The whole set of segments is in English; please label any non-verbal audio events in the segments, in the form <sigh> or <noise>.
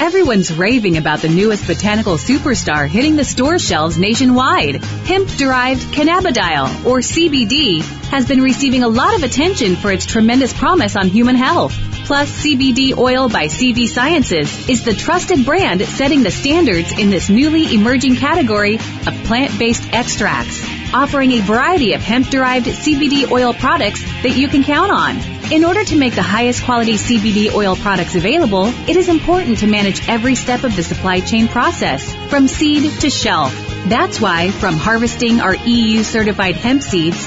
Everyone's raving about the newest botanical superstar hitting the store shelves nationwide. Hemp derived cannabidiol, or CBD, has been receiving a lot of attention for its tremendous promise on human health. Plus, CBD Oil by CV Sciences is the trusted brand setting the standards in this newly emerging category of plant based extracts, offering a variety of hemp derived CBD oil products that you can count on. In order to make the highest quality CBD oil products available, it is important to manage every step of the supply chain process, from seed to shelf. That's why, from harvesting our EU certified hemp seeds,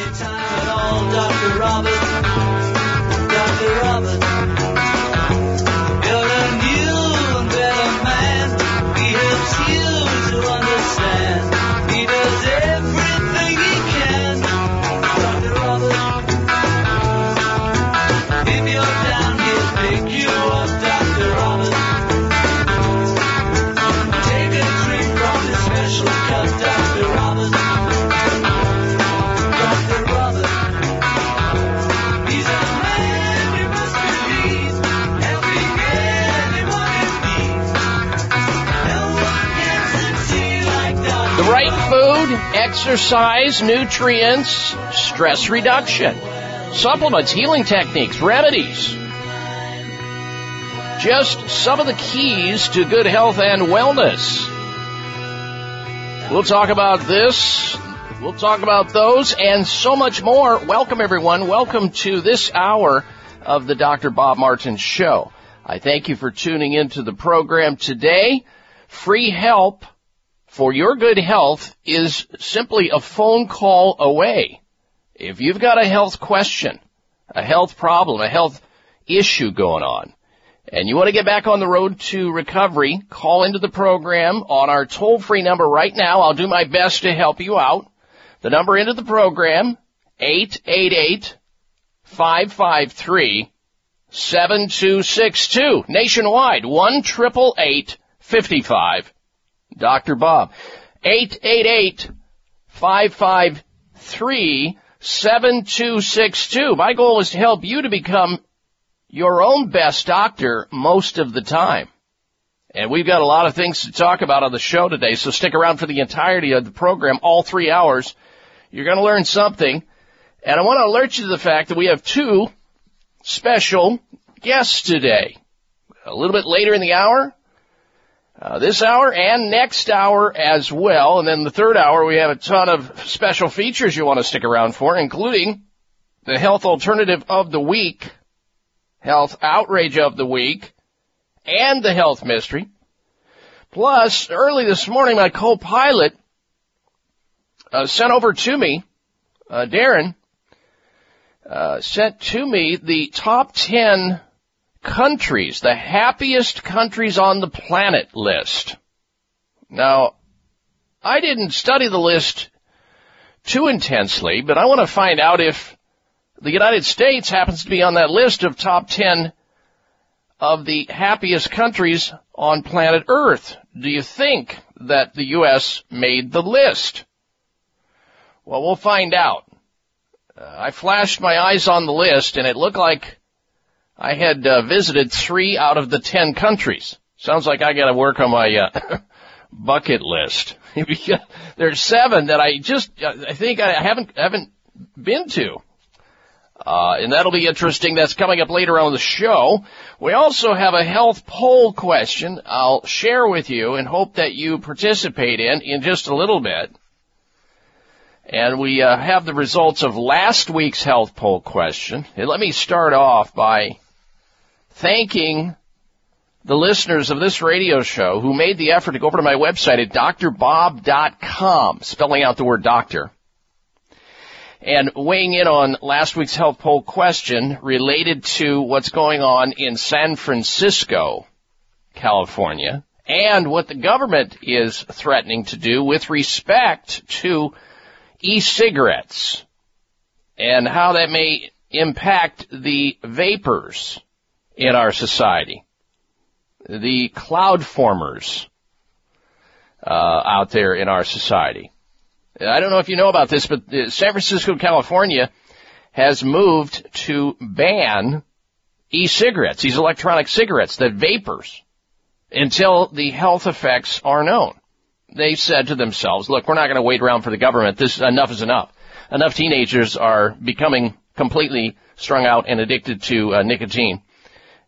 Exercise, nutrients, stress reduction, supplements, healing techniques, remedies. Just some of the keys to good health and wellness. We'll talk about this. We'll talk about those and so much more. Welcome everyone. Welcome to this hour of the Dr. Bob Martin Show. I thank you for tuning into the program today. Free help for your good health is simply a phone call away. If you've got a health question, a health problem, a health issue going on, and you want to get back on the road to recovery, call into the program on our toll-free number right now. I'll do my best to help you out. The number into the program, 888-553-7262. Nationwide, 1 55 Dr. Bob. 888-553-7262. My goal is to help you to become your own best doctor most of the time. And we've got a lot of things to talk about on the show today, so stick around for the entirety of the program, all three hours. You're going to learn something. And I want to alert you to the fact that we have two special guests today. A little bit later in the hour, uh, this hour and next hour as well. And then the third hour, we have a ton of special features you want to stick around for, including the health alternative of the week. health outrage of the week and the health mystery. Plus, early this morning, my co-pilot uh, sent over to me, uh, Darren, uh, sent to me the top 10 countries, the happiest countries on the planet list. Now, I didn't study the list too intensely, but I want to find out if the United States happens to be on that list of top 10 of the happiest countries on planet Earth. Do you think that the U.S. made the list? Well, we'll find out. Uh, I flashed my eyes on the list and it looked like I had uh, visited three out of the ten countries. Sounds like I gotta work on my, uh, <laughs> bucket list. <laughs> There's seven that I just, I think I haven't, haven't been to. Uh, and that'll be interesting. That's coming up later on the show. We also have a health poll question I'll share with you and hope that you participate in in just a little bit. And we uh, have the results of last week's health poll question. And let me start off by thanking the listeners of this radio show who made the effort to go over to my website at drbob.com, spelling out the word doctor and weighing in on last week's health poll question related to what's going on in San Francisco, California, and what the government is threatening to do with respect to e-cigarettes and how that may impact the vapors in our society, the cloud formers uh, out there in our society. I don't know if you know about this, but San Francisco, California has moved to ban e-cigarettes, these electronic cigarettes, the vapors, until the health effects are known. They said to themselves, look, we're not going to wait around for the government. This, enough is enough. Enough teenagers are becoming completely strung out and addicted to uh, nicotine.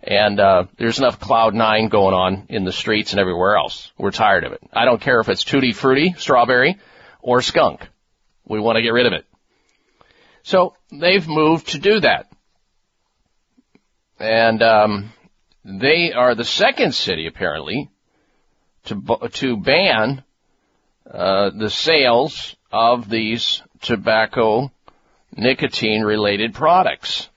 And uh, there's enough cloud nine going on in the streets and everywhere else. We're tired of it. I don't care if it's tutti frutti, strawberry, or skunk. We want to get rid of it. So they've moved to do that. And um, they are the second city, apparently, to, to ban uh, the sales of these tobacco nicotine related products.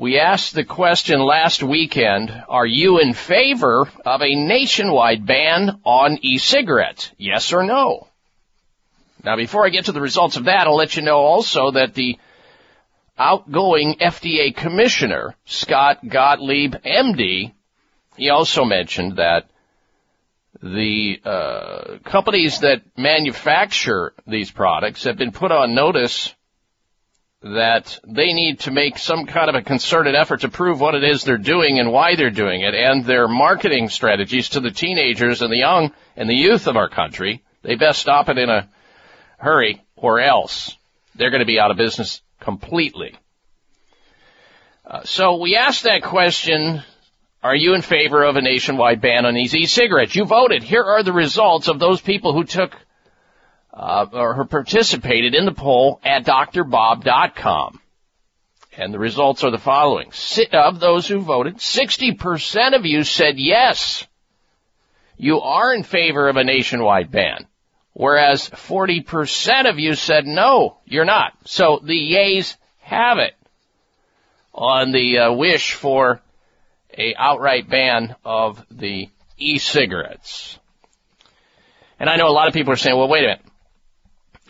We asked the question last weekend, are you in favor of a nationwide ban on e-cigarettes? Yes or no? Now, before I get to the results of that, I'll let you know also that the outgoing FDA commissioner, Scott Gottlieb, MD, he also mentioned that the uh, companies that manufacture these products have been put on notice that they need to make some kind of a concerted effort to prove what it is they're doing and why they're doing it and their marketing strategies to the teenagers and the young and the youth of our country. They best stop it in a Hurry, or else they're going to be out of business completely. Uh, so we asked that question, are you in favor of a nationwide ban on these e-cigarettes? You voted. Here are the results of those people who took uh, or participated in the poll at drbob.com. And the results are the following. Of those who voted, 60% of you said yes. You are in favor of a nationwide ban whereas 40% of you said no, you're not. So the yays have it on the uh, wish for a outright ban of the e-cigarettes. And I know a lot of people are saying, well, wait a minute.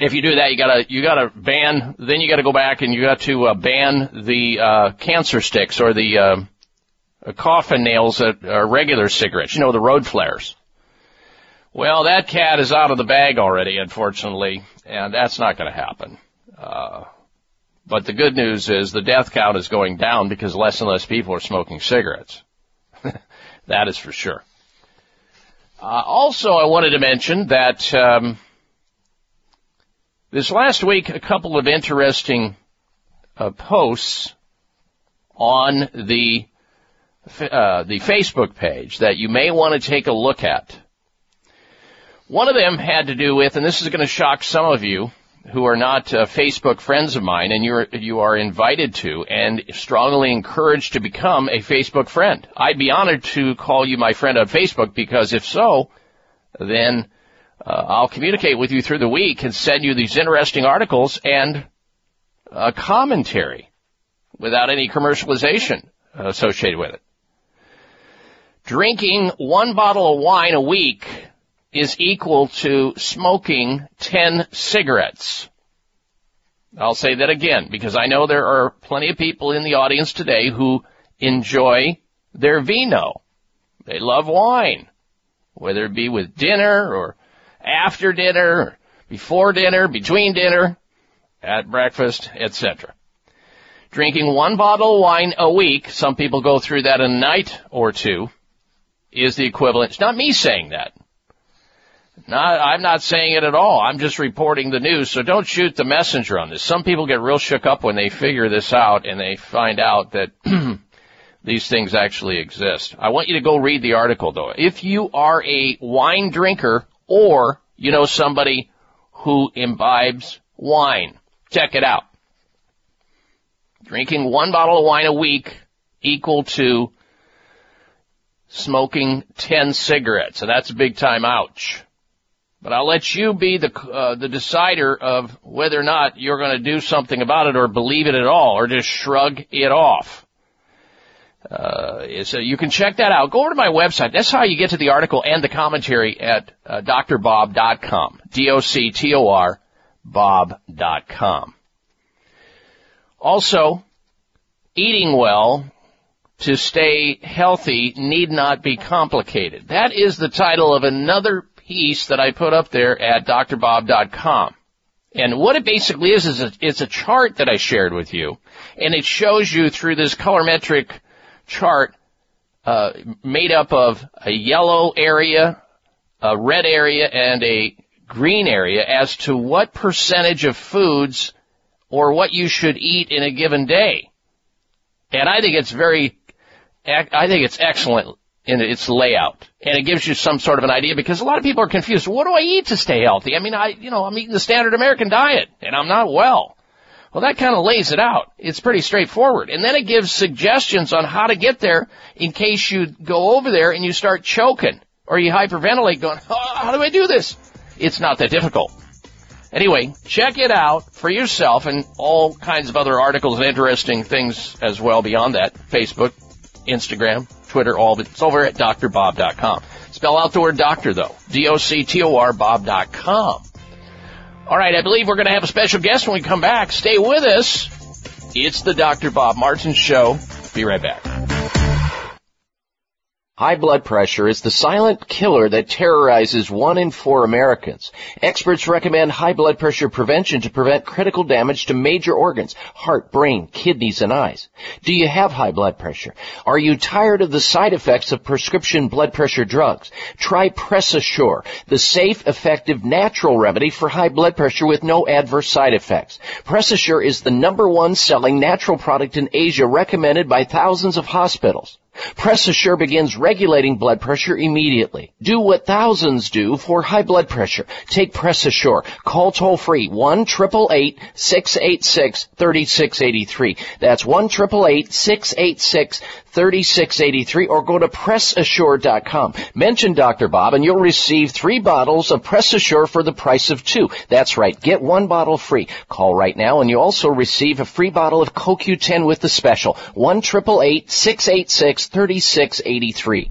If you do that, you gotta, you gotta ban, then you gotta go back and you got to uh, ban the, uh, cancer sticks or the, uh, coffin nails that are regular cigarettes. You know, the road flares. Well, that cat is out of the bag already, unfortunately, and that's not going to happen. Uh, but the good news is the death count is going down because less and less people are smoking cigarettes. <laughs> that is for sure. Uh, also, I wanted to mention that um, this last week, a couple of interesting uh, posts on the uh, the Facebook page that you may want to take a look at. One of them had to do with, and this is going to shock some of you, who are not uh, Facebook friends of mine, and you're you are invited to and strongly encouraged to become a Facebook friend. I'd be honored to call you my friend on Facebook because if so, then uh, I'll communicate with you through the week and send you these interesting articles and a commentary without any commercialization associated with it. Drinking one bottle of wine a week is equal to smoking 10 cigarettes. I'll say that again because I know there are plenty of people in the audience today who enjoy their vino. They love wine, whether it be with dinner or after dinner, before dinner, between dinner, at breakfast, etc. Drinking one bottle of wine a week, some people go through that a night or two, is the equivalent. It's not me saying that. Not, I'm not saying it at all. I'm just reporting the news, so don't shoot the messenger on this. Some people get real shook up when they figure this out and they find out that <clears throat> these things actually exist. I want you to go read the article though. If you are a wine drinker or you know somebody who imbibes wine, check it out. Drinking one bottle of wine a week equal to smoking 10 cigarettes. And that's a big time ouch. But I'll let you be the uh, the decider of whether or not you're going to do something about it or believe it at all or just shrug it off. Uh, so you can check that out. Go over to my website. That's how you get to the article and the commentary at uh, drbob.com. D-O-C-T-O-R bob.com. Also, eating well to stay healthy need not be complicated. That is the title of another piece that I put up there at drbob.com. And what it basically is, is a, it's a chart that I shared with you, and it shows you through this colorimetric chart, uh, made up of a yellow area, a red area, and a green area as to what percentage of foods or what you should eat in a given day. And I think it's very, I think it's excellent in its layout. And it gives you some sort of an idea because a lot of people are confused. What do I eat to stay healthy? I mean, I, you know, I'm eating the standard American diet and I'm not well. Well, that kind of lays it out. It's pretty straightforward. And then it gives suggestions on how to get there in case you go over there and you start choking or you hyperventilate going, oh, how do I do this? It's not that difficult. Anyway, check it out for yourself and all kinds of other articles and interesting things as well beyond that. Facebook, Instagram, Twitter, all of it. It's over at drbob.com. Spell out the word doctor though. D-O-C-T-O-R bob.com. All right, I believe we're going to have a special guest when we come back. Stay with us. It's the Dr. Bob Martin Show. Be right back. High blood pressure is the silent killer that terrorizes one in four Americans. Experts recommend high blood pressure prevention to prevent critical damage to major organs, heart, brain, kidneys, and eyes. Do you have high blood pressure? Are you tired of the side effects of prescription blood pressure drugs? Try PressAssure, the safe, effective, natural remedy for high blood pressure with no adverse side effects. PressAssure is the number one selling natural product in Asia recommended by thousands of hospitals. PressAssure begins regulating blood pressure immediately. Do what thousands do for high blood pressure. Take PressAssure. Call toll free 1 686 3683. That's 1 686 3683 or go to PressAssure.com. Mention Dr. Bob and you'll receive three bottles of PressAssure for the price of two. That's right. Get one bottle free. Call right now and you also receive a free bottle of CoQ10 with the special. 1 686 3683.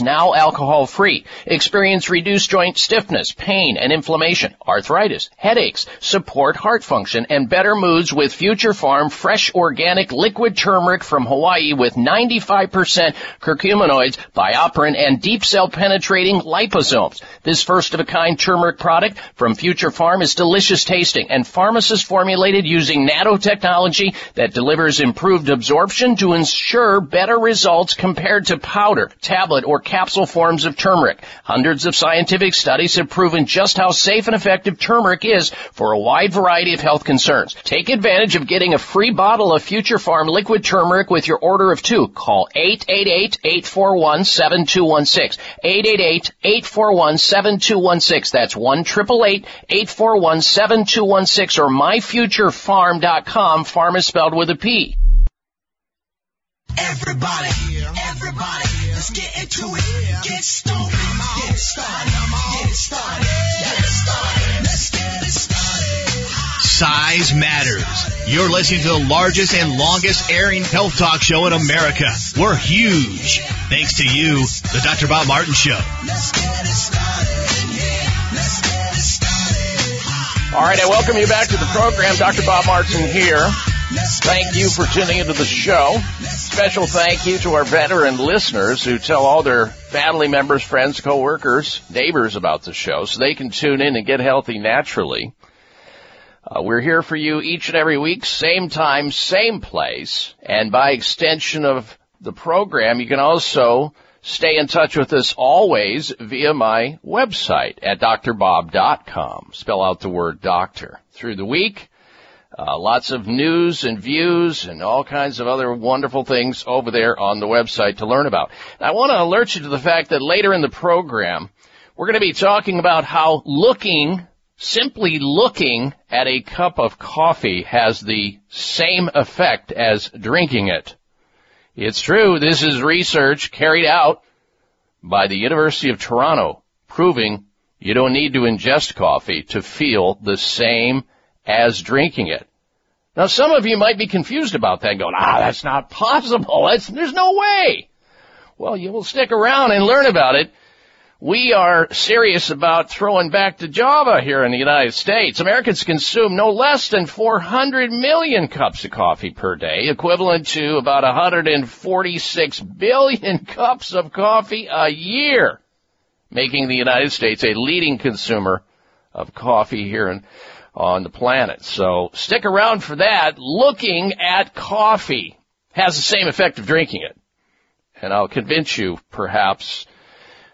now alcohol free. Experience reduced joint stiffness, pain and inflammation, arthritis, headaches, support heart function, and better moods with Future Pharm fresh organic liquid turmeric from Hawaii with 95% curcuminoids, BioPerine, and deep cell penetrating liposomes. This first of a kind turmeric product from Future Pharm is delicious tasting and pharmacist formulated using nanotechnology that delivers improved absorption to ensure better results compared to powder, tablet, or capsule forms of turmeric. Hundreds of scientific studies have proven just how safe and effective turmeric is for a wide variety of health concerns. Take advantage of getting a free bottle of Future Pharm liquid turmeric with your order of two. Call 888-841-7216. 888-841-7216. That's 1 841-7216 or myfuturepharm.com. Farm is spelled with a P. Everybody, everybody, let's get into it. Get started, get started, get started, get started. Let's get it started. Size matters. You're listening to the largest and longest airing health talk show in America. We're huge. Thanks to you, the Dr. Bob Martin Show. Let's get it started. Yeah, let's get it started. All right, I welcome you back to the program. Dr. Bob Martin here. Thank you for tuning into the show. Special thank you to our veteran listeners who tell all their family members, friends, coworkers, neighbors about the show so they can tune in and get healthy naturally. Uh, we're here for you each and every week, same time, same place, and by extension of the program, you can also stay in touch with us always via my website at drbob.com. Spell out the word doctor. Through the week, uh, lots of news and views and all kinds of other wonderful things over there on the website to learn about. I want to alert you to the fact that later in the program, we're going to be talking about how looking, simply looking at a cup of coffee has the same effect as drinking it. It's true, this is research carried out by the University of Toronto proving you don't need to ingest coffee to feel the same as drinking it. Now some of you might be confused about that going, ah, that's not <laughs> possible. That's, there's no way. Well, you will stick around and learn about it. We are serious about throwing back to Java here in the United States. Americans consume no less than 400 million cups of coffee per day, equivalent to about 146 billion <laughs> cups of coffee a year, making the United States a leading consumer of coffee here in on the planet. So stick around for that. Looking at coffee has the same effect of drinking it. And I'll convince you perhaps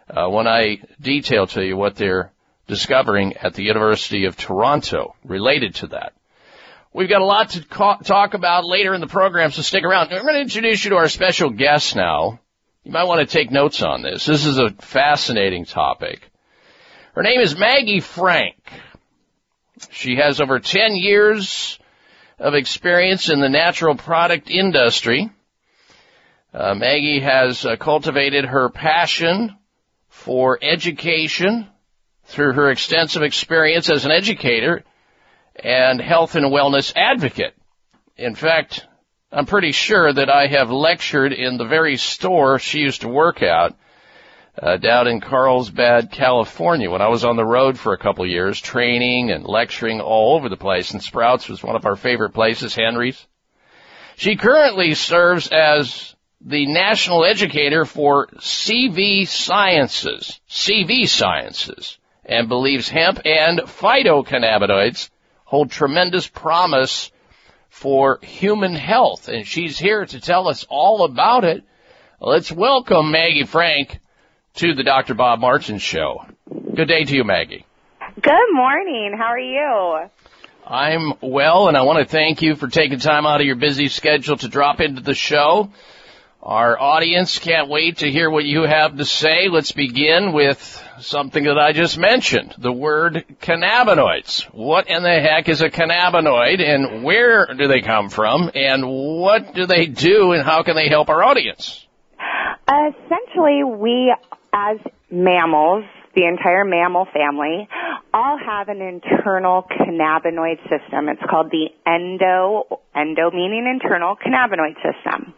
uh, when I detail to you what they're discovering at the University of Toronto related to that. We've got a lot to ca- talk about later in the program, so stick around. I'm going to introduce you to our special guest now. You might want to take notes on this. This is a fascinating topic. Her name is Maggie Frank. She has over 10 years of experience in the natural product industry. Uh, Maggie has uh, cultivated her passion for education through her extensive experience as an educator and health and wellness advocate. In fact, I'm pretty sure that I have lectured in the very store she used to work at uh, down in Carlsbad, California, when I was on the road for a couple of years, training and lecturing all over the place. And Sprouts was one of our favorite places, Henry's. She currently serves as the national educator for CV Sciences, CV Sciences, and believes hemp and phytocannabinoids hold tremendous promise for human health. And she's here to tell us all about it. Let's welcome Maggie Frank to the Dr. Bob Martin Show. Good day to you, Maggie. Good morning. How are you? I'm well, and I want to thank you for taking time out of your busy schedule to drop into the show. Our audience can't wait to hear what you have to say. Let's begin with something that I just mentioned, the word cannabinoids. What in the heck is a cannabinoid and where do they come from and what do they do and how can they help our audience? Essentially, we as mammals, the entire mammal family, all have an internal cannabinoid system. It's called the endo, endo meaning internal cannabinoid system.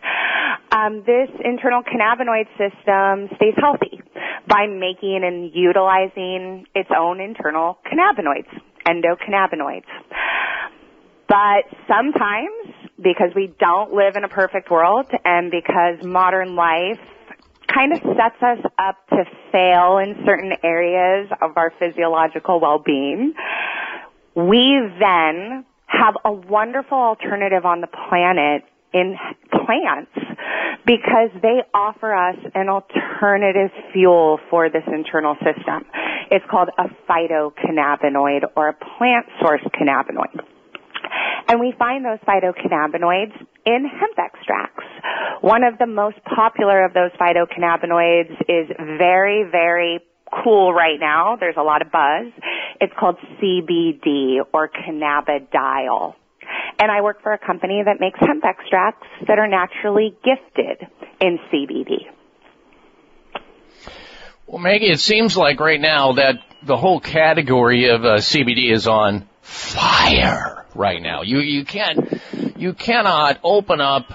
Um, this internal cannabinoid system stays healthy by making and utilizing its own internal cannabinoids, endocannabinoids. But sometimes, because we don't live in a perfect world and because modern life kind of sets us up to fail in certain areas of our physiological well-being, we then have a wonderful alternative on the planet in plants because they offer us an alternative fuel for this internal system. It's called a phytocannabinoid or a plant source cannabinoid. And we find those phytocannabinoids in hemp extracts. One of the most popular of those phytocannabinoids is very, very cool right now. There's a lot of buzz. It's called CBD or cannabidiol. And I work for a company that makes hemp extracts that are naturally gifted in CBD. Well, Maggie, it seems like right now that the whole category of uh, CBD is on fire right now. You you can't you cannot open up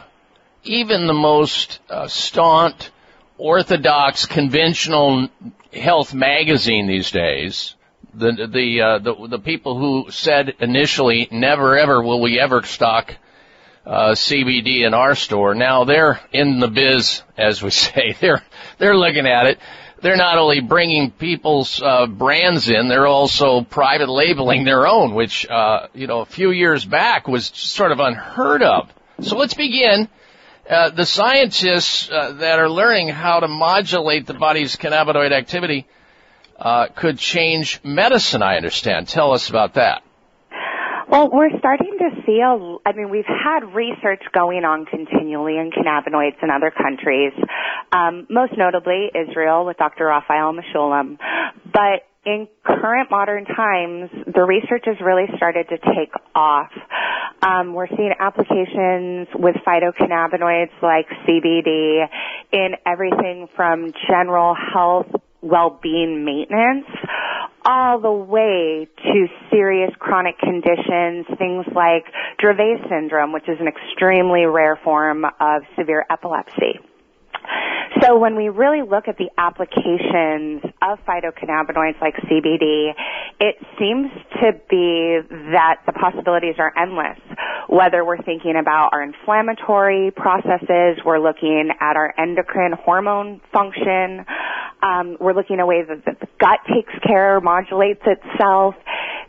even the most uh, staunch, orthodox, conventional health magazine these days. The the uh, the the people who said initially, never ever will we ever stock uh, CBD in our store. Now they're in the biz, as we <laughs> say. They're they're looking at it they're not only bringing people's uh, brands in, they're also private labeling their own, which uh, you know a few years back was sort of unheard of. So let's begin. Uh, the scientists uh, that are learning how to modulate the body's cannabinoid activity uh, could change medicine. I understand. Tell us about that. Well, we're starting to see a, I mean, we've had research going on continually in cannabinoids in other countries, um, most notably Israel with Dr. Raphael Mechoulam. But in current modern times, the research has really started to take off. Um, we're seeing applications with phytocannabinoids like CBD in everything from general health well-being maintenance all the way to serious chronic conditions, things like Dravet syndrome, which is an extremely rare form of severe epilepsy. So when we really look at the applications of phytocannabinoids like CBD, it seems to be that the possibilities are endless. Whether we're thinking about our inflammatory processes, we're looking at our endocrine hormone function, um, we're looking at ways that the gut takes care, modulates itself.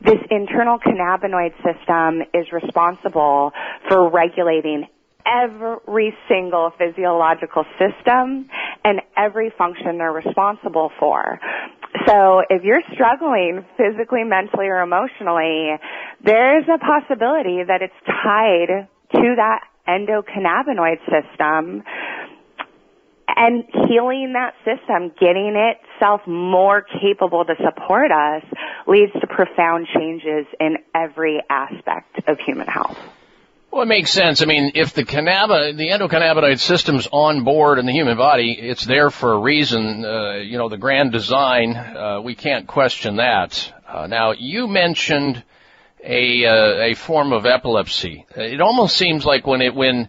This internal cannabinoid system is responsible for regulating every single physiological system and every function they're responsible for. So if you're struggling physically, mentally, or emotionally, there's a possibility that it's tied to that endocannabinoid system and healing that system, getting itself more capable to support us leads to profound changes in every aspect of human health. Well, it makes sense. I mean, if the cannabinoid, the endocannabinoid system's on board in the human body, it's there for a reason. Uh, you know, the grand design, uh, we can't question that. Uh, now, you mentioned a uh, a form of epilepsy. It almost seems like when it when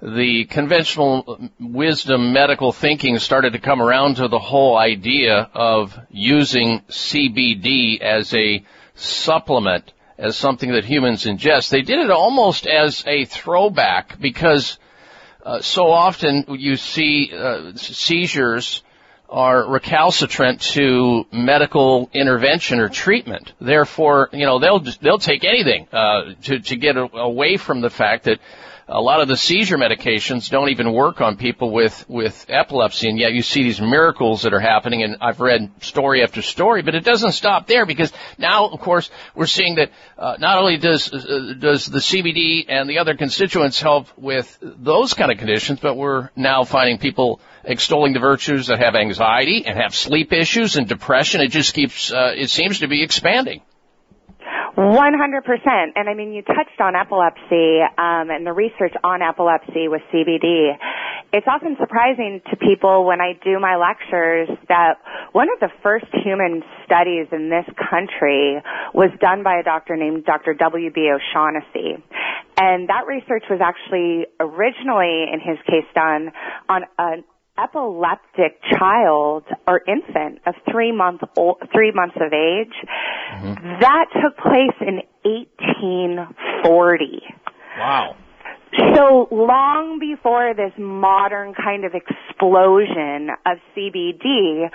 the conventional wisdom medical thinking started to come around to the whole idea of using CBD as a supplement as something that humans ingest. They did it almost as a throwback because uh, so often you see uh, seizures are recalcitrant to medical intervention or treatment. Therefore, you know they'll they'll take anything uh, to to get away from the fact that a lot of the seizure medications don't even work on people with, with epilepsy, and yet you see these miracles that are happening, and I've read story after story, but it doesn't stop there because now, of course, we're seeing that uh, not only does uh, does the CBD and the other constituents help with those kind of conditions, but we're now finding people extolling the virtues that have anxiety and have sleep issues and depression. It just keeps, uh, it seems to be expanding. 100%. And I mean, you touched on epilepsy um, and the research on epilepsy with CBD. It's often surprising to people when I do my lectures that one of the first human studies in this country was done by a doctor named Dr. W.B. O'Shaughnessy. And that research was actually originally, in his case, done on an epileptic child or infant of three months old, three months of age. Mm-hmm. That took place in 1840. Wow. So long before this modern kind of explosion of CBD,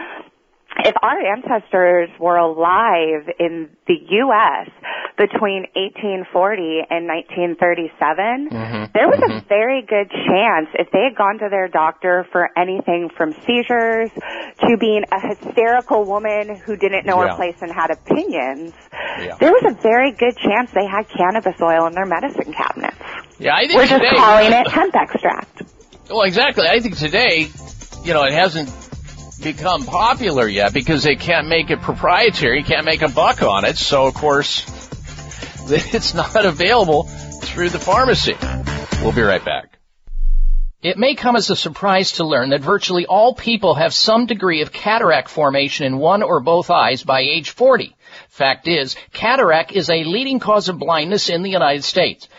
if our ancestors were alive in the U.S. between 1840 and 1937, mm-hmm. there was mm-hmm. a very good chance if they had gone to their doctor for anything from seizures to being a hysterical woman who didn't know yeah. her place and had opinions, yeah. there was a very good chance they had cannabis oil in their medicine cabinets. Yeah, I think we're just today, calling it hemp extract. Well, exactly. I think today, you know, it hasn't become popular yet because they can't make it proprietary, can't make a buck on it. So of course, <laughs> it's not available through the pharmacy. We'll be right back. It may come as a surprise to learn that virtually all people have some degree of cataract formation in one or both eyes by age 40. Fact is, cataract is a leading cause of blindness in the United States.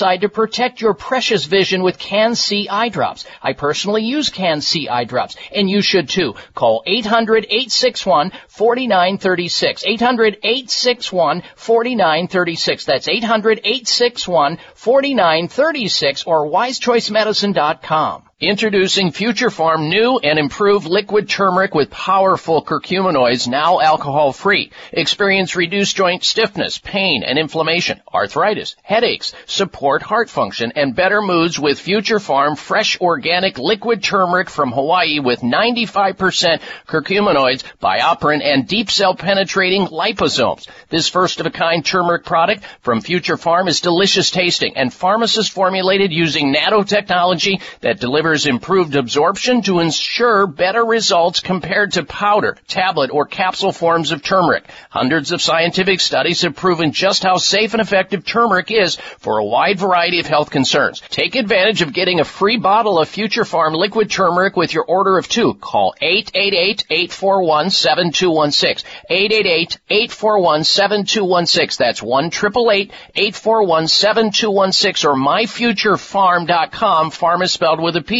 to protect your precious vision with Can-C eye drops. I personally use Can-C eye drops, and you should too. Call 800-861-4936. 800-861-4936. That's 800-861-4936 or wisechoicemedicine.com. Introducing Future Pharm new and improved liquid turmeric with powerful curcuminoids, now alcohol free. Experience reduced joint stiffness, pain and inflammation, arthritis, headaches, support heart function, and better moods with Future Pharm fresh organic liquid turmeric from Hawaii with 95% curcuminoids, BioPerine, and deep cell penetrating liposomes. This first of a kind turmeric product from Future Pharm is delicious tasting and pharmacist formulated using nanotechnology that delivers improved absorption to ensure better results compared to powder, tablet, or capsule forms of turmeric. Hundreds of scientific studies have proven just how safe and effective turmeric is for a wide variety of health concerns. Take advantage of getting a free bottle of Future Pharm liquid turmeric with your order of two. Call 888-841-7216. 888-841-7216. That's 1 841 7216 or myfuturepharm.com. Farm is spelled with a P.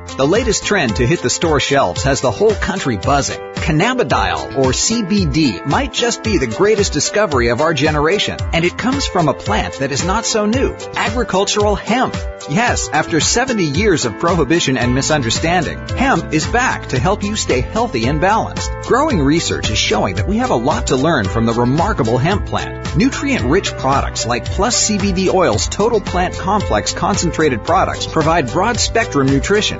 The latest trend to hit the store shelves has the whole country buzzing. Cannabidiol, or CBD, might just be the greatest discovery of our generation, and it comes from a plant that is not so new, agricultural hemp. Yes, after 70 years of prohibition and misunderstanding, hemp is back to help you stay healthy and balanced. Growing research is showing that we have a lot to learn from the remarkable hemp plant. Nutrient-rich products like Plus CBD Oil's Total Plant Complex concentrated products provide broad spectrum nutrition,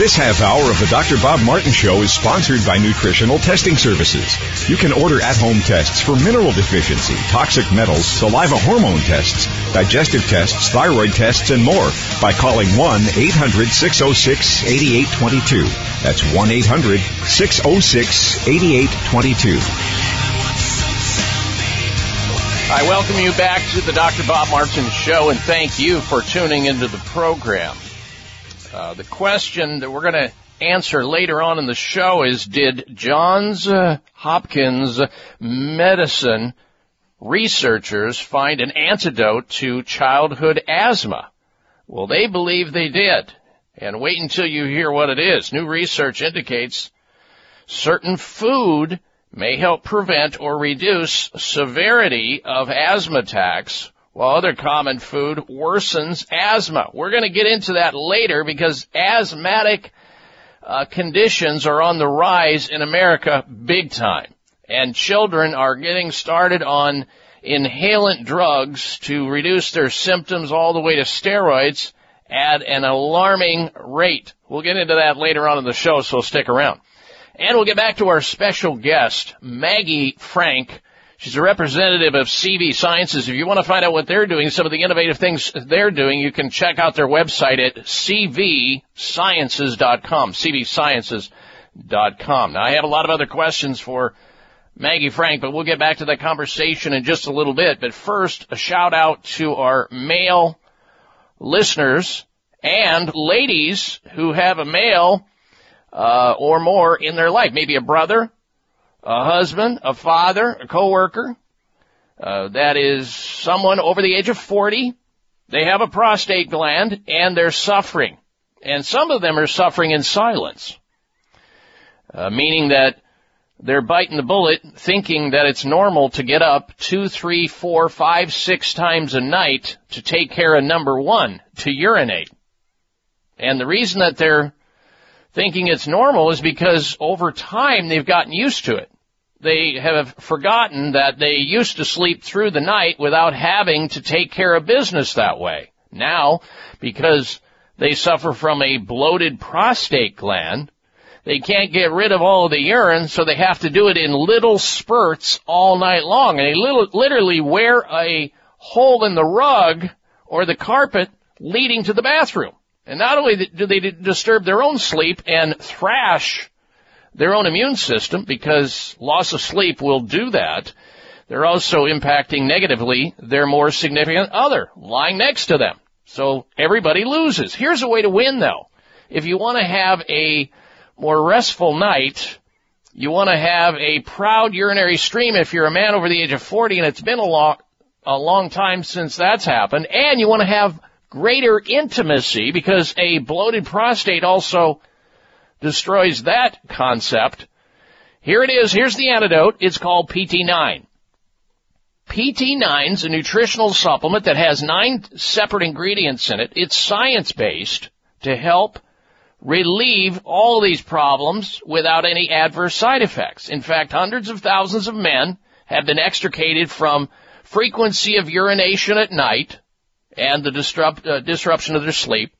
This half hour of the Dr. Bob Martin Show is sponsored by Nutritional Testing Services. You can order at-home tests for mineral deficiency, toxic metals, saliva hormone tests, digestive tests, thyroid tests, and more by calling 1-800-606-8822. That's 1-800-606-8822. I welcome you back to the Dr. Bob Martin Show and thank you for tuning into the program. Uh, the question that we're going to answer later on in the show is Did Johns uh, Hopkins medicine researchers find an antidote to childhood asthma? Well, they believe they did. And wait until you hear what it is. New research indicates certain food may help prevent or reduce severity of asthma attacks while other common food worsens asthma. We're going to get into that later because asthmatic uh, conditions are on the rise in America big time. And children are getting started on inhalant drugs to reduce their symptoms all the way to steroids at an alarming rate. We'll get into that later on in the show, so stick around. And we'll get back to our special guest, Maggie Frank. She's a representative of CV Sciences. If you want to find out what they're doing, some of the innovative things they're doing, you can check out their website at cvsciences.com, cvsciences.com. Now I have a lot of other questions for Maggie Frank, but we'll get back to that conversation in just a little bit. But first, a shout out to our male listeners and ladies who have a male uh, or more in their life. Maybe a brother, a husband, a father, a coworker. Uh, that is someone over the age of 40. They have a prostate gland and they're suffering. And some of them are suffering in silence. Uh, meaning that they're biting the bullet thinking that it's normal to get up two, three, four, five, six times a night to take care of number one, to urinate. And the reason that they're thinking it's normal is because over time they've gotten used to it. They have forgotten that they used to sleep through the night without having to take care of business that way. Now, because they suffer from a bloated prostate gland, they can't get rid of all of the urine, so they have to do it in little spurts all night long. And they literally wear a hole in the rug or the carpet leading to the bathroom. And not only do they disturb their own sleep and thrash their own immune system, because loss of sleep will do that, they're also impacting negatively their more significant other lying next to them. So everybody loses. Here's a way to win though. If you want to have a more restful night, you want to have a proud urinary stream if you're a man over the age of 40 and it's been a long, a long time since that's happened, and you want to have greater intimacy because a bloated prostate also destroys that concept. Here it is. Here's the antidote. It's called PT9. PT9 is a nutritional supplement that has nine separate ingredients in it. It's science based to help relieve all these problems without any adverse side effects. In fact, hundreds of thousands of men have been extricated from frequency of urination at night and the disrupt, uh, disruption of their sleep.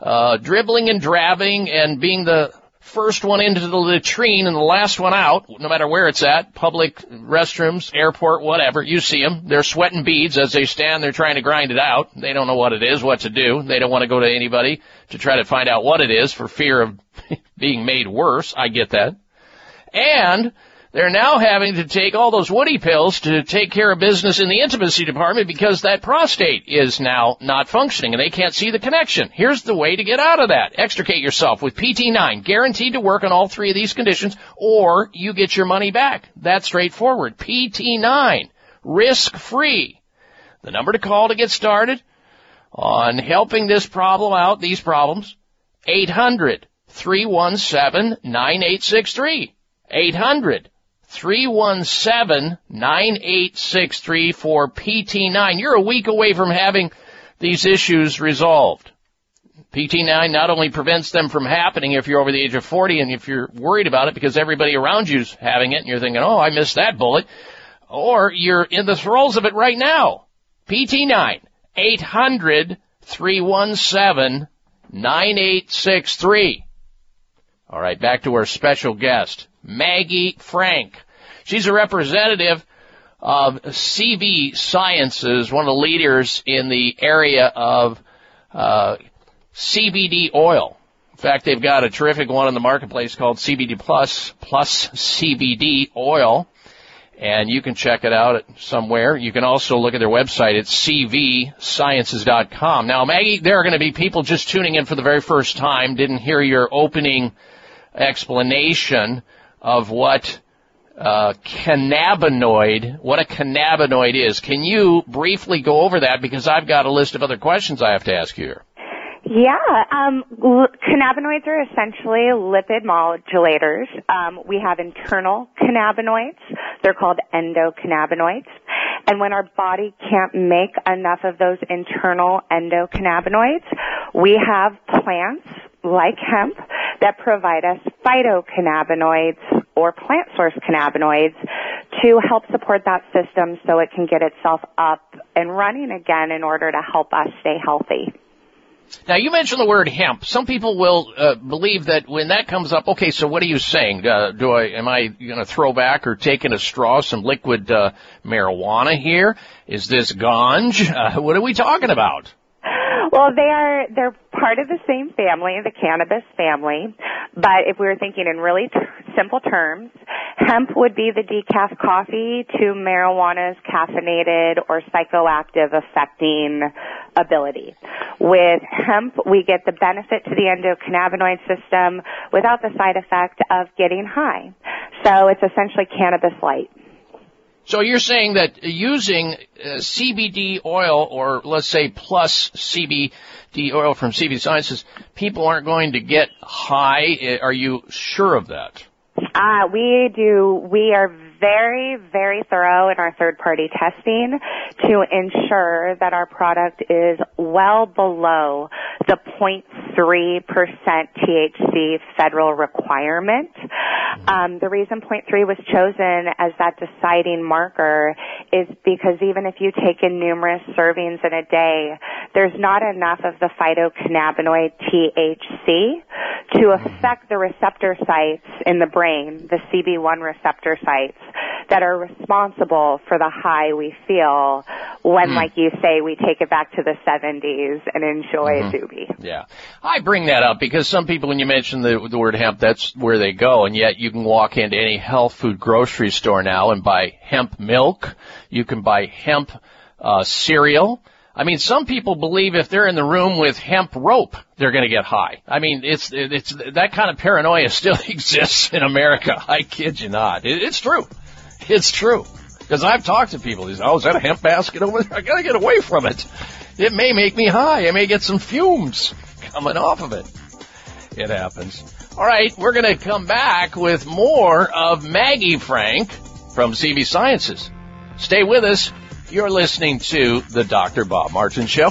Uh, dribbling and drabbing and being the first one into the latrine and the last one out, no matter where it's at, public restrooms, airport, whatever, you see them. They're sweating beads as they stand. They're trying to grind it out. They don't know what it is, what to do. They don't want to go to anybody to try to find out what it is for fear of <laughs> being made worse. I get that. And they're now having to take all those woody pills to take care of business in the intimacy department because that prostate is now not functioning and they can't see the connection. Here's the way to get out of that. Extricate yourself with PT9, guaranteed to work on all three of these conditions or you get your money back. That's straightforward. PT9, risk free. The number to call to get started on helping this problem out, these problems, 800 317 9863. 800 317-9863 for PT9. You're a week away from having these issues resolved. PT9 not only prevents them from happening if you're over the age of 40 and if you're worried about it because everybody around you's having it and you're thinking, oh, I missed that bullet, or you're in the throes of it right now. PT9, 800 317 9863. All right, back to our special guest, Maggie Frank. She's a representative of CV Sciences, one of the leaders in the area of uh, CBD oil. In fact, they've got a terrific one in the marketplace called CBD Plus Plus CBD oil, and you can check it out somewhere. You can also look at their website at cvsciences.com. Now, Maggie, there are going to be people just tuning in for the very first time, didn't hear your opening explanation of what uh, cannabinoid, what a cannabinoid is. Can you briefly go over that? Because I've got a list of other questions I have to ask you here. Yeah, um, l- cannabinoids are essentially lipid modulators. Um, we have internal cannabinoids. They're called endocannabinoids. And when our body can't make enough of those internal endocannabinoids, we have plants like hemp that provide us phytocannabinoids or plant source cannabinoids to help support that system so it can get itself up and running again in order to help us stay healthy. Now you mentioned the word hemp. Some people will uh, believe that when that comes up, okay, so what are you saying? Uh, do I am I going to throw back or take in a straw some liquid uh, marijuana here? Is this ganj? <laughs> What are we talking about? Well, they are they're part of the same family, the cannabis family. But if we were thinking in really t- simple terms, hemp would be the decaf coffee to marijuana's caffeinated or psychoactive affecting ability. With hemp, we get the benefit to the endocannabinoid system without the side effect of getting high. So it's essentially cannabis light. So you're saying that using uh, CBD oil or let's say plus CBD oil from CBD Sciences, people aren't going to get high. Uh, Are you sure of that? Uh, we do, we are very, very thorough in our third party testing to ensure that our product is well below the 0.3% THC federal requirement. Um, the reason 0.3 was chosen as that deciding marker is because even if you take in numerous servings in a day, there's not enough of the phytocannabinoid THC to affect the receptor sites in the brain, the CB1 receptor sites that are responsible for the high we feel when, Mm. like you say, we take it back to the 70s and enjoy Mhm. a doobie. Yeah. I bring that up because some people, when you mention the, the word hemp, that's where they go. And yet you can walk into any health food grocery store now and buy hemp milk. You can buy hemp, uh, cereal. I mean, some people believe if they're in the room with hemp rope, they're going to get high. I mean, it's, it's, that kind of paranoia still <laughs> exists in America. I kid you not. It, it's true. It's true. Because I've talked to people. They say, oh, is that a hemp basket over there? I gotta get away from it. It may make me high. I may get some fumes coming off of it. It happens. All right, we're gonna come back with more of Maggie Frank from CV Sciences. Stay with us. You're listening to the Dr. Bob Martin Show.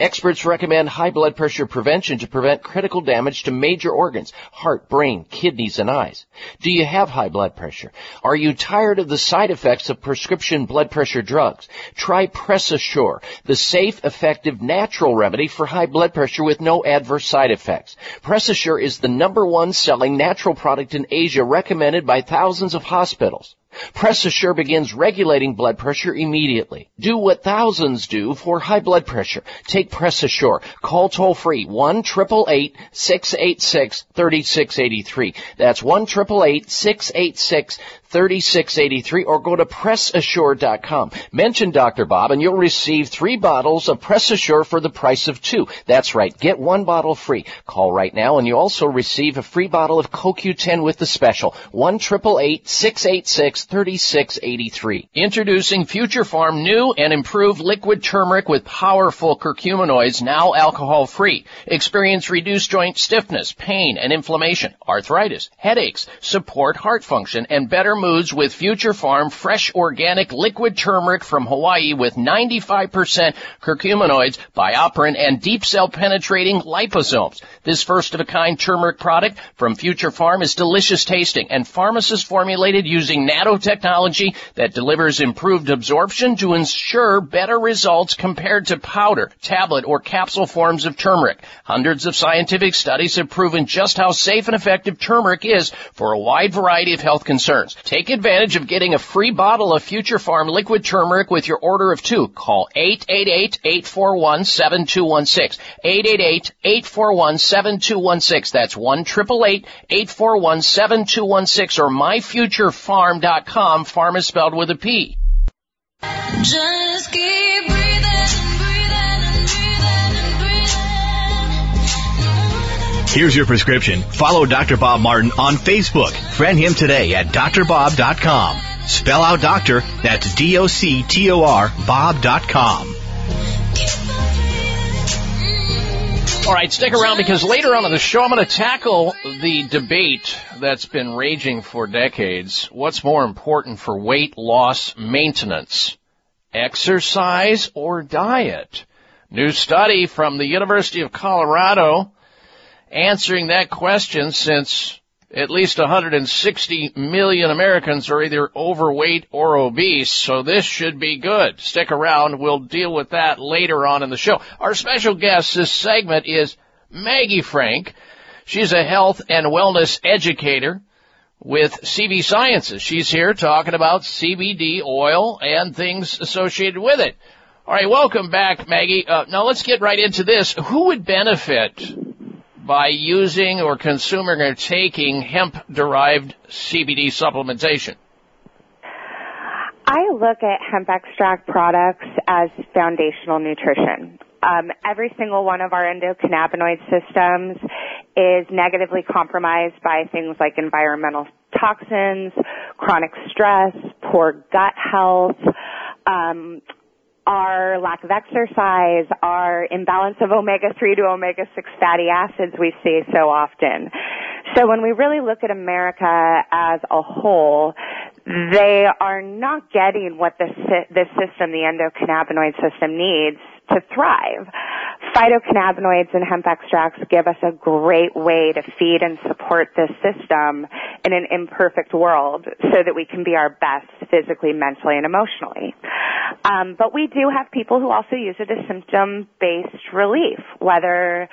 Experts recommend high blood pressure prevention to prevent critical damage to major organs, heart, brain, kidneys, and eyes. Do you have high blood pressure? Are you tired of the side effects of prescription blood pressure drugs? Try Press Assure, the safe, effective, natural remedy for high blood pressure with no adverse side effects. Press Assure is the number one selling natural product in Asia recommended by thousands of hospitals. Press Assure begins regulating blood pressure immediately. Do what thousands do for high blood pressure. Take Press Assure. Call toll free 1 686 3683. That's 1 686 3683 or go to PressAssure.com. Mention Dr. Bob and you'll receive three bottles of Press Assure for the price of two. That's right. Get one bottle free. Call right now and you also receive a free bottle of CoQ10 with the special. 1 686 3683. Introducing Future Pharm new and improved liquid turmeric with powerful curcuminoids now alcohol free. Experience reduced joint stiffness, pain and inflammation, arthritis, headaches, support heart function and better moods with Future Pharm fresh organic liquid turmeric from Hawaii with 95% curcuminoids, BioPerine, and deep cell penetrating liposomes. This first of a kind turmeric product from Future Pharm is delicious tasting and pharmacist formulated using nanotechnology that delivers improved absorption to ensure better results compared to powder, tablet, or capsule forms of turmeric. Hundreds of scientific studies have proven just how safe and effective turmeric is for a wide variety of health concerns. Take advantage of getting a free bottle of Future Pharm liquid turmeric with your order of two. Call 888-841-7216. 888-841-7216. That's 1 841-7216 or myfuturepharm.com. Farm is spelled with a P. Just keep breathing, Here's your prescription. Follow Dr. Bob Martin on Facebook. Friend him today at drbob.com. Spell out doctor, that's D-O-C-T-O-R, bob.com. All right, stick around because later on in the show, I'm going to tackle the debate that's been raging for decades. What's more important for weight loss maintenance? Exercise or diet? New study from the University of Colorado answering that question since at least 160 million Americans are either overweight or obese, so this should be good. Stick around. We'll deal with that later on in the show. Our special guest this segment is Maggie Frank. She's a health and wellness educator with CV Sciences. She's here talking about CBD oil and things associated with it. All right, welcome back, Maggie. Uh, now let's get right into this. Who would benefit by using or consuming or taking hemp-derived CBD supplementation? I look at hemp extract products as foundational nutrition. Um, every single one of our endocannabinoid systems is negatively compromised by things like environmental toxins, chronic stress, poor gut health, um, our lack of exercise, our imbalance of omega-3 to omega-6 fatty acids we see so often. So when we really look at America as a whole, they are not getting what the system, the endocannabinoid system needs to thrive. Phytocannabinoids and hemp extracts give us a great way to feed and support this system in an imperfect world so that we can be our best physically, mentally, and emotionally. Um, but we do have people who also use it as symptom-based relief, whether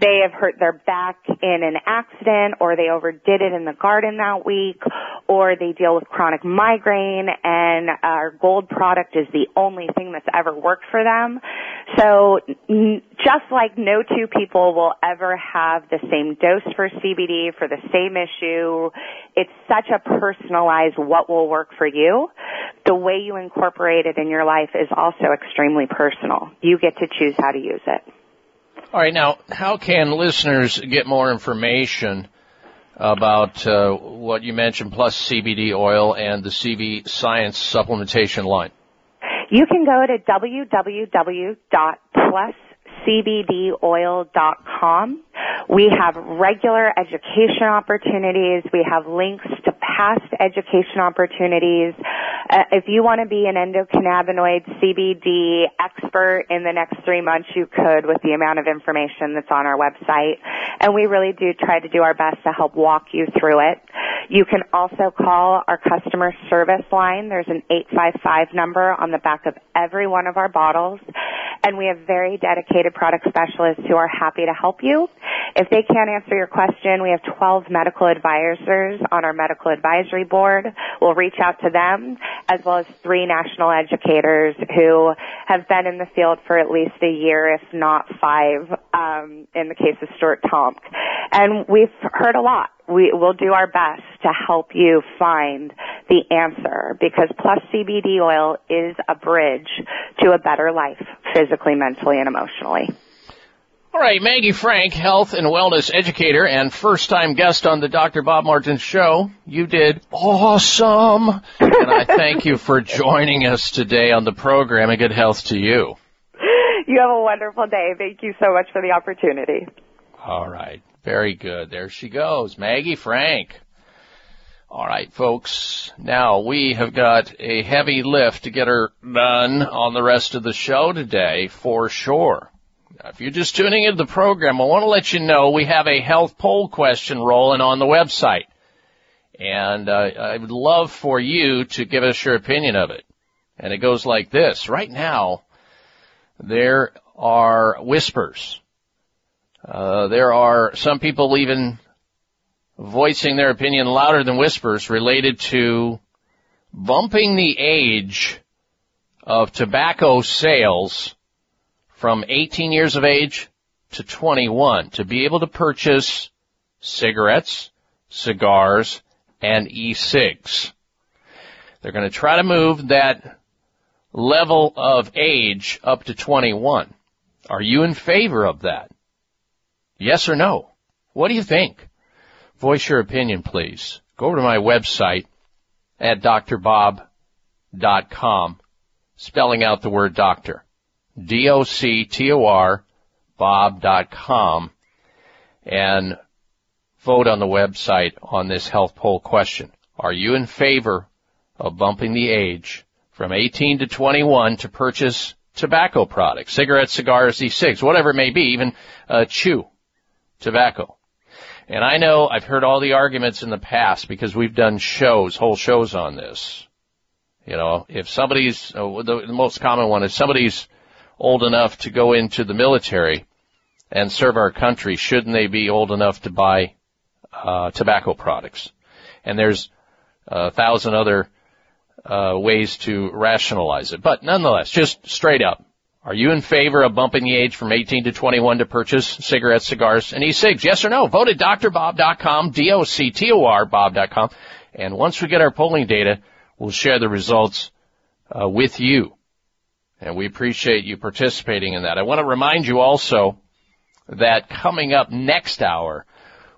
they have hurt their back in an accident or they overdid it in the garden that week or they deal with chronic migraine and our gold product is the only thing that's ever worked for them. So just like no two people will ever have the same dose for CBD for the same issue, it's such a personalized what will work for you. The way you incorporate it in your life is also extremely personal. You get to choose how to use it. All right, now, how can listeners get more information about uh, what you mentioned, plus CBD oil and the CV Science supplementation line? You can go to www.pluscbdoil.com. We have regular education opportunities. We have links to past education opportunities Uh, if you want to be an endocannabinoid CBD expert in the next three months, you could with the amount of information that's on our website. And we really do try to do our best to help walk you through it. You can also call our customer service line. There's an 855 number on the back of every one of our bottles. And we have very dedicated product specialists who are happy to help you. If they can't answer your question, we have 12 medical advisors on our medical advisory board. We'll reach out to them as well as three national educators who have been in the field for at least a year, if not five, um, in the case of Stuart Tomc. And we've heard a lot. We will do our best to help you find the answer because Plus CBD oil is a bridge to a better life, physically, mentally, and emotionally. All right, Maggie Frank, health and wellness educator and first time guest on the Dr. Bob Martin show. You did awesome. and I thank you for joining us today on the program and good health to you. You have a wonderful day. Thank you so much for the opportunity. All right. Very good. There she goes. Maggie Frank. All right, folks. Now we have got a heavy lift to get her done on the rest of the show today for sure. If you're just tuning into the program, I want to let you know we have a health poll question rolling on the website. And uh, I would love for you to give us your opinion of it. And it goes like this. Right now, there are whispers. Uh, there are some people even voicing their opinion louder than whispers related to bumping the age of tobacco sales from 18 years of age to 21 to be able to purchase cigarettes, cigars, and e-cigs. They're going to try to move that level of age up to 21. Are you in favor of that? Yes or no? What do you think? Voice your opinion, please. Go over to my website at drbob.com, spelling out the word doctor. D-O-C-T-O-R, bob.com, and vote on the website on this health poll question. Are you in favor of bumping the age from 18 to 21 to purchase tobacco products, cigarettes, cigars, e-cigs, whatever it may be, even uh, chew tobacco? And I know I've heard all the arguments in the past because we've done shows, whole shows on this. You know, if somebody's, uh, the, the most common one is somebody's old enough to go into the military and serve our country, shouldn't they be old enough to buy uh, tobacco products? And there's a thousand other uh, ways to rationalize it. But nonetheless, just straight up, are you in favor of bumping the age from 18 to 21 to purchase cigarettes, cigars, and e-cigs? Yes or no? Vote at drbob.com, D-O-C-T-O-R, bob.com. And once we get our polling data, we'll share the results uh, with you. And we appreciate you participating in that. I want to remind you also that coming up next hour,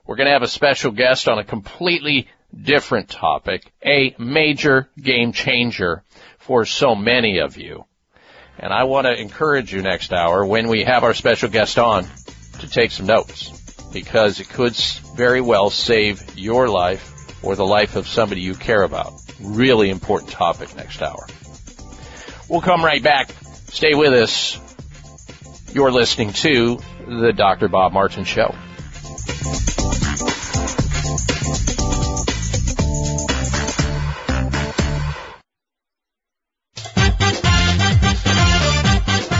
we're going to have a special guest on a completely different topic, a major game changer for so many of you. And I want to encourage you next hour when we have our special guest on to take some notes because it could very well save your life or the life of somebody you care about. Really important topic next hour. We'll come right back. Stay with us. You're listening to the Dr. Bob Martin Show.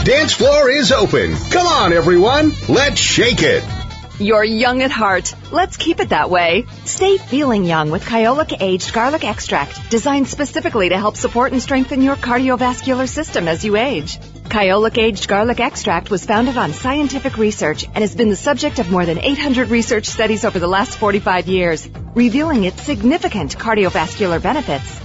Dance floor is open. Come on, everyone. Let's shake it. You're young at heart. Let's keep it that way. Stay feeling young with Kyolic Aged Garlic Extract, designed specifically to help support and strengthen your cardiovascular system as you age. Kyolic Aged Garlic Extract was founded on scientific research and has been the subject of more than 800 research studies over the last 45 years, revealing its significant cardiovascular benefits.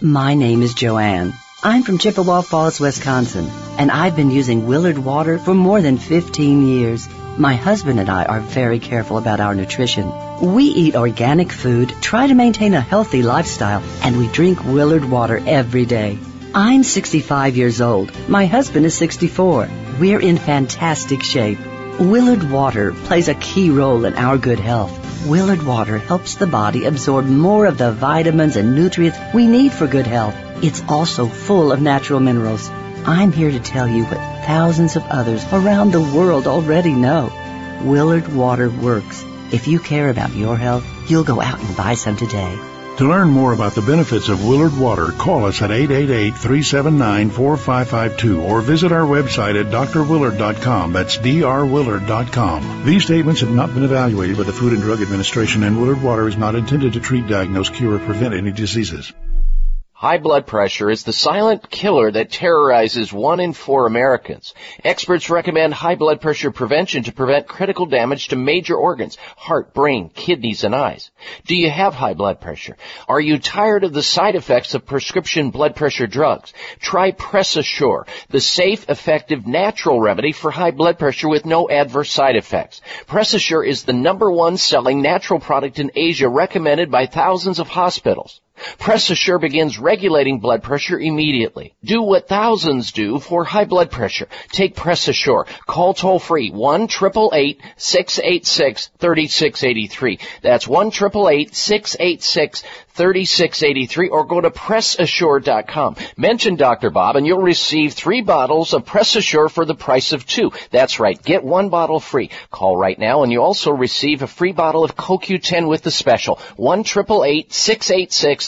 My name is Joanne. I'm from Chippewa Falls, Wisconsin, and I've been using Willard water for more than 15 years. My husband and I are very careful about our nutrition. We eat organic food, try to maintain a healthy lifestyle, and we drink Willard water every day. I'm 65 years old. My husband is 64. We're in fantastic shape. Willard water plays a key role in our good health. Willard water helps the body absorb more of the vitamins and nutrients we need for good health. It's also full of natural minerals. I'm here to tell you what thousands of others around the world already know. Willard water works. If you care about your health, you'll go out and buy some today. To learn more about the benefits of Willard Water, call us at 888-379-4552 or visit our website at drwillard.com. That's drwillard.com. These statements have not been evaluated by the Food and Drug Administration and Willard Water is not intended to treat, diagnose, cure, or prevent any diseases. High blood pressure is the silent killer that terrorizes one in four Americans. Experts recommend high blood pressure prevention to prevent critical damage to major organs, heart, brain, kidneys, and eyes. Do you have high blood pressure? Are you tired of the side effects of prescription blood pressure drugs? Try PressAssure, the safe, effective, natural remedy for high blood pressure with no adverse side effects. PressAssure is the number one selling natural product in Asia recommended by thousands of hospitals. PressAssure begins regulating blood pressure immediately. Do what thousands do for high blood pressure. Take PressAssure. Call toll free 1 686 3683. That's 1 686 3683 or go to PressAssure.com. Mention Dr. Bob and you'll receive three bottles of PressAssure for the price of two. That's right. Get one bottle free. Call right now and you also receive a free bottle of CoQ10 with the special. 1 686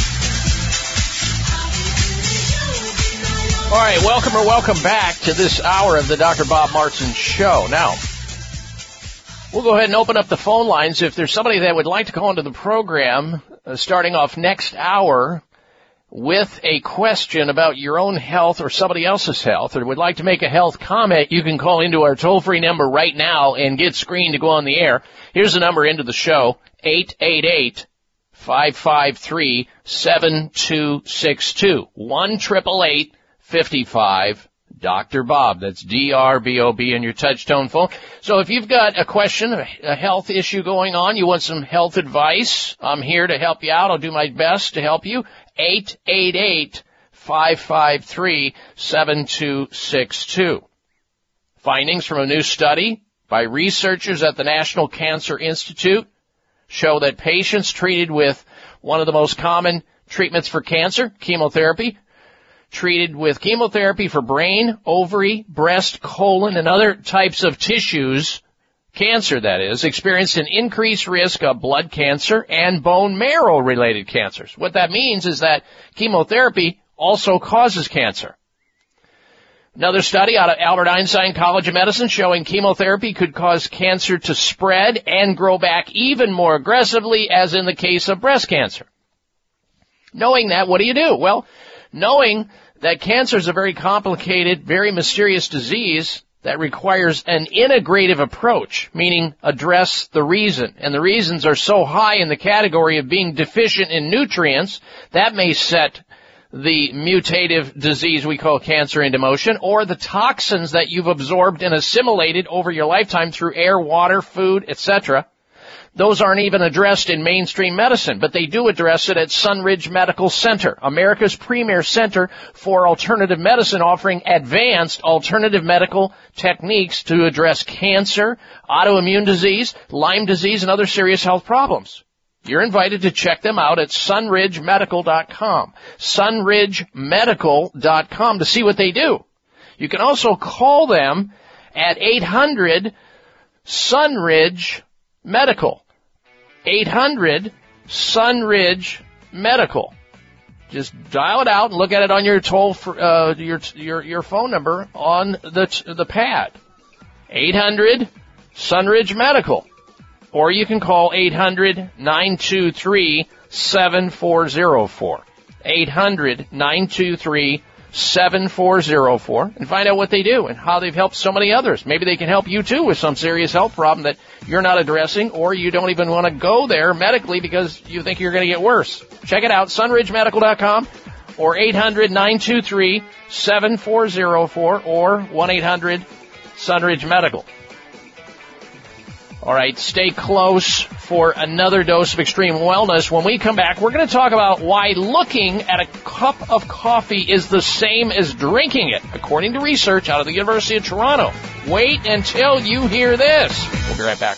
All right, welcome or welcome back to this hour of the Dr. Bob Martin Show. Now, we'll go ahead and open up the phone lines. If there's somebody that would like to call into the program, uh, starting off next hour, with a question about your own health or somebody else's health or would like to make a health comment, you can call into our toll free number right now and get screened to go on the air. Here's the number into the show, 888 553 7262. 1 55 Dr. Bob. That's D-R-B-O-B in your touchtone phone. So if you've got a question, a health issue going on, you want some health advice, I'm here to help you out. I'll do my best to help you. 888 553 7262. Findings from a new study by researchers at the National Cancer Institute show that patients treated with one of the most common treatments for cancer, chemotherapy, treated with chemotherapy for brain, ovary, breast, colon, and other types of tissues, cancer that is, experienced an increased risk of blood cancer and bone marrow related cancers. What that means is that chemotherapy also causes cancer. Another study out of Albert Einstein College of Medicine showing chemotherapy could cause cancer to spread and grow back even more aggressively as in the case of breast cancer. Knowing that, what do you do? Well, knowing that cancer is a very complicated, very mysterious disease that requires an integrative approach, meaning address the reason. And the reasons are so high in the category of being deficient in nutrients, that may set the mutative disease we call cancer into motion, or the toxins that you've absorbed and assimilated over your lifetime through air, water, food, etc. Those aren't even addressed in mainstream medicine, but they do address it at Sunridge Medical Center, America's premier center for alternative medicine offering advanced alternative medical techniques to address cancer, autoimmune disease, Lyme disease, and other serious health problems. You're invited to check them out at sunridgemedical.com. sunridgemedical.com to see what they do. You can also call them at 800 Sunridge Medical. 800 Sunridge Medical. Just dial it out and look at it on your toll for, uh, your your your phone number on the the pad. 800 Sunridge Medical. Or you can call 800 923 7404. 800 923 7404 and find out what they do and how they've helped so many others. Maybe they can help you too with some serious health problem that you're not addressing or you don't even want to go there medically because you think you're going to get worse. Check it out, sunridgemedical.com or 800-923-7404 or 1-800-SunRidge Medical. All right, stay close for another dose of extreme wellness. When we come back, we're going to talk about why looking at a cup of coffee is the same as drinking it, according to research out of the University of Toronto. Wait until you hear this. We'll be right back.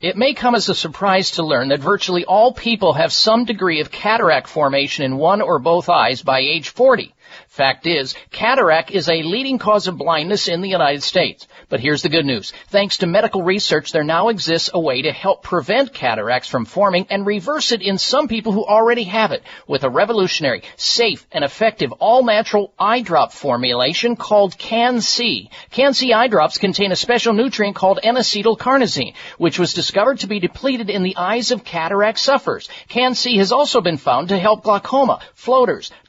It may come as a surprise to learn that virtually all people have some degree of cataract formation in one or both eyes by age 40. Fact is, cataract is a leading cause of blindness in the United States. But here's the good news. Thanks to medical research, there now exists a way to help prevent cataracts from forming and reverse it in some people who already have it with a revolutionary, safe, and effective all-natural eye drop formulation called Can-C. Can-C eye drops contain a special nutrient called N-acetylcarnosine, which was discovered to be depleted in the eyes of cataract sufferers. Can-C has also been found to help glaucoma, floaters,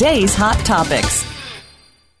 today's hot topics.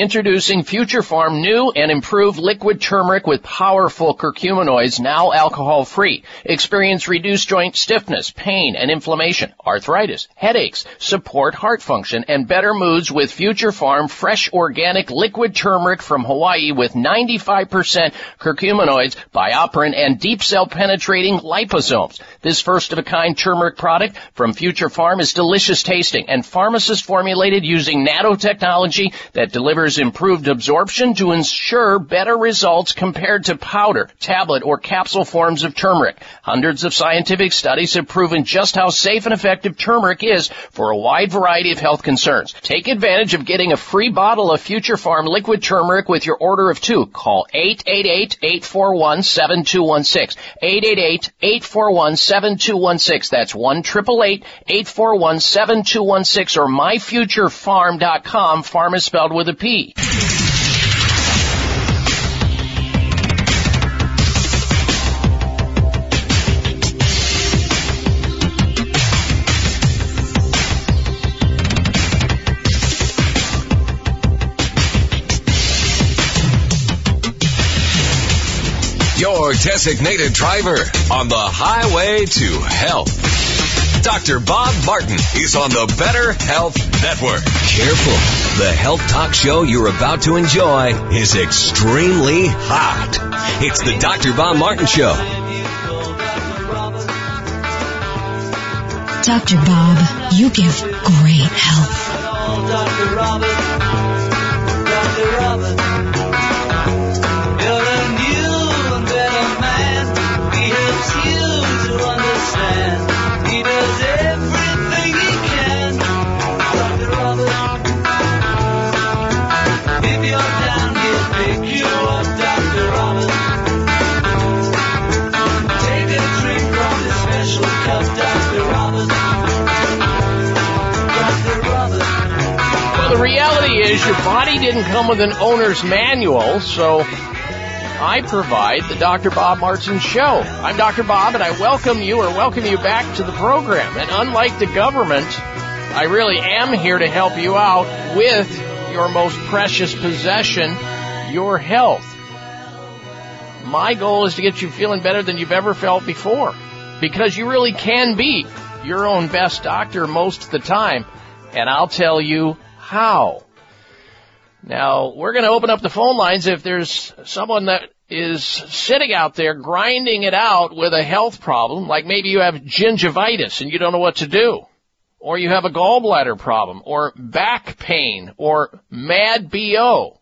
Introducing Future Pharm new and improved liquid turmeric with powerful curcuminoids, now alcohol free. Experience reduced joint stiffness, pain and inflammation, arthritis, headaches, support heart function, and better moods with Future Pharm fresh organic liquid turmeric from Hawaii with 95% curcuminoids, BioPerine, and deep cell penetrating liposomes. This first of a kind turmeric product from Future Pharm is delicious tasting and pharmacist formulated using nanotechnology that delivers improved absorption to ensure better results compared to powder, tablet, or capsule forms of turmeric. Hundreds of scientific studies have proven just how safe and effective turmeric is for a wide variety of health concerns. Take advantage of getting a free bottle of Future Pharm liquid turmeric with your order of two. Call 888-841-7216. 888-841-7216. That's 1 841-7216 or myfuturepharm.com. Farm is spelled with a P. Your designated driver on the highway to health. Dr. Bob Martin is on the Better Health Network. Careful. The health talk show you're about to enjoy is extremely hot. It's the Dr. Bob Martin Show. Dr. Bob, you give great health. Your body didn't come with an owner's manual, so I provide the Dr. Bob Martin Show. I'm Dr. Bob, and I welcome you or welcome you back to the program. And unlike the government, I really am here to help you out with your most precious possession, your health. My goal is to get you feeling better than you've ever felt before. Because you really can be your own best doctor most of the time. And I'll tell you how. Now, we're going to open up the phone lines if there's someone that is sitting out there grinding it out with a health problem, like maybe you have gingivitis and you don't know what to do, or you have a gallbladder problem, or back pain, or mad BO.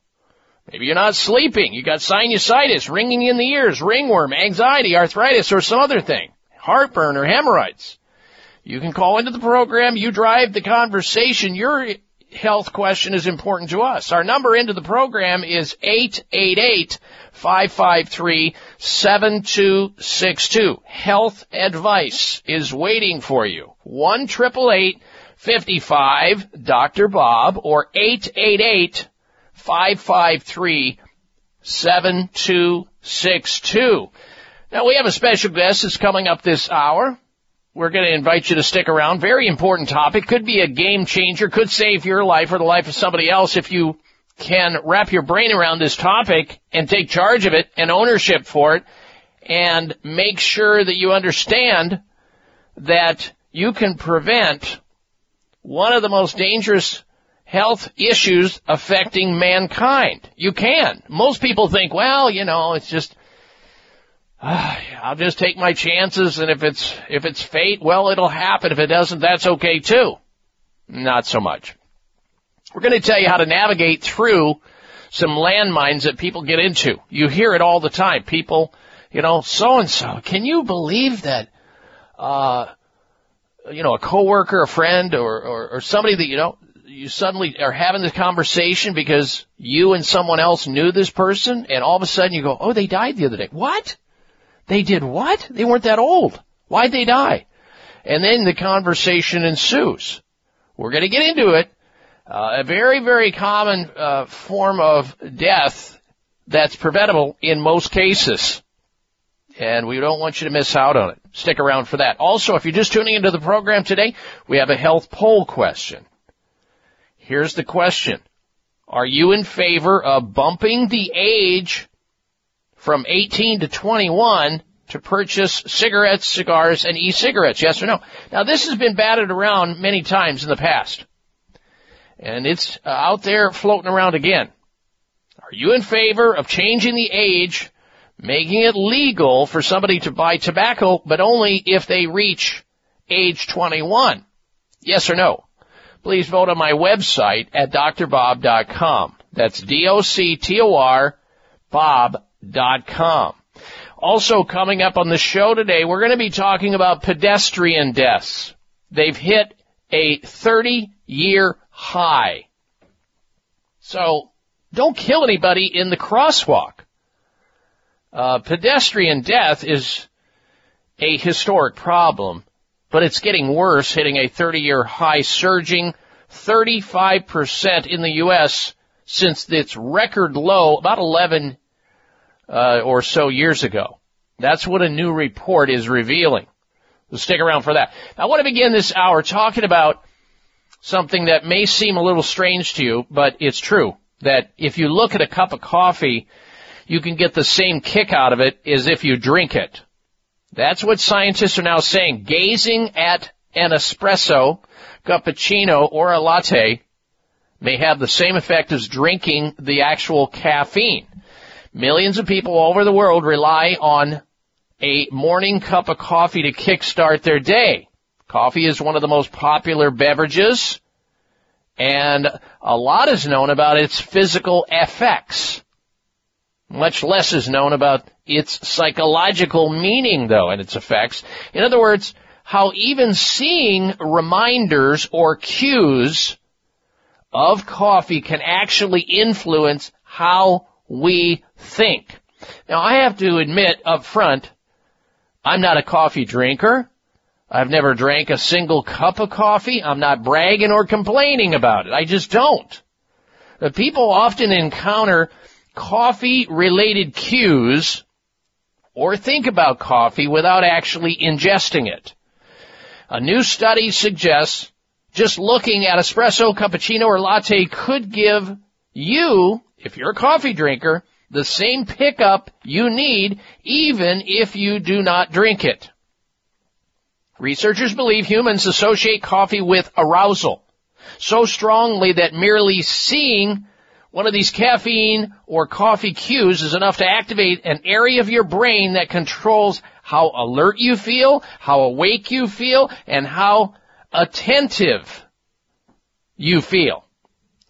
Maybe you're not sleeping, you got sinusitis, ringing in the ears, ringworm, anxiety, arthritis, or some other thing, heartburn or hemorrhoids. You can call into the program, you drive the conversation, your health question is important to us. Our number into the program is 888 553 7262. Health advice is waiting for you. 1 55 Dr. Bob or 888 553 7262. Now we have a special guest that's coming up this hour. We're going to invite you to stick around. Very important topic. Could be a game changer. Could save your life or the life of somebody else if you can wrap your brain around this topic and take charge of it and ownership for it and make sure that you understand that you can prevent one of the most dangerous health issues affecting mankind. You can. Most people think, well, you know, it's just uh, I'll just take my chances and if it's, if it's fate, well, it'll happen. If it doesn't, that's okay too. Not so much. We're going to tell you how to navigate through some landmines that people get into. You hear it all the time. People, you know, so and so. Can you believe that, uh, you know, a coworker, a friend, or, or, or somebody that you know, you suddenly are having this conversation because you and someone else knew this person, and all of a sudden you go, "Oh, they died the other day." What? They did what? They weren't that old. Why'd they die? And then the conversation ensues. We're going to get into it. Uh, a very, very common uh, form of death that's preventable in most cases. And we don't want you to miss out on it. Stick around for that. Also, if you're just tuning into the program today, we have a health poll question. Here's the question. Are you in favor of bumping the age from 18 to 21 to purchase cigarettes, cigars, and e-cigarettes? Yes or no? Now this has been batted around many times in the past. And it's uh, out there floating around again. Are you in favor of changing the age, making it legal for somebody to buy tobacco, but only if they reach age 21? Yes or no? Please vote on my website at doctorbob.com. That's D-O-C-T-O-R Bob com. Also coming up on the show today, we're going to be talking about pedestrian deaths. They've hit a 30 year high. So don't kill anybody in the crosswalk. Uh, pedestrian death is a historic problem, but it's getting worse, hitting a 30 year high, surging 35% in the U.S. since its record low about 11 uh, or so years ago. That's what a new report is revealing. So stick around for that. I want to begin this hour talking about something that may seem a little strange to you, but it's true. That if you look at a cup of coffee, you can get the same kick out of it as if you drink it. That's what scientists are now saying. Gazing at an espresso, cappuccino, or a latte may have the same effect as drinking the actual caffeine. Millions of people all over the world rely on a morning cup of coffee to kickstart their day. Coffee is one of the most popular beverages, and a lot is known about its physical effects. Much less is known about its psychological meaning, though, and its effects. In other words, how even seeing reminders or cues of coffee can actually influence how we think. Now I have to admit up front, I'm not a coffee drinker. I've never drank a single cup of coffee. I'm not bragging or complaining about it. I just don't. But people often encounter coffee related cues or think about coffee without actually ingesting it. A new study suggests just looking at espresso, cappuccino, or latte could give you, if you're a coffee drinker, the same pickup you need even if you do not drink it. Researchers believe humans associate coffee with arousal so strongly that merely seeing one of these caffeine or coffee cues is enough to activate an area of your brain that controls how alert you feel, how awake you feel, and how attentive you feel.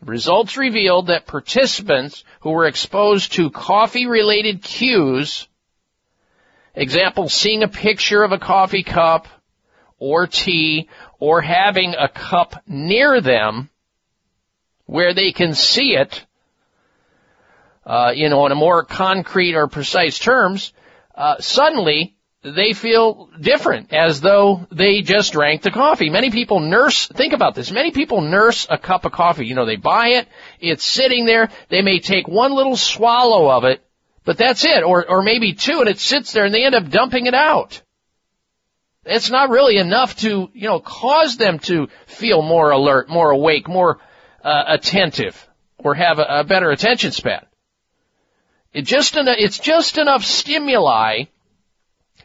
Results revealed that participants who were exposed to coffee related cues, example, seeing a picture of a coffee cup or tea or having a cup near them where they can see it, uh, you know, in a more concrete or precise terms, uh, suddenly they feel different as though they just drank the coffee. Many people nurse, think about this, many people nurse a cup of coffee. You know, they buy it, it's sitting there, they may take one little swallow of it, but that's it, or, or maybe two, and it sits there and they end up dumping it out. It's not really enough to, you know, cause them to feel more alert, more awake, more uh, attentive, or have a, a better attention span. It just it's just enough stimuli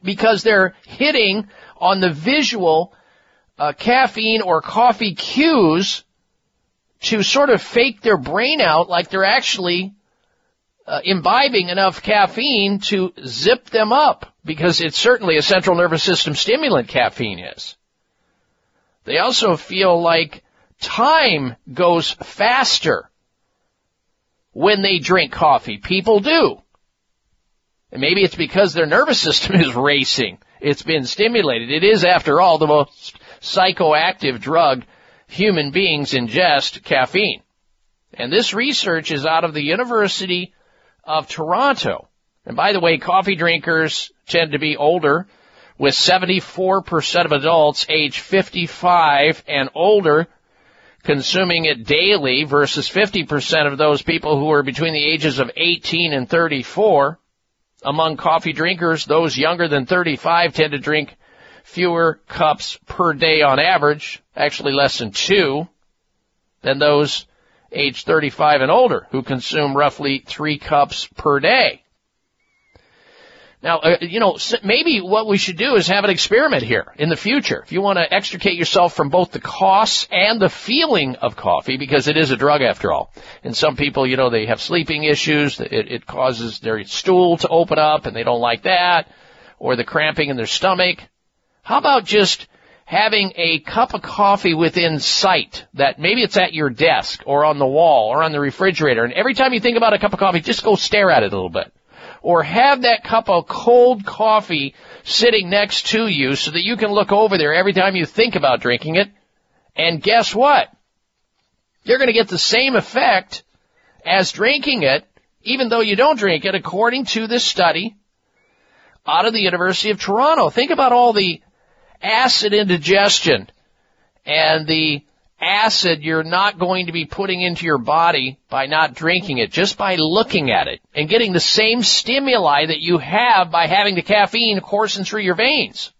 because they're hitting on the visual uh, caffeine or coffee cues to sort of fake their brain out like they're actually uh, imbibing enough caffeine to zip them up because it's certainly a central nervous system stimulant caffeine is. They also feel like time goes faster when they drink coffee. People do. And maybe it's because their nervous system <laughs> is racing. It's been stimulated. It is, after all, the most psychoactive drug human beings ingest, caffeine. And this research is out of the University of Toronto. And by the way, coffee drinkers tend to be older with 74% of adults age 55 and older consuming it daily versus 50% of those people who are between the ages of 18 and 34. Among coffee drinkers, those younger than 35 tend to drink fewer cups per day on average, actually less than two, than those age 35 and older who consume roughly three cups per day. Now, uh, you know, maybe what we should do is have an experiment here in the future. If you want to extricate yourself from both the costs and the feeling of coffee, because it is a drug after all. And some people, you know, they have sleeping issues. It, it causes their stool to open up and they don't like that. Or the cramping in their stomach. How about just having a cup of coffee within sight that maybe it's at your desk or on the wall or on the refrigerator. And every time you think about a cup of coffee, just go stare at it a little bit or have that cup of cold coffee sitting next to you so that you can look over there every time you think about drinking it. And guess what? You're going to get the same effect as drinking it, even though you don't drink it, according to this study out of the University of Toronto. Think about all the acid indigestion and the acid you're not going to be putting into your body by not drinking it, just by looking at it and getting the same stimuli that you have by having the caffeine coursing through your veins.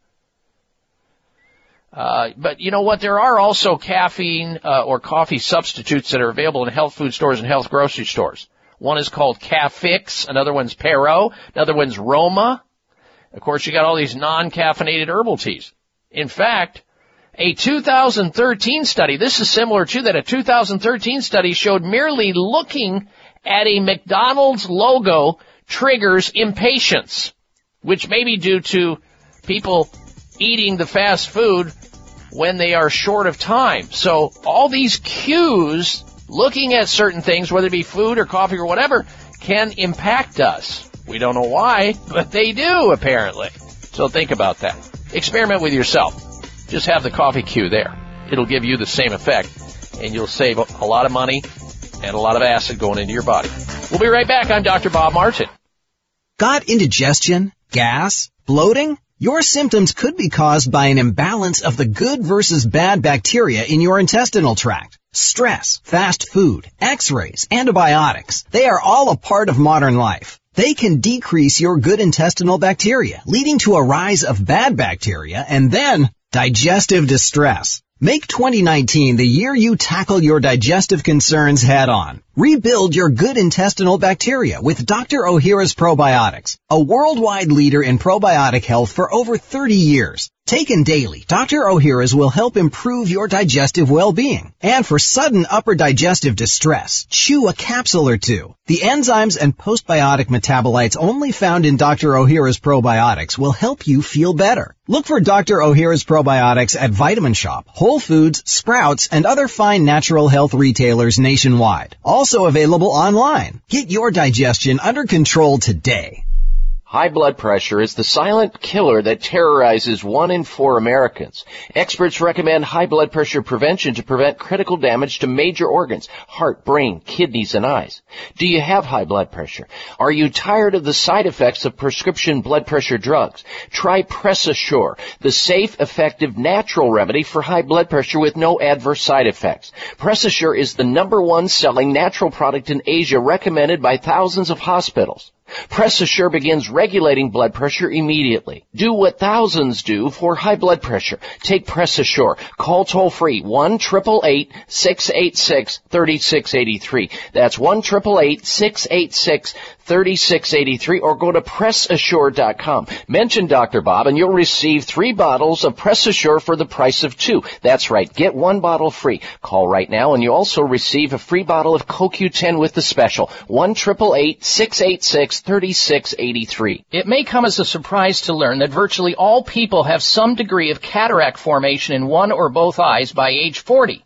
Uh, but you know what? There are also caffeine uh, or coffee substitutes that are available in health food stores and health grocery stores. One is called Cafix, another one's Pero, another one's Roma. Of course, you got all these non-caffeinated herbal teas. In fact, a 2013 study, this is similar to that, a 2013 study showed merely looking at a McDonald's logo triggers impatience, which may be due to people eating the fast food when they are short of time. So all these cues, looking at certain things, whether it be food or coffee or whatever, can impact us. We don't know why, but they do apparently. So think about that. Experiment with yourself. Just have the coffee cue there. It'll give you the same effect and you'll save a lot of money and a lot of acid going into your body. We'll be right back. I'm Dr. Bob Martin. Got indigestion? Gas? Bloating? Your symptoms could be caused by an imbalance of the good versus bad bacteria in your intestinal tract. Stress, fast food, x-rays, antibiotics, they are all a part of modern life. They can decrease your good intestinal bacteria, leading to a rise of bad bacteria and then digestive distress. Make 2019 the year you tackle your digestive concerns head on. Rebuild your good intestinal bacteria with Dr. Ohhira's probiotics, a worldwide leader in probiotic health for over 30 years. Taken daily, Dr. Ohhira's will help improve your digestive well-being. And for sudden upper digestive distress, chew a capsule or two. The enzymes and postbiotic metabolites only found in Dr. Ohhira's probiotics will help you feel better. Look for Dr. Ohhira's probiotics at Vitamin Shoppe, Whole Foods, Sprouts, and other fine natural health retailers nationwide. Also available online. Get your digestion under control today. High blood pressure is the silent killer that terrorizes one in four Americans. Experts recommend high blood pressure prevention to prevent critical damage to major organs, heart, brain, kidneys, and eyes. Do you have high blood pressure? Are you tired of the side effects of prescription blood pressure drugs? Try PressAssure, the safe, effective, natural remedy for high blood pressure with no adverse side effects. PressAssure is the number one selling natural product in Asia recommended by thousands of hospitals. PressAssure begins regulating blood pressure immediately. Do what thousands do for high blood pressure. Take PressAssure. Call toll free 1 686 3683. That's 1 686 3683 or go to PressAssure.com. Mention Dr. Bob and you'll receive three bottles of PressAssure for the price of two. That's right. Get one bottle free. Call right now and you also receive a free bottle of CoQ10 with the special. 1 686 3683. It may come as a surprise to learn that virtually all people have some degree of cataract formation in one or both eyes by age 40.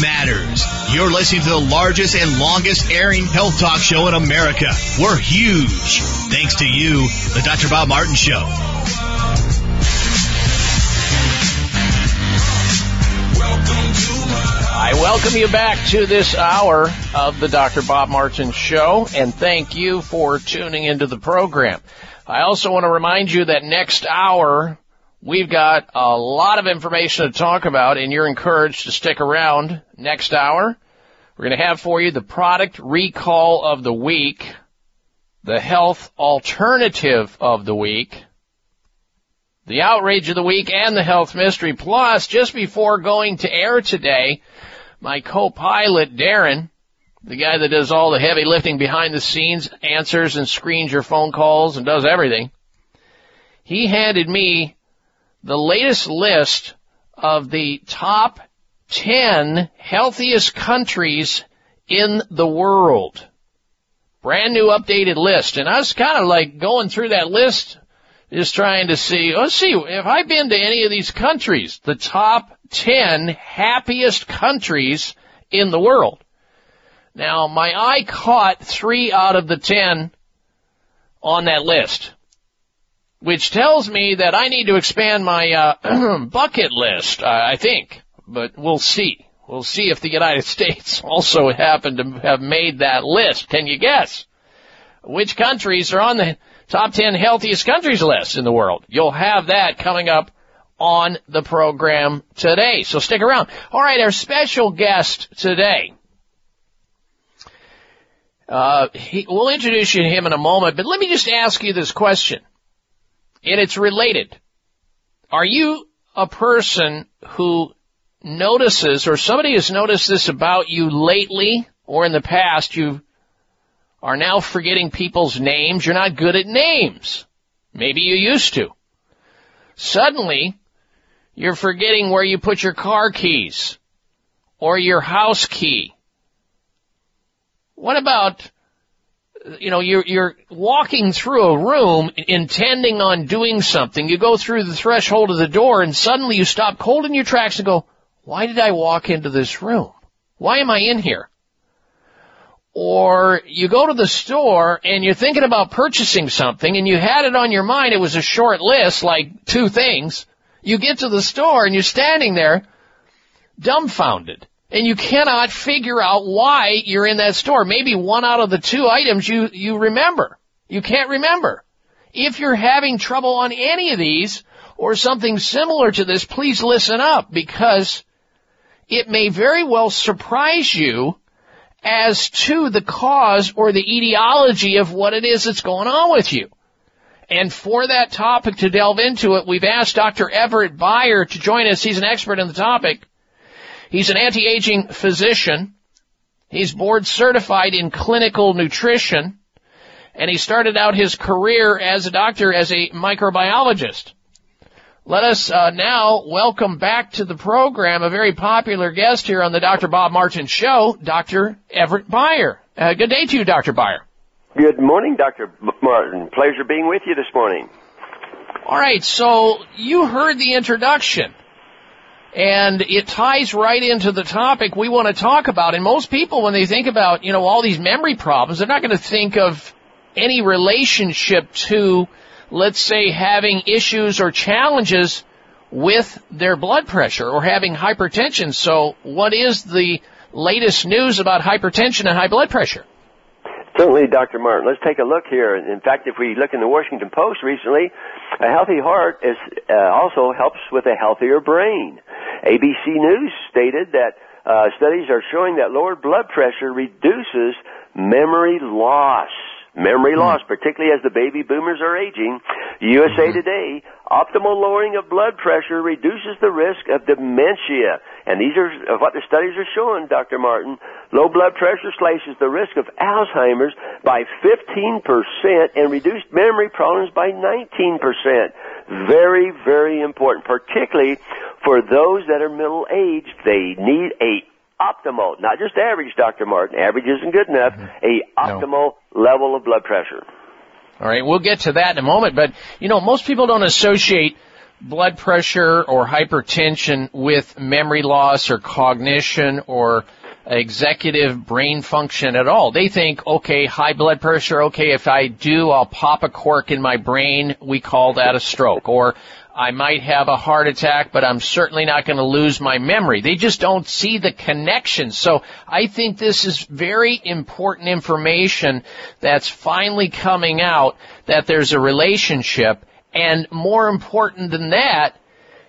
Matters. You're listening to the largest and longest airing health talk show in America. We're huge. Thanks to you, the Dr. Bob Martin Show. I welcome you back to this hour of the Dr. Bob Martin Show, and thank you for tuning into the program. I also want to remind you that next hour, we've got a lot of information to talk about, and you're encouraged to stick around next hour. We're going to have for you the product recall of the week, the health alternative of the week, the outrage of the week, and the health mystery. Plus, just before going to air today, my co-pilot Darren, the guy that does all the heavy lifting behind the scenes, answers and screens your phone calls and does everything, he handed me the latest list of the top 10 healthiest countries in the world. Brand new updated list. And I was kind of like going through that list, just trying to see, let's see, have I been to any of these countries? The top 10 happiest countries in the world. Now, my eye caught three out of the 10 on that list, which tells me that I need to expand my uh, <clears throat> bucket list, uh, I think but we'll see. We'll see if the United <laughs> States also happen to have made that list. Can you guess? Which countries are on the top 10 healthiest countries list in the world? You'll have that coming up on the program today. So stick around. All right, our special guest today Uh, he, we'll introduce you to him in a moment, but let me just ask you this question. And it's related. Are you a person who notices or somebody has noticed this about you lately or in the past you are now forgetting people's names. You're not good at names. Maybe you used to. Suddenly, you're forgetting where you put your car keys or your house key. What about, you know, you're, you're walking through a room intending on doing something. You go through the threshold of the door and suddenly you stop cold in your tracks and go, why did I walk into this room? Why am I in here? Or you go to the store and you're thinking about purchasing something and you had it on your mind. It was a short list, like two things. You get to the store and you're standing there dumbfounded and you cannot figure out why you're in that store. Maybe one out of the two items you, you remember. You can't remember. If you're having trouble on any of these or something similar to this, please listen up because it may very well surprise you as to the cause or the etiology of what it is that's going on with you. And for that topic to delve into it, we've asked Dr. Everett Beyer to join us. He's an expert in the topic. He's an anti-aging physician. He's board certified in clinical nutrition. And he started out his career as a doctor as a microbiologist. Let us uh, now welcome back to the program a very popular guest here on the Dr. Bob Martin Show, Dr. Everett Beyer. Uh, good day to you, Dr. Beyer. Good morning, Dr. Martin. Pleasure being with you this morning. All right, so you heard the introduction, and it ties right into the topic we want to talk about. And most people, when they think about, you know, all these memory problems, they're not going to think of any relationship to let's say, having issues or challenges with their blood pressure or having hypertension. So what is the latest news about hypertension and high blood pressure? Certainly, Dr. Martin. Let's take a look here. In fact, if we look in the Washington Post recently, a healthy heart is, uh, also helps with a healthier brain. ABC News stated that uh, studies are showing that lower blood pressure reduces memory loss memory hmm. loss, particularly as the baby boomers are aging. USA mm-hmm. Today, optimal lowering of blood pressure reduces the risk of dementia. And these are what the studies are showing, Dr. Martin. Low blood pressure slashes the risk of Alzheimer's by 15% and reduced memory problems by 19%. Very, very important, particularly for those that are middle aged. They need a optimal, not just average, Dr. Martin. Average isn't good enough. A mm-hmm. optimal level of blood pressure. All right, we'll get to that in a moment, but you know, most people don't associate blood pressure or hypertension with memory loss or cognition or executive brain function at all. They think, okay, high blood pressure, okay, if I do, I'll pop a cork in my brain, we call that a stroke. Or I might have a heart attack, but I'm certainly not going to lose my memory. They just don't see the connection. So I think this is very important information that's finally coming out that there's a relationship and more important than that,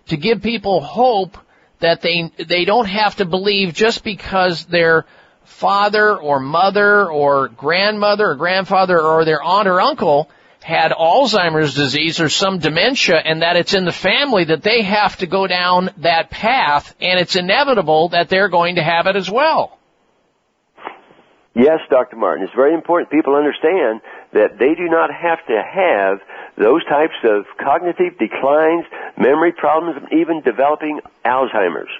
to give people hope that they, they don't have to believe just because their father or mother or grandmother or grandfather or their aunt or uncle had Alzheimer's disease or some dementia and that it's in the family that they have to go down that path and it's inevitable that they're going to have it as well. Yes, Dr. Martin. It's very important people understand that they do not have to have those types of cognitive declines, memory problems, even developing Alzheimer's.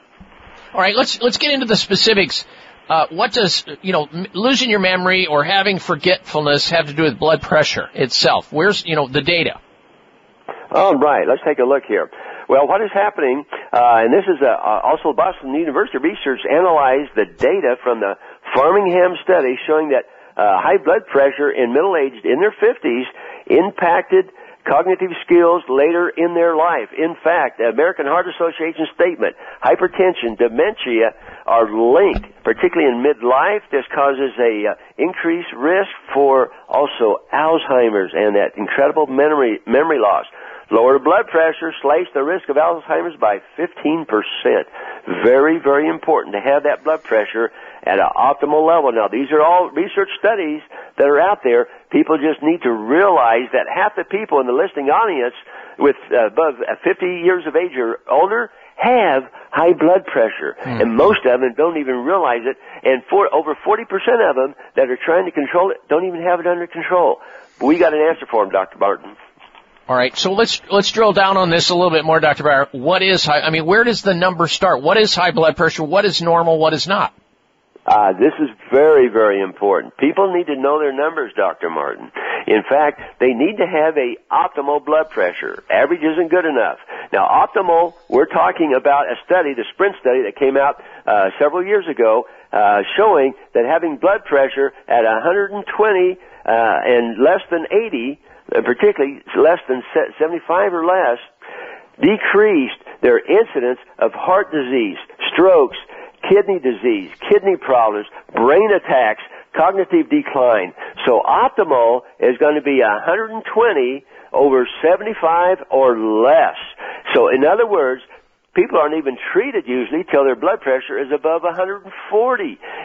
All right, let's let's get into the specifics uh, what does you know losing your memory or having forgetfulness have to do with blood pressure itself? Where's you know the data? All right, let's take a look here. Well, what is happening, uh, and this is uh, uh also Boston University research analyzed the data from the Framingham study showing that uh, high blood pressure in middle-aged in their 50s impacted cognitive skills later in their life. In fact, the American Heart Association statement, hypertension, dementia are linked, particularly in midlife. This causes a uh, increased risk for also Alzheimer's and that incredible memory memory loss. Lower blood pressure, slash the risk of Alzheimer's by 15%. Very, very important to have that blood pressure at an optimal level. Now, these are all research studies that are out there. People just need to realize that half the people in the listening audience with uh, above 50 years of age or older have high blood pressure, Hmm. and most of them don't even realize it. And for over 40% of them that are trying to control it don't even have it under control. But we got an answer for them, Dr. Martin. All right, so let's let's drill down on this a little bit more, Dr. Bauer. What is high? I mean, where does the number start? What is high blood pressure? What is normal? What is not? Uh, this is very, very important. People need to know their numbers, Dr. Martin. In fact, they need to have a optimal blood pressure. Average isn't good enough. Now, optimal, we're talking about a study, the SPRINT study that came out uh, several years ago, uh, showing that having blood pressure at 120 uh, and less than 80, and particularly less than 75 or less, decreased their incidence of heart disease, strokes, kidney disease, kidney problems, brain attacks, cognitive decline. So optimal is going to be 120 over 75 or less. So in other words, people aren't even treated usually till their blood pressure is above 140.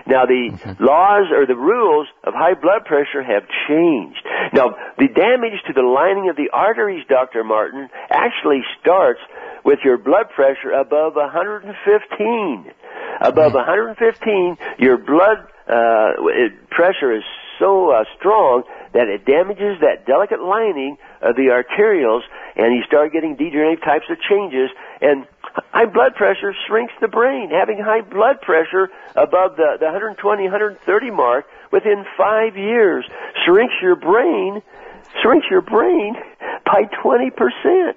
Now the laws or the rules of high blood pressure have changed. Now the damage to the lining of the arteries, Dr. Martin, actually starts with your blood pressure above 115. Above 115, your blood uh, pressure is so uh, strong that it damages that delicate lining of the arterioles, and you start getting degenerative types of changes. And high blood pressure shrinks the brain. Having high blood pressure above the, the 120, 130 mark within five years shrinks your brain, shrinks your brain by 20 percent.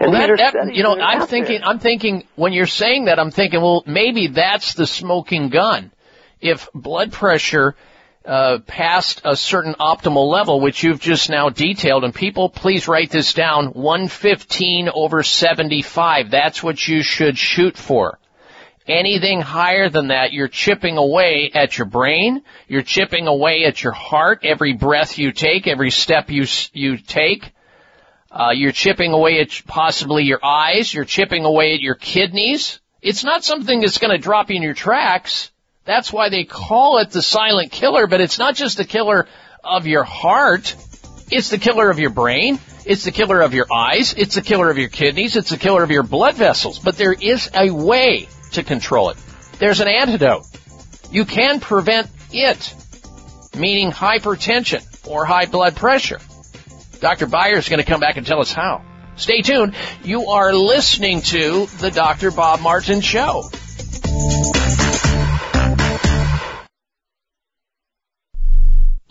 And these that, that- you know, I'm thinking, there. I'm thinking when you're saying that, I'm thinking, well, maybe that's the smoking gun. If blood pressure uh, past a certain optimal level, which you've just now detailed, and people, please write this down: 115 over 75. That's what you should shoot for. Anything higher than that, you're chipping away at your brain. You're chipping away at your heart. Every breath you take, every step you you take. Uh, you're chipping away at possibly your eyes. You're chipping away at your kidneys. It's not something that's going to drop you in your tracks. That's why they call it the silent killer, but it's not just the killer of your heart. It's the killer of your brain. It's the killer of your eyes. It's the killer of your kidneys. It's the killer of your blood vessels. But there is a way to control it. There's an antidote. You can prevent it, meaning hypertension or high blood pressure. Dr. Beyer is going to come back and tell us how. Stay tuned. You are listening to the Dr. Bob Martin Show.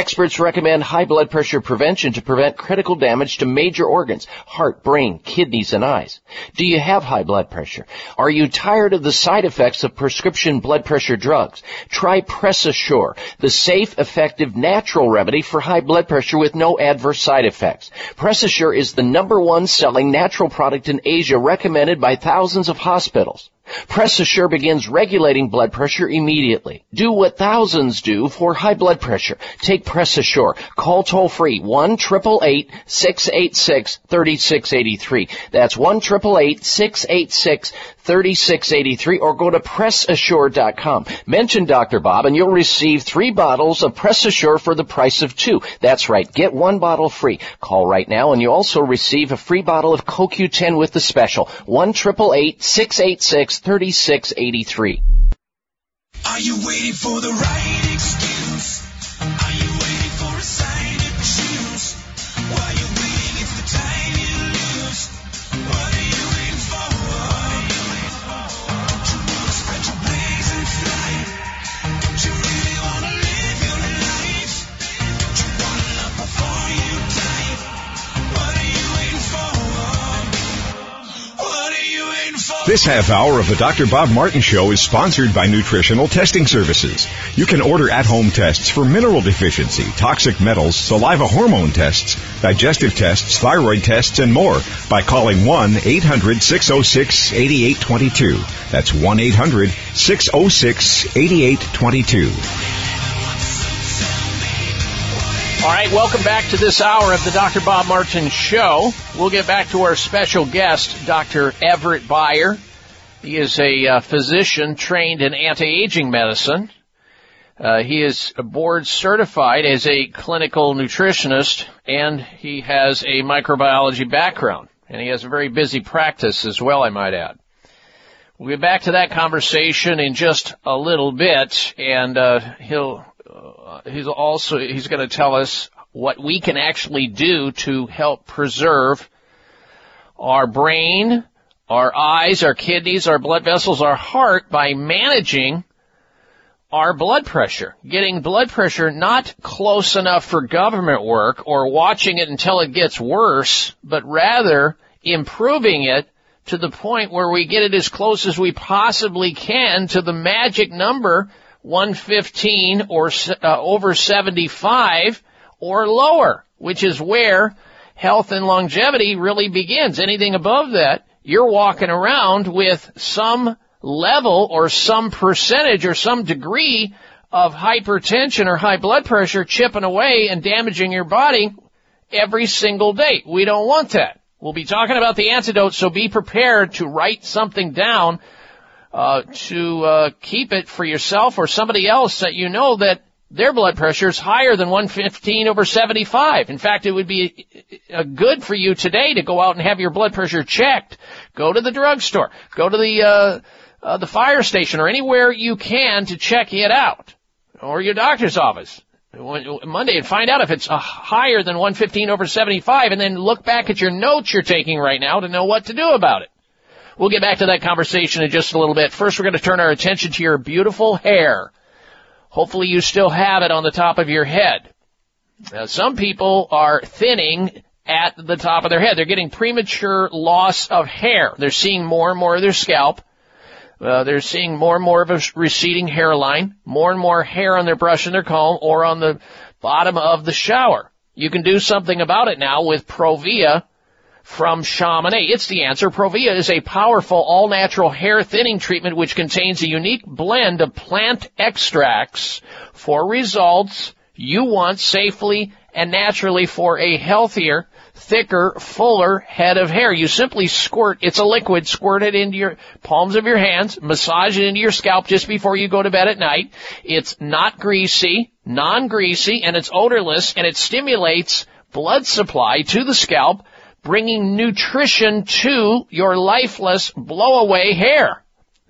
Experts recommend high blood pressure prevention to prevent critical damage to major organs, heart, brain, kidneys, and eyes. Do you have high blood pressure? Are you tired of the side effects of prescription blood pressure drugs? Try PressAssure, the safe, effective, natural remedy for high blood pressure with no adverse side effects. PressAssure is the number one selling natural product in Asia recommended by thousands of hospitals. PressAssure begins regulating blood pressure immediately. Do what thousands do for high blood pressure. Take PressAssure. Call toll free 1 686 3683. That's 1 686 3683 or go to PressAssure.com. Mention Dr. Bob and you'll receive three bottles of PressAssure for the price of two. That's right. Get one bottle free. Call right now and you also receive a free bottle of CoQ10 with the special. 1 686 3683. Are you waiting for the right excuse? This half hour of the Dr. Bob Martin Show is sponsored by Nutritional Testing Services. You can order at-home tests for mineral deficiency, toxic metals, saliva hormone tests, digestive tests, thyroid tests, and more by calling 1-800-606-8822. That's 1-800-606-8822. All right, welcome back to this hour of the Dr. Bob Martin Show. We'll get back to our special guest, Dr. Everett Beyer. He is a uh, physician trained in anti-aging medicine. Uh, he is board certified as a clinical nutritionist and he has a microbiology background. And he has a very busy practice as well, I might add. We'll get back to that conversation in just a little bit and uh, he'll Uh, he's also he's going to tell us what we can actually do to help preserve our brain, our eyes, our kidneys, our blood vessels, our heart by managing our blood pressure. Getting blood pressure not close enough for government work or watching it until it gets worse, but rather improving it to the point where we get it as close as we possibly can to the magic number 115 or uh, over 75 or lower, which is where health and longevity really begins. Anything above that, you're walking around with some level or some percentage or some degree of hypertension or high blood pressure chipping away and damaging your body every single day. We don't want that. We'll be talking about the antidote, so be prepared to write something down uh, to uh, keep it for yourself or somebody else that you know that their blood pressure is higher than 115 over 75. In fact, it would be uh, good for you today to go out and have your blood pressure checked. Go to the drugstore. Go to the uh, uh, the fire station or anywhere you can to check it out, or your doctor's office. Monday and find out if it's uh, higher than 115 over 75 and then look back at your notes you're taking right now to know what to do about it. We'll get back to that conversation in just a little bit. First, we're going to turn our attention to your beautiful hair. Hopefully you still have it on the top of your head. Now, some people are thinning at the top of their head. They're getting premature loss of hair. They're seeing more and more of their scalp. Uh, they're seeing more and more of a receding hairline, more and more hair on their brush and their comb or on the bottom of the shower. You can do something about it now with Provia from Chamonix. It's the answer. Provia is a powerful all-natural hair thinning treatment which contains a unique blend of plant extracts for results you want safely and naturally for a healthier, thicker, fuller head of hair. You simply squirt, it's a liquid, squirt it into your palms of your hands, massage it into your scalp just before you go to bed at night. It's not greasy, non-greasy, and it's odorless, and it stimulates blood supply to the scalp, bringing nutrition to your lifeless, blow-away hair.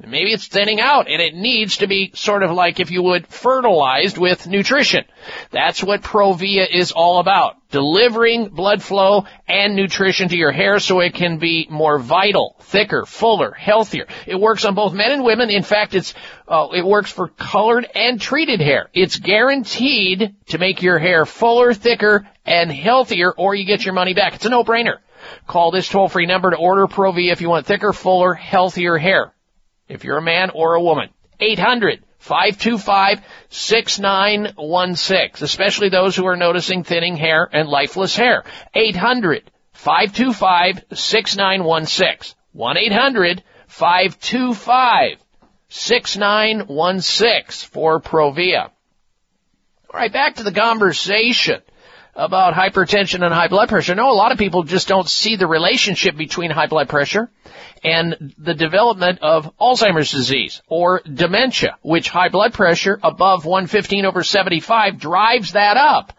Maybe it's thinning out and it needs to be sort of like, if you would, fertilized with nutrition. That's what Provia is all about. Delivering blood flow and nutrition to your hair so it can be more vital, thicker, fuller, healthier. It works on both men and women. In fact, it's, uh, it works for colored and treated hair. It's guaranteed to make your hair fuller, thicker, and healthier or you get your money back. It's a no-brainer. Call this toll-free number to order Provia if you want thicker, fuller, healthier hair if you're a man or a woman. 800 525 6916, especially those who are noticing thinning hair and lifeless hair. 800 525 6916. 1 800 525 6916 for Provia. All right, back to the conversation about hypertension and high blood pressure. No, a lot of people just don't see the relationship between high blood pressure and the development of Alzheimer's disease or dementia, which high blood pressure above 115 over 75 drives that up.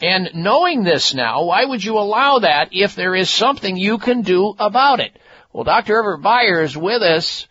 And knowing this now, why would you allow that if there is something you can do about it? Well, Dr. Everett Beyer is with us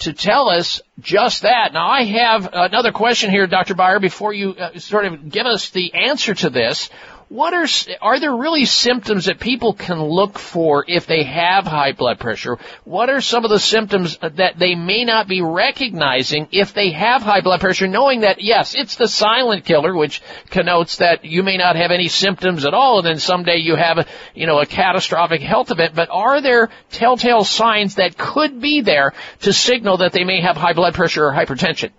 to tell us just that. Now, I have another question here, Dr. Beyer, before you uh, sort of give us the answer to this what are are there really symptoms that people can look for if they have high blood pressure? What are some of the symptoms that they may not be recognizing if they have high blood pressure, knowing that yes, it's the silent killer, which connotes that you may not have any symptoms at all, and then someday you have a you know a catastrophic health event. But are there telltale signs that could be there to signal that they may have high blood pressure or hypertension?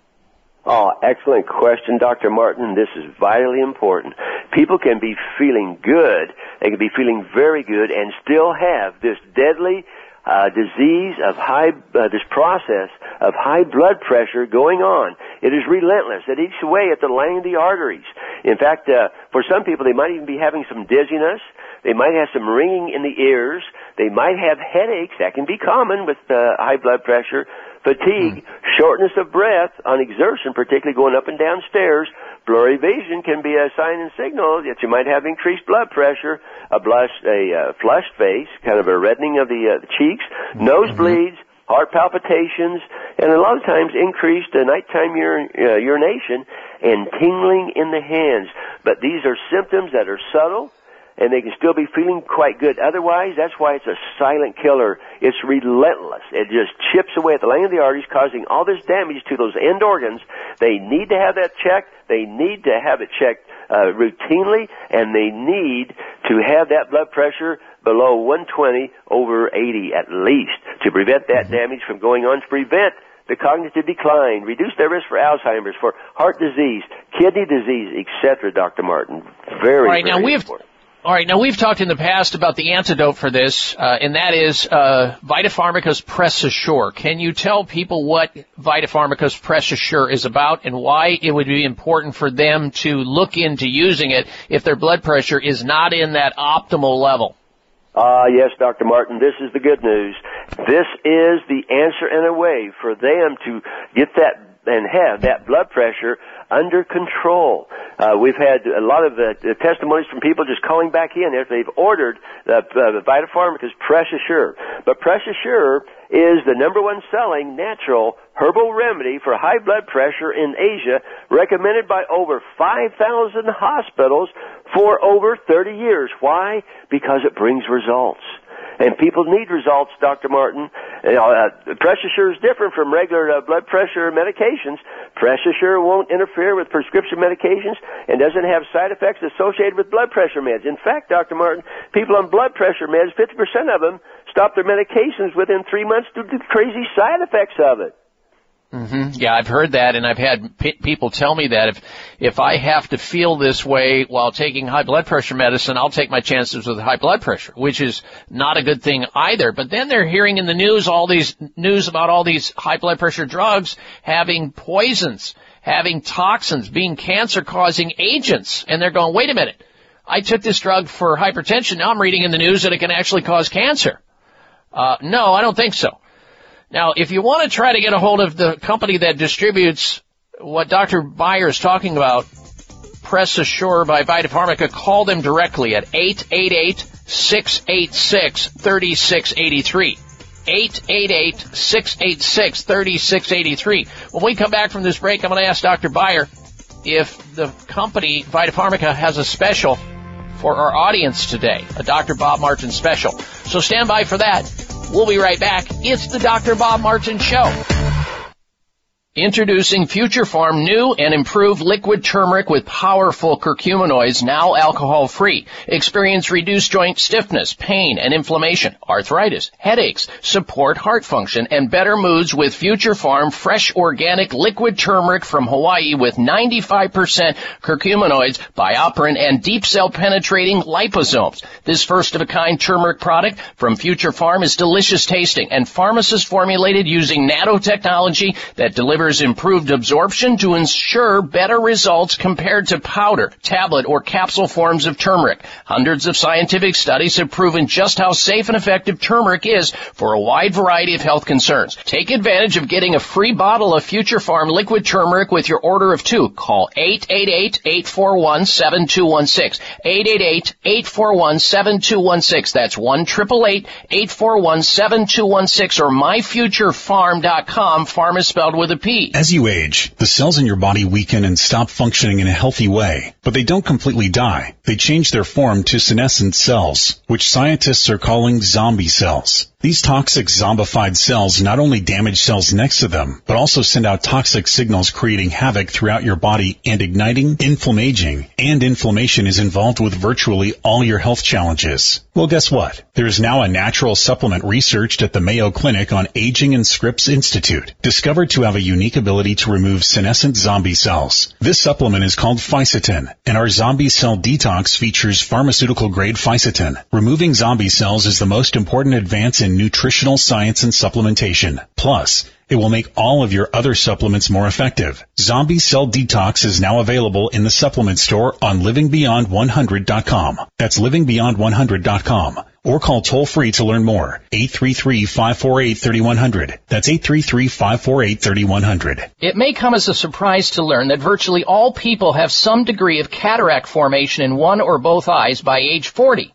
Oh, excellent question, Dr. Martin. This is vitally important. People can be feeling good, they can be feeling very good, and still have this deadly uh, disease of high, uh, this process of high blood pressure going on. It is relentless. It eats away at the lining of the arteries. In fact, uh, for some people, they might even be having some dizziness. They might have some ringing in the ears. They might have headaches. That can be common with uh, high blood pressure fatigue, shortness of breath on exertion, particularly going up and down stairs. Blurry vision can be a sign and signal that you might have increased blood pressure, a blush, a uh, flushed face, kind of a reddening of the, uh, the cheeks, nosebleeds, heart palpitations, and a lot of times increased uh, nighttime ur- uh, urination and tingling in the hands. But these are symptoms that are subtle and they can still be feeling quite good. Otherwise, that's why it's a silent killer. It's relentless. It just chips away at the lining of the arteries, causing all this damage to those end organs. They need to have that checked. They need to have it checked uh, routinely, and they need to have that blood pressure below 120 over 80 at least to prevent that damage from going on, to prevent the cognitive decline, reduce their risk for Alzheimer's, for heart disease, kidney disease, etc. Dr. Martin, very, All right, very now we've important. All right. Now we've talked in the past about the antidote for this, uh, and that is uh, Vitapharmica's Press Assure. Can you tell people what Vitapharmica's Press Assure is about and why it would be important for them to look into using it if their blood pressure is not in that optimal level? Ah, yes, Dr. Martin, this is the good news. This is the answer in a way for them to get that and have that blood pressure under control. Uh, we've had a lot of uh, testimonies from people just calling back in if they've ordered the uh, Vitapharmica's Press Assure. But PressAssure is the number one selling natural herbal remedy for high blood pressure in Asia, recommended by over 5,000 hospitals for over 30 years. Why? Because it brings results. And people need results, Dr. Martin. Uh, PressAssure is different from regular uh, blood pressure medications. PressAssure won't interfere with prescription medications and doesn't have side effects associated with blood pressure meds. In fact, Dr. Martin, people on blood pressure meds, 50% of them stop their medications within three months due to the crazy side effects of it. Hmm Yeah, I've heard that, and I've had p- people tell me that if if I have to feel this way while taking high blood pressure medicine, I'll take my chances with high blood pressure, which is not a good thing either. But then they're hearing in the news all these news about all these high blood pressure drugs having poisons, having toxins, being cancer causing agents, and they're going, wait a minute. I took this drug for hypertension. Now I'm reading in the news that it can actually cause cancer. Uh, no, I don't think so. Now, if you want to try to get a hold of the company that distributes what Dr. Beyer is talking about, PressAssure by Vitapharmica, call them directly at 888-686-3683. 888-686-3683. When we come back from this break, I'm going to ask Dr. Beyer if the company Vitapharmica has a special for our audience today, a Dr. Bob Martin special. So stand by for that. We'll be right back. It's the Dr. Bob Martin Show. Introducing Future Pharm new and improved liquid turmeric with powerful curcuminoids, now alcohol free. Experience reduced joint stiffness, pain and inflammation, arthritis, headaches, support heart function, and better moods with Future Pharm fresh organic liquid turmeric from Hawaii with 95% curcuminoids, BioPerine, and deep cell penetrating liposomes. This first of a kind turmeric product from Future Pharm is delicious tasting and pharmacist formulated using nanotechnology that delivers improved absorption to ensure better results compared to powder, tablet, or capsule forms of turmeric. Hundreds of scientific studies have proven just how safe and effective turmeric is for a wide variety of health concerns. Take advantage of getting a free bottle of Future Pharm liquid turmeric with your order of two. Call 888-841-7216. 888-841-7216. That's 1 841-7216 or myfuturepharm.com. Pharm is spelled with a P. As you age, the cells in your body weaken and stop functioning in a healthy way. But they don't completely die. They change their form to senescent cells, which scientists are calling zombie cells. These toxic zombified cells not only damage cells next to them, but also send out toxic signals creating havoc throughout your body and igniting inflammaging. And inflammation is involved with virtually all your health challenges. Well, guess what? There is now a natural supplement researched at the Mayo Clinic on Aging and Scripps Institute, discovered to have a unique ability to remove senescent zombie cells. This supplement is called Fisetin, and our zombie cell detox features pharmaceutical grade Fisetin. Removing zombie cells is the most important advance in nutritional science and supplementation. Plus, it will make all of your other supplements more effective. Zombie Cell Detox is now available in the supplement store on livingbeyond100.com. That's livingbeyond100.com. Or call toll free to learn more. 833-548-3100. That's 833-548-3100. It may come as a surprise to learn that virtually all people have some degree of cataract formation in one or both eyes by age 40.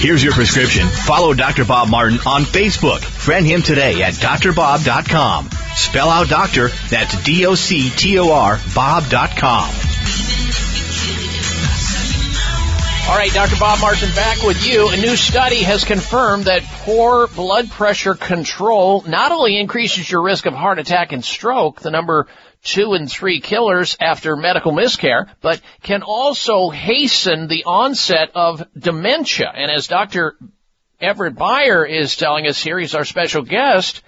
Here's your prescription. Follow Dr. Bob Martin on Facebook. Friend him today at doctorbob.com. Spell out doctor, that's D-O-C-T-O-R, bob.com. All right, Dr. Bob Martin back with you. A new study has confirmed that poor blood pressure control not only increases your risk of heart attack and stroke, the number two and three killers after medical miscare, but can also hasten the onset of dementia. And as Dr. Everett Beyer is telling us here, he's our special guest,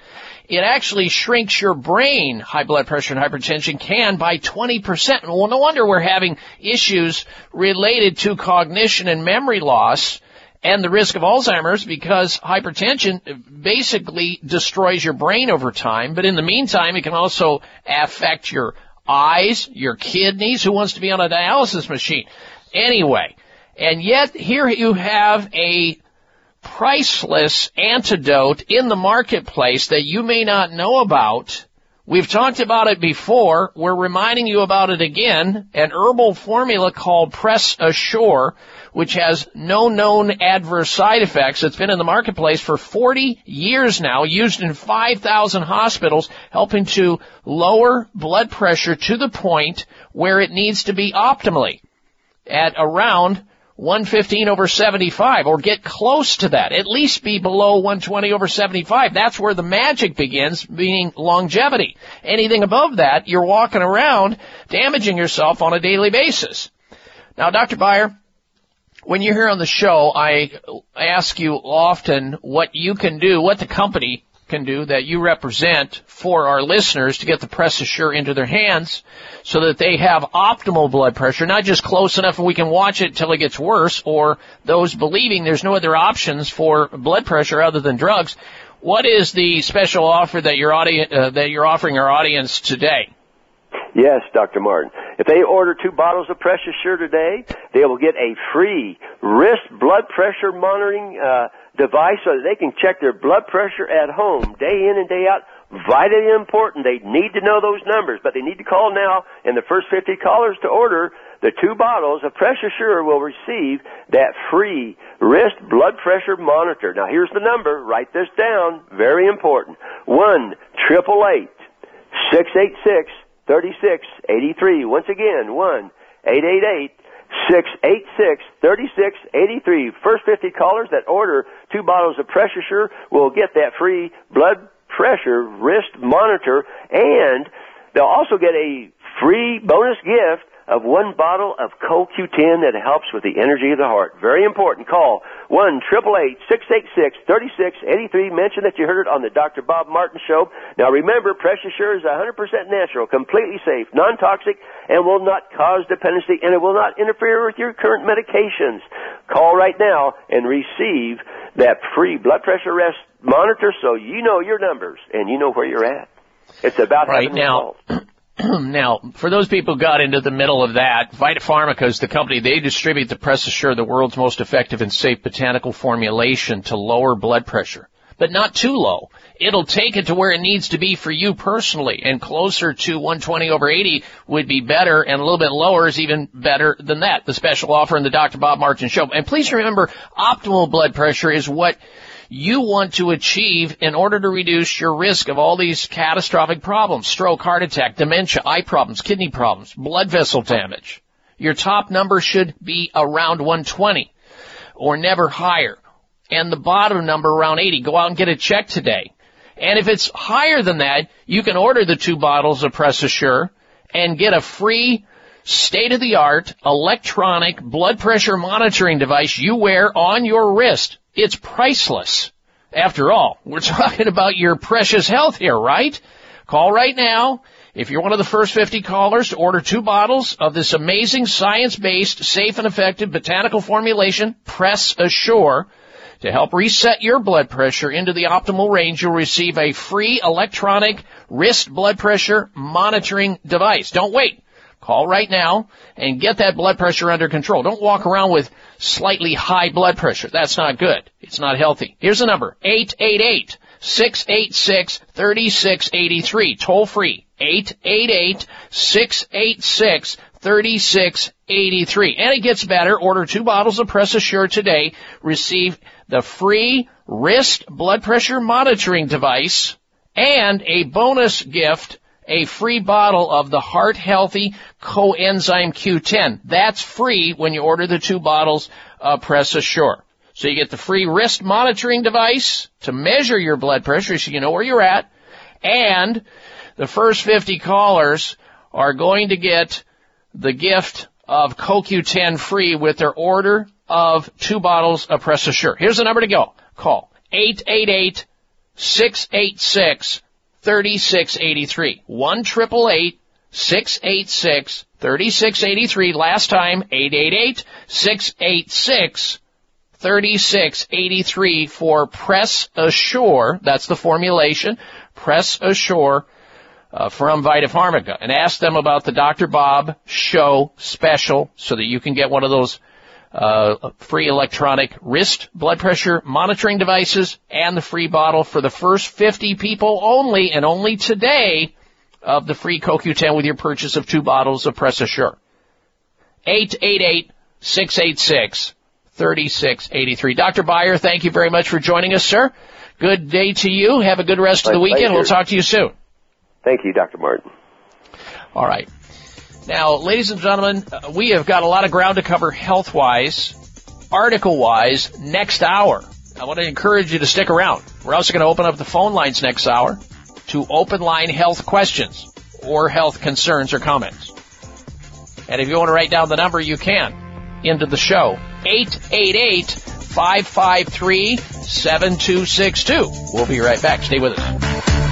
it actually shrinks your brain. High blood pressure and hypertension can by 20%. Well, no wonder we're having issues related to cognition and memory loss and the risk of Alzheimer's because hypertension basically destroys your brain over time. But in the meantime, it can also affect your eyes, your kidneys. Who wants to be on a dialysis machine? Anyway, and yet here you have a priceless antidote in the marketplace that you may not know about We've talked about it before. We're reminding you about it again. An herbal formula called PressAssure, which has no known adverse side effects. It's been in the marketplace for 40 years now, used in 5,000 hospitals, helping to lower blood pressure to the point where it needs to be optimally at around 115 over 75 or get close to that. At least be below 120 over 75. That's where the magic begins, meaning longevity. Anything above that, you're walking around damaging yourself on a daily basis. Now, Dr. Beyer, when you're here on the show, I ask you often what you can do, what the company can do that you represent for our listeners to get the PressAssure into their hands so that they have optimal blood pressure, not just close enough and we can watch it till it gets worse, or those believing there's no other options for blood pressure other than drugs. What is the special offer that uh, that you're offering our audience today? Yes, Dr. Martin. If they order two bottles of PressAssure today, they will get a free wrist blood pressure monitoring uh, device so that they can check their blood pressure at home day in and day out. Vitally important. They need to know those numbers, but they need to call now, and the first 50 callers to order the two bottles of PressAssure will receive that free wrist blood pressure monitor. Now here's the number. Write this down. Very important. One triple eight six eight six thirty six eighty three. Once again, one eight eight eight six eight six thirty six eighty three. First fifty callers that order two bottles of PressAssure will get that free blood pressure wrist monitor, and they'll also get a free bonus gift of one bottle of CoQ10 that helps with the energy of the heart. Very important. Call one triple eight six eight six thirty six eighty three. Mention that you heard it on the Dr. Bob Martin Show. Now remember, PressAssure is 100% natural, completely safe, non-toxic, and will not cause dependency, and it will not interfere with your current medications. Call right now and receive that free blood pressure rest monitor so you know your numbers and you know where you're at. It's about right now. <clears throat> <clears throat> now, for those people who got into the middle of that, Vitapharmica is the company. They distribute the PressAssure, the world's most effective and safe botanical formulation to lower blood pressure, but not too low. It'll take it to where it needs to be for you personally, and closer to 120 over 80 would be better, and a little bit lower is even better than that. The special offer in the Dr. Bob Martin Show. And please remember, optimal blood pressure is what you want to achieve in order to reduce your risk of all these catastrophic problems, stroke, heart attack, dementia, eye problems, kidney problems, blood vessel damage. Your top number should be around 120 or never higher. And the bottom number around 80. Go out and get it checked today. And if it's higher than that, you can order the two bottles of PressAssure and get a free state of the art electronic blood pressure monitoring device you wear on your wrist. It's priceless. After all, we're <laughs> talking about your precious health here, right? Call right now. If you're one of the first 50 callers to order two bottles of this amazing science-based, safe and effective botanical formulation, PressAssure, to help reset your blood pressure into the optimal range, you'll receive a free electronic wrist blood pressure monitoring device. Don't wait. Call right now and get that blood pressure under control. Don't walk around with slightly high blood pressure. That's not good. It's not healthy. Here's the number. 888 686 3683. Toll free. 888 686 3683. And it gets better. Order two bottles of PressAssure today. Receive the free wrist blood pressure monitoring device and a bonus gift a free bottle of the Heart Healthy Coenzyme Q10. That's free when you order the two bottles of PressAssure. So you get the free wrist monitoring device to measure your blood pressure so you know where you're at. And the first 50 callers are going to get the gift of CoQ10 free with their order of two bottles of PressAssure. Here's the number to go. Call 888 686 3683. 1 686 3683. Last time, 888 686 3683 for PressAssure. That's the formulation. PressAssure uh, from VitaPharmica And ask them about the Dr. Bob Show special so that you can get one of those uh, free electronic wrist blood pressure monitoring devices and the free bottle for the first 50 people only and only today of the free CoQ10 with your purchase of two bottles of PressAssure. 888-686-3683. Dr. Beyer, thank you very much for joining us, sir. Good day to you. Have a good rest of the weekend. pleasure. We'll talk to you soon. Thank you, Dr. Martin. All right. Now, ladies and gentlemen, uh, we have got a lot of ground to cover health-wise, article-wise, next hour. I want to encourage you to stick around. We're also going to open up the phone lines next hour to open line health questions or health concerns or comments. And if you want to write down the number, you can into the show. 888-553-7262. We'll be right back. Stay with us.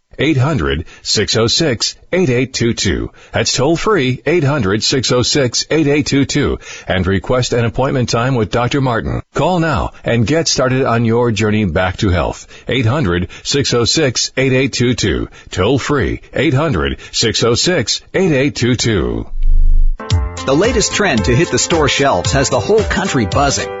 800-606-8822. 800-606-8822. That's toll free 800-606-8822 and request an appointment time with Dr. Martin. Call now and get started on your journey back to health. 800-606-8822. Toll free 800-606-8822. The latest trend to hit the store shelves has the whole country buzzing.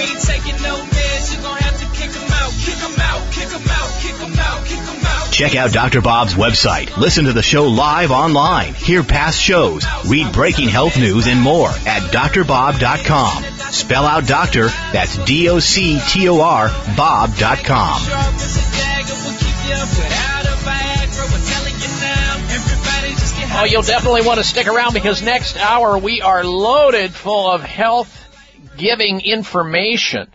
We ain't taking no meds, you gon' have to kick 'em out, kick 'em out, kick 'em out, kick 'em out, kick 'em out. Check out Dr. Bob's website. Listen to the show live online. Hear past shows. Read breaking health news and more at doctorbob.com. Spell out doctor. That's D-O-C-T-O-R Bob.com. Sharp as a dagger will keep you without a Viagra. We're telling you now, everybody just get Oh, you'll definitely want to stick around because next hour we are loaded full of health giving information.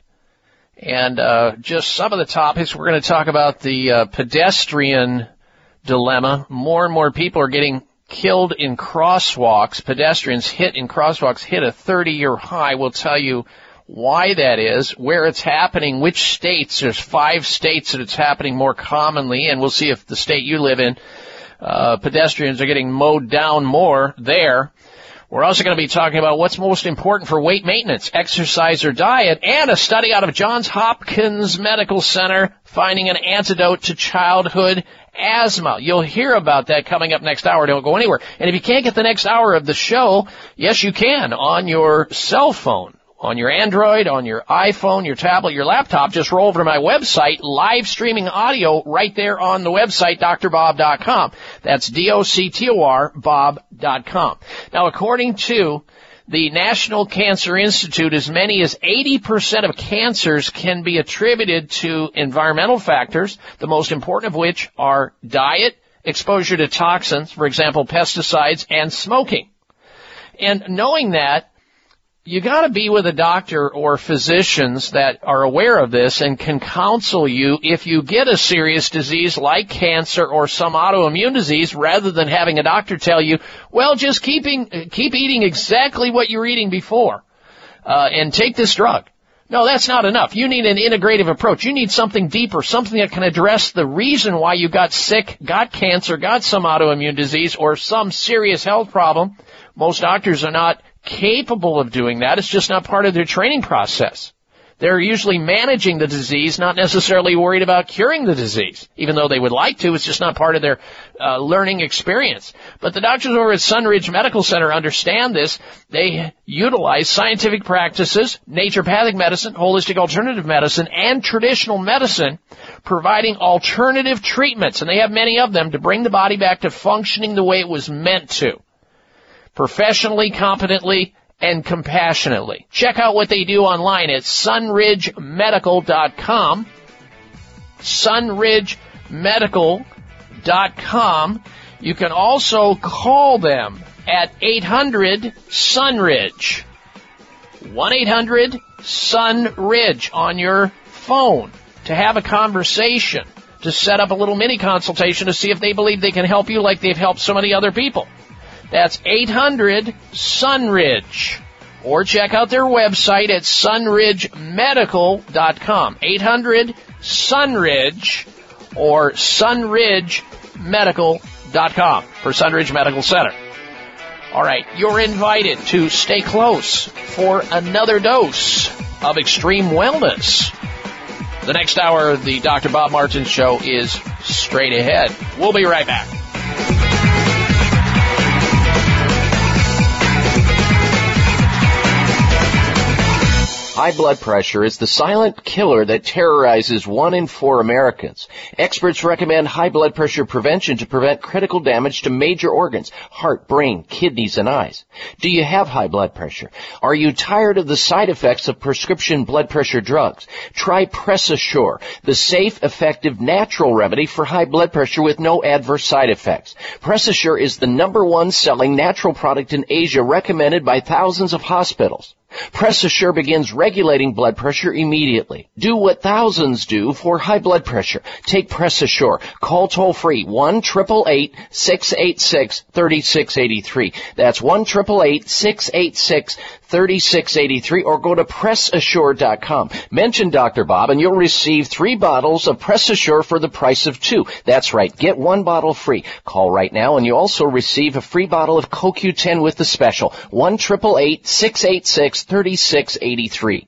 And uh, just some of the topics we're going to talk about the uh, pedestrian dilemma. More and more people are getting killed in crosswalks. Pedestrians hit in crosswalks hit a 30-year high. We'll tell you why that is, where it's happening, which states. There's five states that it's happening more commonly, and we'll see if the state you live in uh, pedestrians are getting mowed down more there. We're also going to be talking about what's most important for weight maintenance, exercise or diet, and a study out of Johns Hopkins Medical Center finding an antidote to childhood asthma. You'll hear about that coming up next hour. Don't go anywhere. And if you can't get the next hour of the show, yes, you can on your cell phone on your Android, on your iPhone, your tablet, your laptop, just roll over to my website, live streaming audio right there on the website, doctorbob.com. That's D-O-C-T-O-R, bob.com. Now, according to the National Cancer Institute, as many as 80% of cancers can be attributed to environmental factors, the most important of which are diet, exposure to toxins, for example, pesticides, and smoking. And knowing that, you got to be with a doctor or physicians that are aware of this and can counsel you if you get a serious disease like cancer or some autoimmune disease rather than having a doctor tell you, well, just keeping, keep eating exactly what you were eating before, uh, and take this drug. No, that's not enough. You need an integrative approach. You need something deeper, something that can address the reason why you got sick, got cancer, got some autoimmune disease, or some serious health problem. Most doctors are not capable of doing that. It's just not part of their training process. They're usually managing the disease, not necessarily worried about curing the disease. Even though they would like to, it's just not part of their uh, learning experience. But the doctors over at Sunridge Medical Center understand this. They utilize scientific practices, naturopathic medicine, holistic alternative medicine, and traditional medicine, providing alternative treatments, and they have many of them to bring the body back to functioning the way it was meant to professionally, competently, and compassionately. Check out what they do online at sunridgemedical.com. sunridgemedical.com. You can also call them at 800 Sunridge. 1-800-SUNRIDGE on your phone to have a conversation, to set up a little mini consultation to see if they believe they can help you like they've helped so many other people. That's 800 Sunridge. Or check out their website at sunridgemedical.com. 800 Sunridge or sunridgemedical.com for Sunridge Medical Center. All right, you're invited to stay close for another dose of extreme wellness. The next hour of the Dr. Bob Martin show is straight ahead. We'll be right back. High blood pressure is the silent killer that terrorizes one in four Americans. Experts recommend high blood pressure prevention to prevent critical damage to major organs, heart, brain, kidneys, and eyes. Do you have high blood pressure? Are you tired of the side effects of prescription blood pressure drugs? Try PressAssure, the safe, effective, natural remedy for high blood pressure with no adverse side effects. PressAssure is the number one selling natural product in Asia recommended by thousands of hospitals. PressAssure begins regulating blood pressure immediately. Do what thousands do for high blood pressure. Take PressAssure. Call toll free 1 686 3683. That's 1 686 3683 or go to PressAssure.com. Mention Dr. Bob and you'll receive three bottles of PressAssure for the price of two. That's right. Get one bottle free. Call right now and you also receive a free bottle of CoQ10 with the special. 1 686 3683.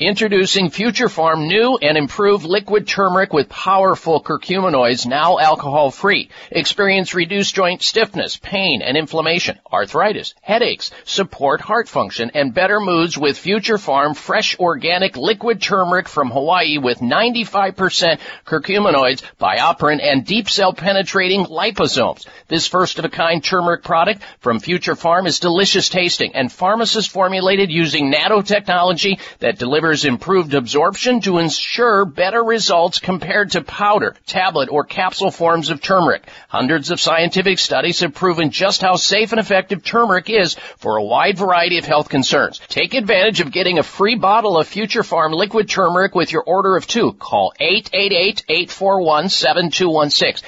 Introducing Future Pharm new and improved liquid turmeric with powerful curcuminoids, now alcohol free. Experience reduced joint stiffness, pain and inflammation, arthritis, headaches, support heart function, and better moods with Future Pharm fresh organic liquid turmeric from Hawaii with 95% curcuminoids, BioPerine, and deep cell penetrating liposomes. This first of a kind turmeric product from Future Pharm is delicious tasting and pharmacist formulated using nanotechnology that delivers improved absorption to ensure better results compared to powder, tablet, or capsule forms of turmeric. Hundreds of scientific studies have proven just how safe and effective turmeric is for a wide variety of health concerns. Take advantage of getting a free bottle of Future Pharm liquid turmeric with your order of two. Call 888-841-7216.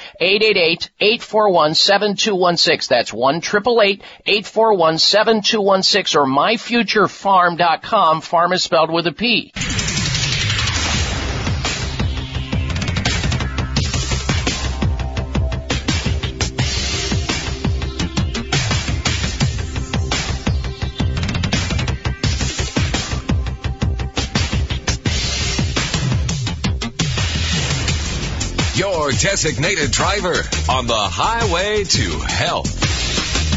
888-841-7216. That's 1 841-7216 or myfuturepharm.com. Pharm is spelled with a P. Your designated driver on the highway to health.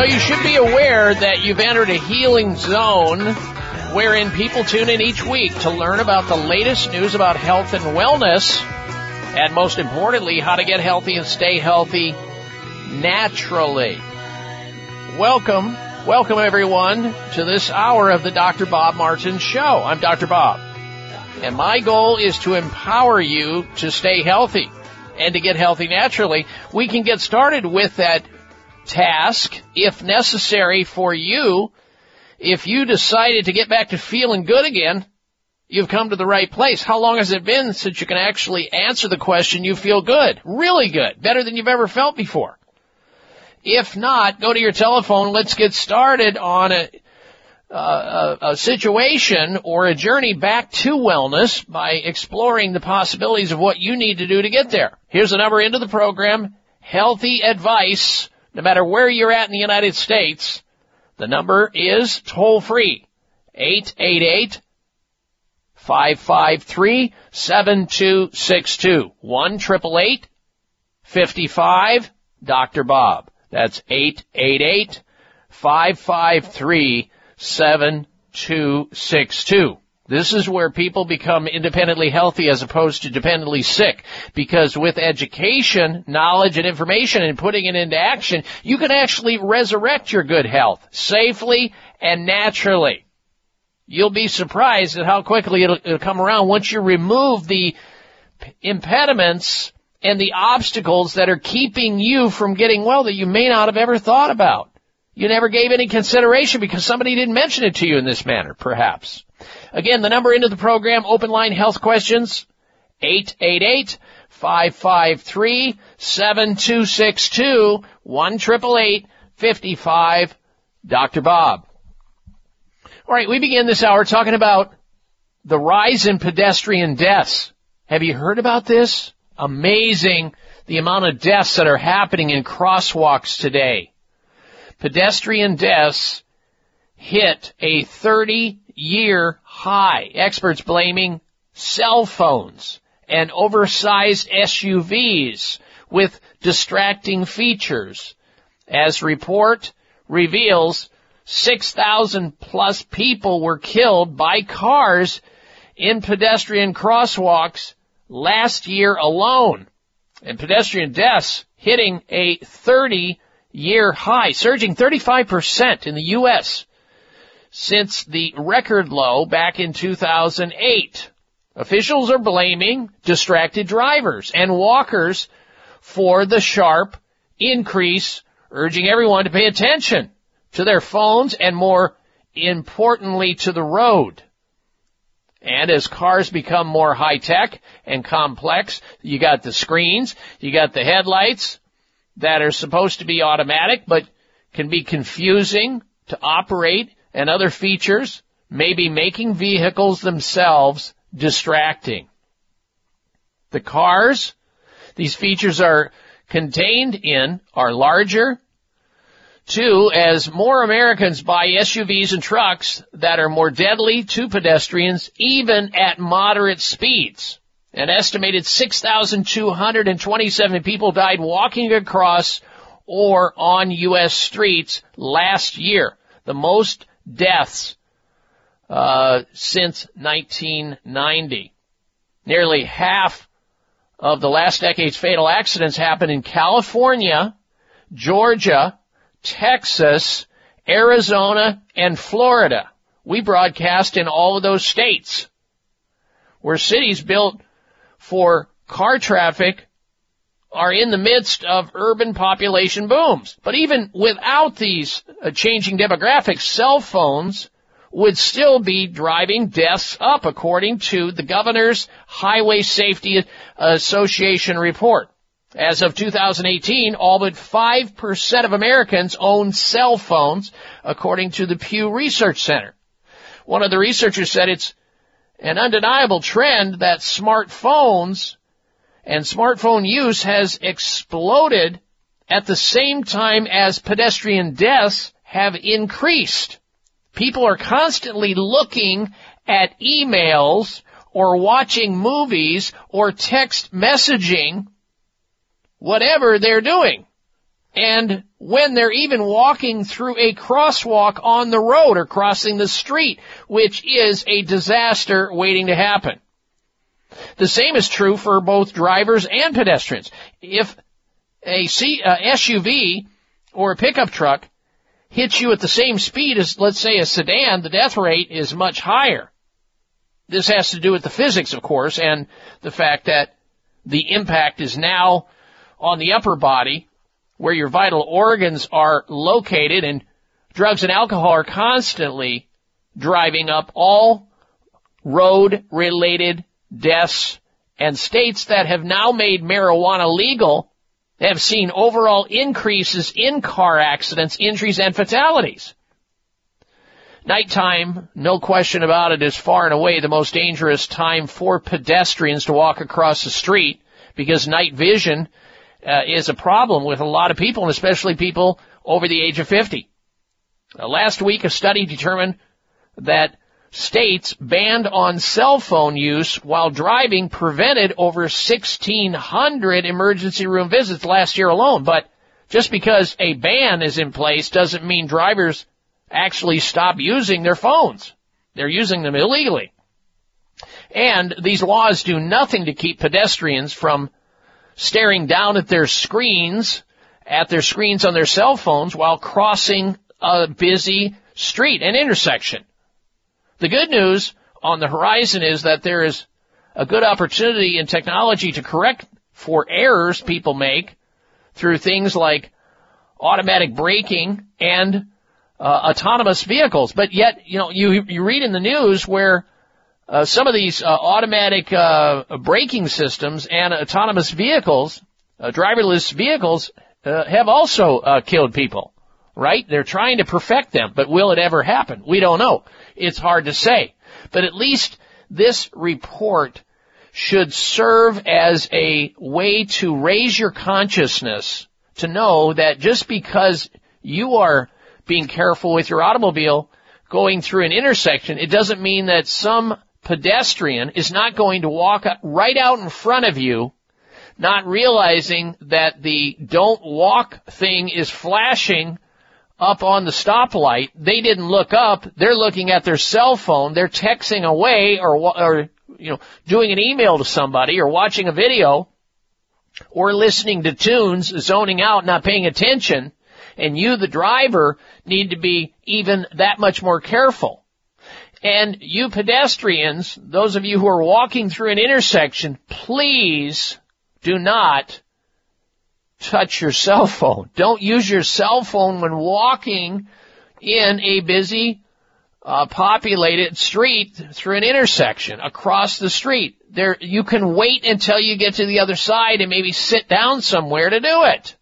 So you should be aware that you've entered a healing zone wherein people tune in each week to learn about the latest news about health and wellness, and most importantly, how to get healthy and stay healthy naturally. Welcome, welcome everyone to this hour of the Dr. Bob Martin Show. I'm Dr. Bob, and my goal is to empower you to stay healthy and to get healthy naturally. We can get started with that task if necessary for you. If you decided to get back to feeling good again, you've come to the right place. How long has it been since you can actually answer the question you feel good? Really good. Better than you've ever felt before. If not, go to your telephone. Let's get started on a, uh, a, a situation or a journey back to wellness by exploring the possibilities of what you need to do to get there. Here's the number into the program. Healthy advice no matter where you're at in the United States, the number is toll free. 888 553 7262. 1 55 Dr. Bob. That's 888 553 7262. This is where people become independently healthy as opposed to dependently sick. Because with education, knowledge, and information and putting it into action, you can actually resurrect your good health safely and naturally. You'll be surprised at how quickly it'll, it'll come around once you remove the impediments and the obstacles that are keeping you from getting well that you may not have ever thought about. You never gave any consideration because somebody didn't mention it to you in this manner, perhaps. Again, the number into the program, open line health questions, 888-553-7262, 1 55 Dr. Bob. All right, we begin this hour talking about the rise in pedestrian deaths. Have you heard about this? Amazing the amount of deaths that are happening in crosswalks today. Pedestrian deaths hit a 30 year high. Experts blaming cell phones and oversized SUVs with distracting features. As report reveals, 6,000 plus people were killed by cars in pedestrian crosswalks last year alone. And pedestrian deaths hitting a 30 year high, surging 35% in the U.S. since the record low back in 2008. Officials are blaming distracted drivers and walkers for the sharp increase, urging everyone to pay attention to their phones and more importantly to the road. And as cars become more high tech and complex, you got the screens, you got the headlights that are supposed to be automatic but can be confusing to operate and other features may be making vehicles themselves distracting. The cars these features are contained in are larger. Two, as more Americans buy SUVs and trucks that are more deadly to pedestrians even at moderate speeds. An estimated 6,227 people died walking across or on U.S. streets last year. The most deaths uh, since 1990. Nearly half of the last decade's fatal accidents happened in California, Georgia, Texas, Arizona, and Florida. We broadcast in all of those states where cities built for car traffic are in the midst of urban population booms. But even without these uh, changing demographics, cell phones would still be driving deaths up according to the governor's Highway Safety Association report. As of 2018, all but 5% of Americans own cell phones, according to the Pew Research Center. One of the researchers said it's an undeniable trend that smartphones and smartphone use has exploded at the same time as pedestrian deaths have increased. People are constantly looking at emails or watching movies or text messaging, whatever they're doing. And when they're even walking through a crosswalk on the road or crossing the street, which is a disaster waiting to happen. The same is true for both drivers and pedestrians. If a C, uh, SUV or a pickup truck hits you at the same speed as, let's say, a sedan, the death rate is much higher. This has to do with the physics, of course, and the fact that the impact is now on the upper body where your vital organs are located and drugs and alcohol are constantly driving up all road related deaths and states that have now made marijuana legal have seen overall increases in car accidents, injuries, and fatalities. Nighttime, no question about it, is far and away the most dangerous time for pedestrians to walk across the street because night vision uh, is a problem with a lot of people, and especially people over the age of 50. Uh, last week, a study determined that states banned on cell phone use while driving prevented over 1600 emergency room visits last year alone. But just because a ban is in place doesn't mean drivers actually stop using their phones. They're using them illegally. And these laws do nothing to keep pedestrians from staring down at their screens, at their screens on their cell phones while crossing a busy street, an intersection. The good news on the horizon is that there is a good opportunity in technology to correct for errors people make through things like automatic braking and uh, autonomous vehicles. But yet, you know, you you read in the news where uh, some of these uh, automatic uh, braking systems and autonomous vehicles, uh, driverless vehicles, uh, have also killed people right? They're trying to perfect them, but will it ever happen? We don't know. It's hard to say. But at least this report should serve as a way to raise your consciousness to know that just because you are being careful with your automobile going through an intersection, it doesn't mean that some pedestrian is not going to walk right out in front of you, not realizing that the don't walk thing is flashing up on the stoplight. They didn't look up. They're looking at their cell phone. They're texting away or, or, you know, doing an email to somebody or watching a video or listening to tunes, zoning out, not paying attention. And you, the driver, need to be even that much more careful. And you pedestrians, those of you who are walking through an intersection, please do not touch your cell phone. Don't use your cell phone when walking in a busy, uh, populated street through an intersection across the street. There, you can wait until you get to the other side and maybe sit down somewhere to do it.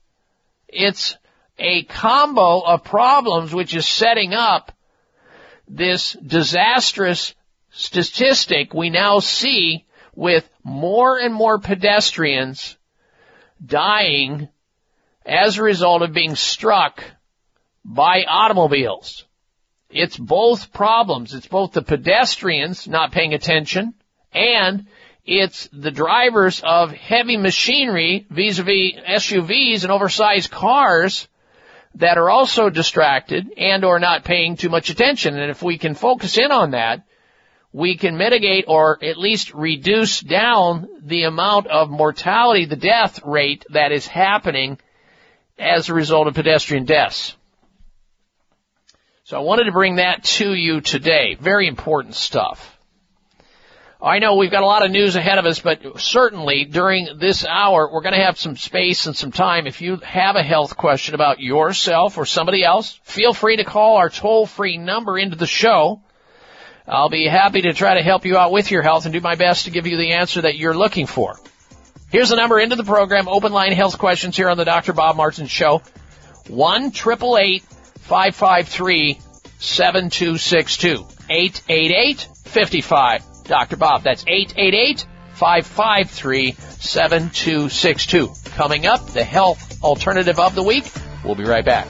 It's a combo of problems which is setting up this disastrous statistic we now see with more and more pedestrians dying as a result of being struck by automobiles. It's both problems. It's both the pedestrians not paying attention and it's the drivers of heavy machinery vis-a-vis SUVs and oversized cars that are also distracted and or not paying too much attention. And if we can focus in on that, we can mitigate or at least reduce down the amount of mortality, the death rate that is happening as a result of pedestrian deaths. So I wanted to bring that to you today. Very important stuff. I know we've got a lot of news ahead of us, but certainly during this hour, we're going to have some space and some time. If you have a health question about yourself or somebody else, feel free to call our toll free number into the show. I'll be happy to try to help you out with your health and do my best to give you the answer that you're looking for. Here's the number into the program, open line health questions here on the Dr. Bob Martin Show. 1 553 7262 888 55 Dr. Bob. That's 888-553-7262. Coming up, the health alternative of the week. We'll be right back.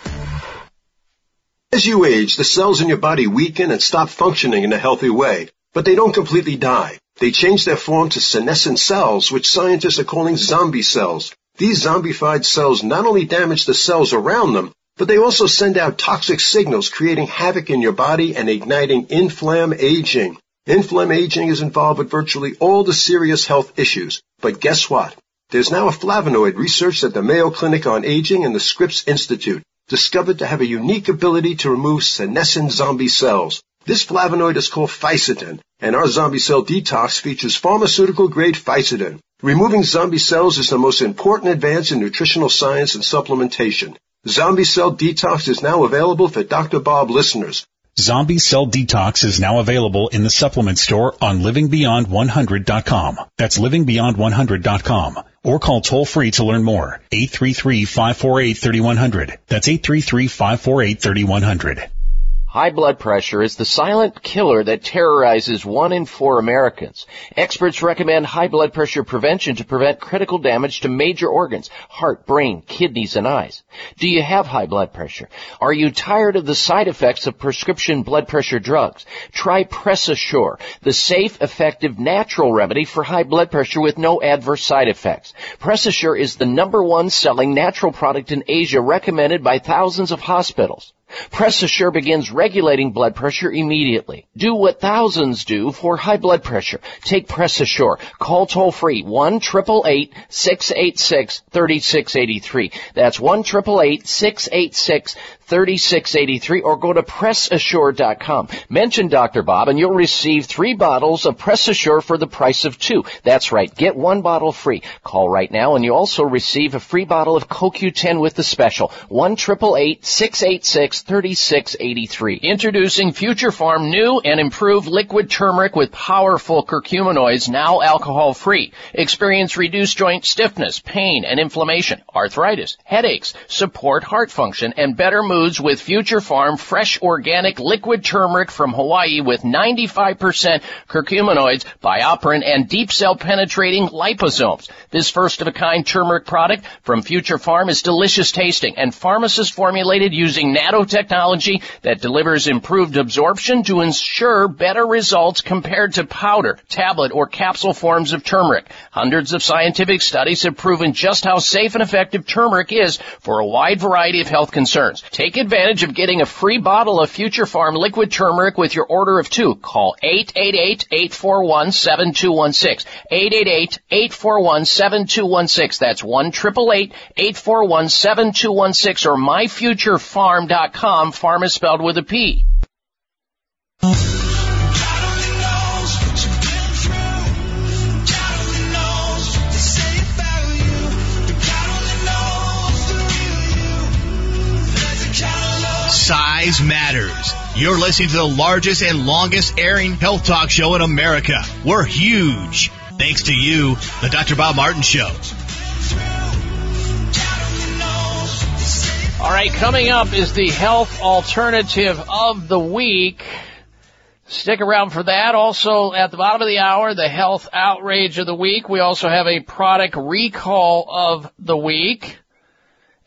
As you age, the cells in your body weaken and stop functioning in a healthy way, but they don't completely die. They change their form to senescent cells, which scientists are calling zombie cells. These zombified cells not only damage the cells around them, but they also send out toxic signals, creating havoc in your body and igniting inflam aging. Inflammaging aging is involved with virtually all the serious health issues. But guess what? There's now a flavonoid researched at the Mayo Clinic on Aging and the Scripps Institute discovered to have a unique ability to remove senescent zombie cells. This flavonoid is called fisetin, and our zombie cell detox features pharmaceutical grade fisetin. Removing zombie cells is the most important advance in nutritional science and supplementation. Zombie Cell Detox is now available for Dr. Bob listeners. Zombie Cell Detox is now available in the supplement store on livingbeyond100.com. That's livingbeyond100.com. Or call toll free to learn more. 833-548-3100. That's 833-548-3100. High blood pressure is the silent killer that terrorizes one in four Americans. Experts recommend high blood pressure prevention to prevent critical damage to major organs, heart, brain, kidneys, and eyes. Do you have high blood pressure? Are you tired of the side effects of prescription blood pressure drugs? Try PressAssure, the safe, effective, natural remedy for high blood pressure with no adverse side effects. PressAssure is the number one selling natural product in Asia recommended by thousands of hospitals. PressAssure begins regulating blood pressure immediately. Do what thousands do for high blood pressure. Take PressAssure. Call toll free 1 686 3683. That's 1 686 3683 or go to PressAssure.com. Mention Dr. Bob and you'll receive three bottles of PressAssure for the price of two. That's right. Get one bottle free. Call right now and you also receive a free bottle of CoQ10 with the special. 1 686 3683. Introducing Future Pharm new and improved liquid turmeric with powerful curcuminoids now alcohol free. Experience reduced joint stiffness, pain and inflammation, arthritis, headaches, support heart function and better mood moods with Future Pharm fresh organic liquid turmeric from Hawaii with 95% curcuminoids, BioPerine, and deep cell penetrating liposomes. This first of a kind turmeric product from Future Pharm is delicious tasting and pharmacist formulated using nanotechnology that delivers improved absorption to ensure better results compared to powder, tablet, or capsule forms of turmeric. Hundreds of scientific studies have proven just how safe and effective turmeric is for a wide variety of health concerns. Take advantage of getting a free bottle of Future Pharm liquid turmeric with your order of two. Call 888-841-7216. 888-841-7216. That's 1 841-7216 or myfuturepharm.com. Pharm is spelled with a P. Size matters. You're listening to the largest and longest airing health talk show in America. We're huge. Thanks to you, the Dr. Bob Martin Show. All right, coming up is the health alternative of the week. Stick around for that. Also, at the bottom of the hour, the health outrage of the week. We also have a product recall of the week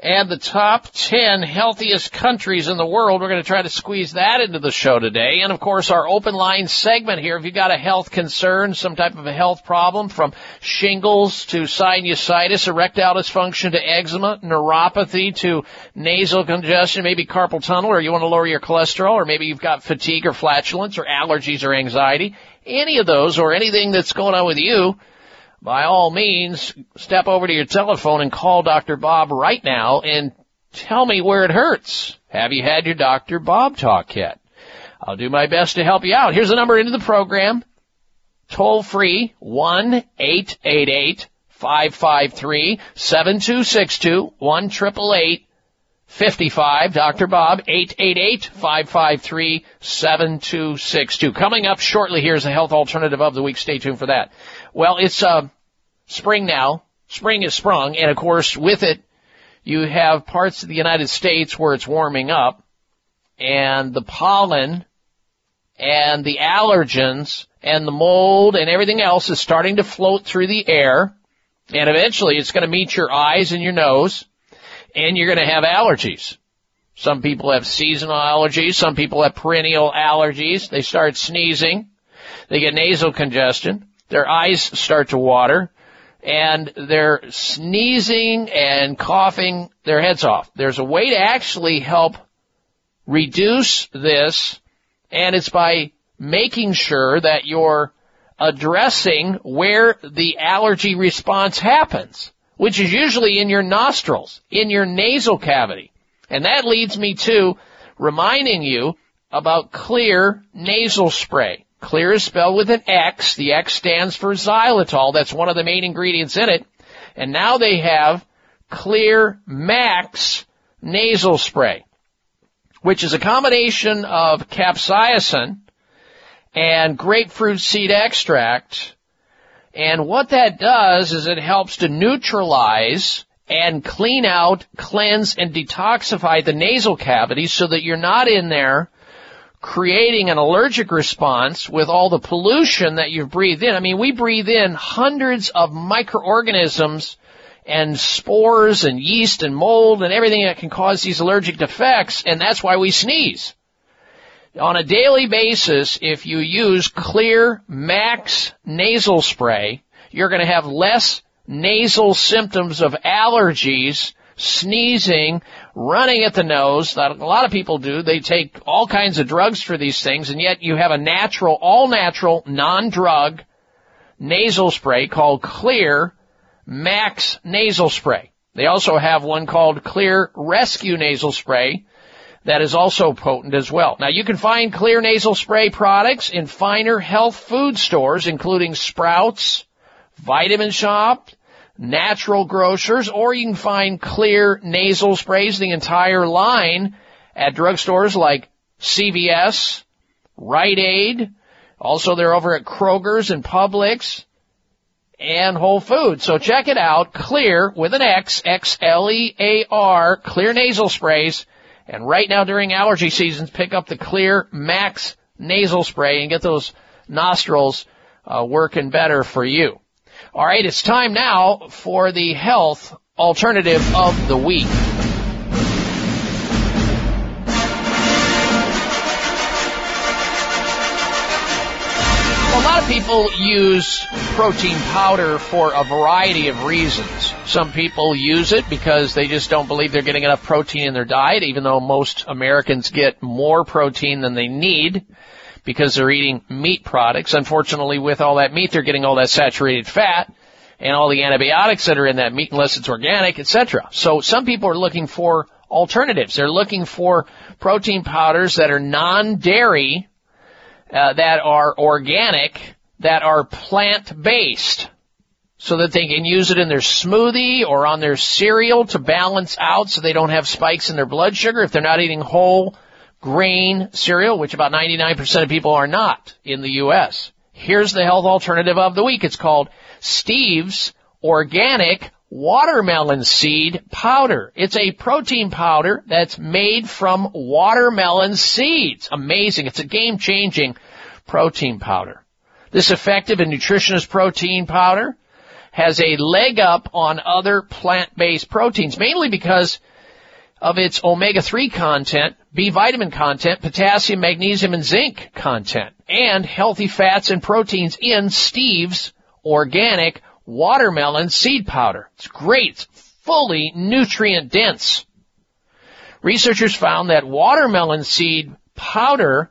and the top 10 healthiest countries in the world. We're going to try to squeeze that into the show today. And of course, our open line segment here. If you've got a health concern, some type of a health problem from shingles to sinusitis, erectile dysfunction to eczema, neuropathy to nasal congestion, maybe carpal tunnel, or you want to lower your cholesterol, or maybe you've got fatigue or flatulence or allergies or anxiety, any of those or anything that's going on with you, by all means, step over to your telephone and call Dr. Bob right now and tell me where it hurts. Have you had your Dr. Bob talk yet? I'll do my best to help you out. Here's the number into the program. Toll free, 1-888-553-7262, 1-888-55, Dr. Bob, 888-553-7262. Coming up shortly, here's the health alternative of the week. Stay tuned for that. Well, it's uh, spring now. Spring is sprung, and of course, with it, you have parts of the United States where it's warming up, and the pollen and the allergens and the mold and everything else is starting to float through the air, and eventually it's going to meet your eyes and your nose, and you're going to have allergies. Some people have seasonal allergies. Some people have perennial allergies. They start sneezing. They get nasal congestion their eyes start to water, and they're sneezing and coughing their heads off. There's a way to actually help reduce this, and it's by making sure that you're addressing where the allergy response happens, which is usually in your nostrils, in your nasal cavity. And that leads me to reminding you about Xlear nasal spray. Xlear is spelled with an X. The X stands for xylitol. That's one of the main ingredients in it. And now they have Xlear Max nasal spray, which is a combination of capsaicin and grapefruit seed extract. And what that does is it helps to neutralize and clean out, cleanse, and detoxify the nasal cavity so that you're not in there creating an allergic response with all the pollution that you've breathed in. I mean, we breathe in hundreds of microorganisms and spores and yeast and mold and everything that can cause these allergic defects, and that's why we sneeze. On a daily basis, if you use Xlear Max nasal spray, you're going to have less nasal symptoms of allergies sneezing, running at the nose that a lot of people do. They take all kinds of drugs for these things and yet you have a natural, all natural, non-drug nasal spray called Xlear Max Nasal Spray. They also have one called Xlear Rescue Nasal Spray that is also potent as well. Now you can find Xlear Nasal Spray products in finer health food stores including Sprouts, Vitamin Shoppe, natural grocers, or you can find Xlear nasal sprays, the entire line at drugstores like CVS, Rite Aid. Also, they're over at Kroger's and Publix and Whole Foods. So check it out. Xlear with an X, X-L-E-A-R, Xlear nasal sprays And right now during allergy seasons, pick up the Xlear Max nasal spray and get those nostrils uh, working better for you. All right, it's time now for the health alternative of the week. A lot of people use protein powder for a variety of reasons. Some people use it because they just don't believe they're getting enough protein in their diet, even though most Americans get more protein than they need because they're eating meat products. Unfortunately, with all that meat, they're getting all that saturated fat and all the antibiotics that are in that meat unless it's organic, etc. So some people are looking for alternatives. They're looking for protein powders that are non-dairy, uh, that are organic, that are plant-based so that they can use it in their smoothie or on their cereal to balance out so they don't have spikes in their blood sugar if they're not eating whole grain cereal, which about 99% of people are not in the U.S. Here's the health alternative of the week. It's called Steve's Organic Watermelon Seed Powder. It's a protein powder that's made from watermelon seeds. Amazing. It's a game changing protein powder. This effective and nutritious protein powder has a leg up on other plant-based proteins, mainly because of its omega-3 content, B vitamin content, potassium, magnesium, and zinc content, and healthy fats and proteins in Steve's organic watermelon seed powder. It's great. It's fully nutrient dense. Researchers found that watermelon seed powder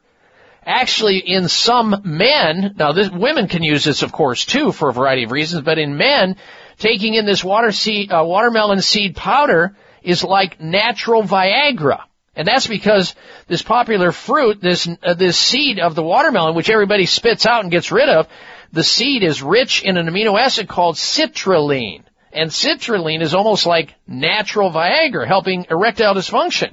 actually in some men, now this, women can use this of course too for a variety of reasons, but in men, taking in this water seed, uh, watermelon seed powder is like natural Viagra. And that's because this popular fruit, this, uh, this seed of the watermelon, which everybody spits out and gets rid of, the seed is rich in an amino acid called citrulline. And citrulline is almost like natural Viagra, helping erectile dysfunction.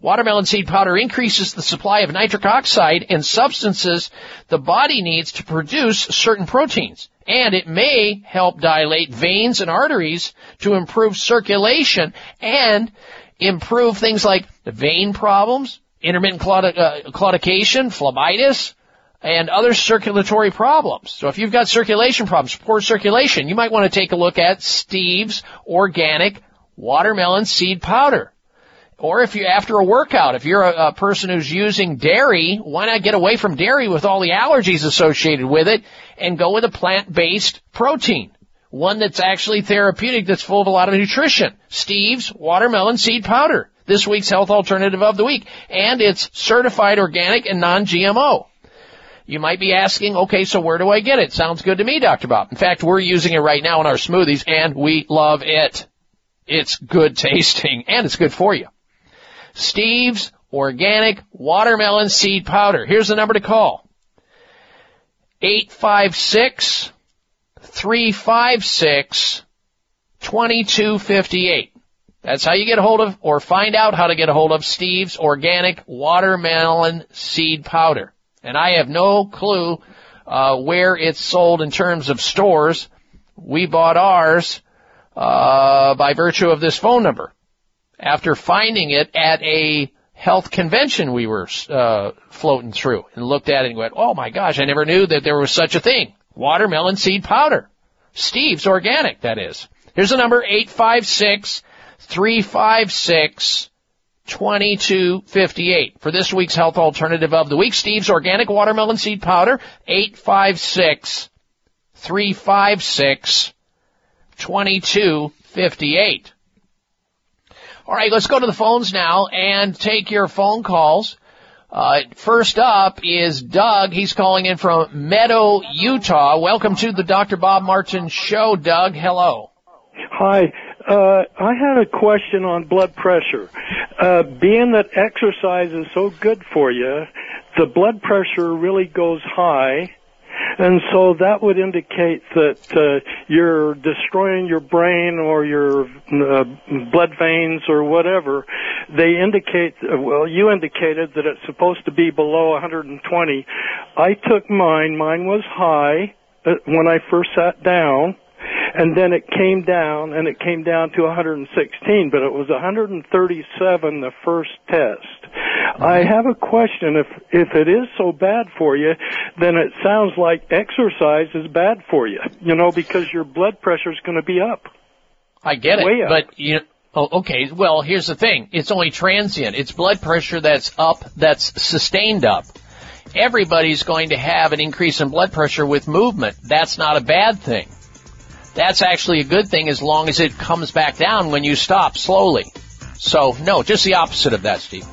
Watermelon seed powder increases the supply of nitric oxide and substances the body needs to produce certain proteins. And it may help dilate veins and arteries to improve circulation and improve things like vein problems, intermittent uh, claudication, phlebitis, and other circulatory problems. So if you've got circulation problems, poor circulation, you might want to take a look at Steve's organic watermelon seed powder. Or if you, after a workout, if you're a, a, person who's using dairy, why not get away from dairy with all the allergies associated with it and go with a plant-based protein? One that's actually therapeutic, that's full of a lot of nutrition. Steve's watermelon seed powder. This week's health alternative of the week. And it's certified organic and non-GMO. You might be asking, okay, so where do I get it? Sounds good to me, Dr. Bob. In fact, we're using it right now in our smoothies and we love it. It's good <laughs> tasting and it's good for you. Steve's Organic Watermelon Seed Powder. Here's the number to call. 856 356 2258. That's how you get a hold of or find out how to get a hold of Steve's Organic Watermelon Seed Powder. And I have no clue uh, where it's sold in terms of stores. We bought ours uh, by virtue of this phone number after finding it at a health convention we were uh, floating through and looked at it and went, oh my gosh, I never knew that there was such a thing. Watermelon seed powder. Steve's organic, that is. Here's the number, 856 356 2258. For this week's health alternative of the week, Steve's organic watermelon seed powder, 856 356 2258. All right, let's go to the phones now and take your phone calls. Uh, first up is Doug. He's calling in from Meadow, Utah. Welcome to the Dr. Bob Martin Show, Doug. Hello. Hi. Uh, I had a question on blood pressure. Uh, being that exercise is so good for you, the blood pressure really goes high and so that would indicate that uh, you're destroying your brain or your uh, blood veins or whatever. They indicate, well, you indicated that it's supposed to be below 120. I took mine. Mine was high uh, when I first sat down and then it came down, and it came down to 116, but it was 137 the first test. Mm-hmm. I have a question. If if it is so bad for you, then it sounds like exercise is bad for you. You know, because your blood pressure is going to be up. I get Way it, up. but you. Oh, okay. Well, here's the thing. It's only transient. It's blood pressure that's up, that's sustained up. Everybody's going to have an increase in blood pressure with movement. That's not a bad thing. That's actually a good thing as long as it comes back down when you stop slowly. So, no, just the opposite of that, Steve.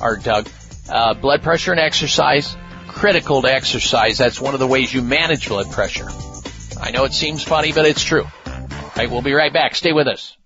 Or Doug. Uh, blood pressure and exercise, critical to exercise. That's one of the ways you manage blood pressure. I know it seems funny, but it's true. All right, we'll be right back. Stay with us.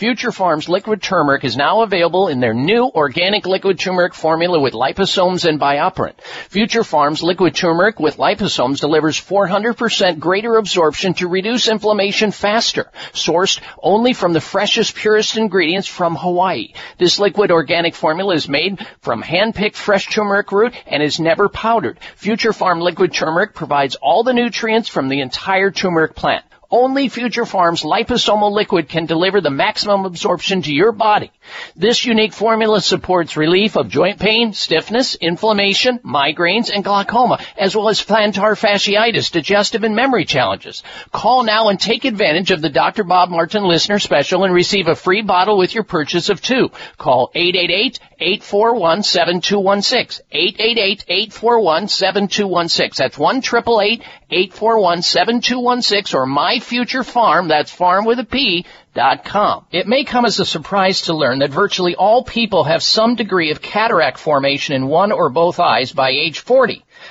Future Pharm's liquid turmeric is now available in their new organic liquid turmeric formula with liposomes and BioPerine. Future Pharm's liquid turmeric with liposomes delivers 400% greater absorption to reduce inflammation faster. Sourced only from the freshest, purest ingredients from Hawaii. This liquid organic formula is made from hand-picked fresh turmeric root and is never powdered. Future Pharm liquid turmeric provides all the nutrients from the entire turmeric plant. Only Future Pharm's liposomal liquid can deliver the maximum absorption to your body. This unique formula supports relief of joint pain, stiffness, inflammation, migraines, and glaucoma, as well as plantar fasciitis, digestive and memory challenges. Call now and take advantage of the Dr. Bob Martin listener special and receive a free bottle with your purchase of two. Call 888-841-7216. 888-841-7216. That's 1 841-7216 or My Future Pharm, that's pharm with a P, dot com. It may come as a surprise to learn that virtually all people have some degree of cataract formation in one or both eyes by age 40.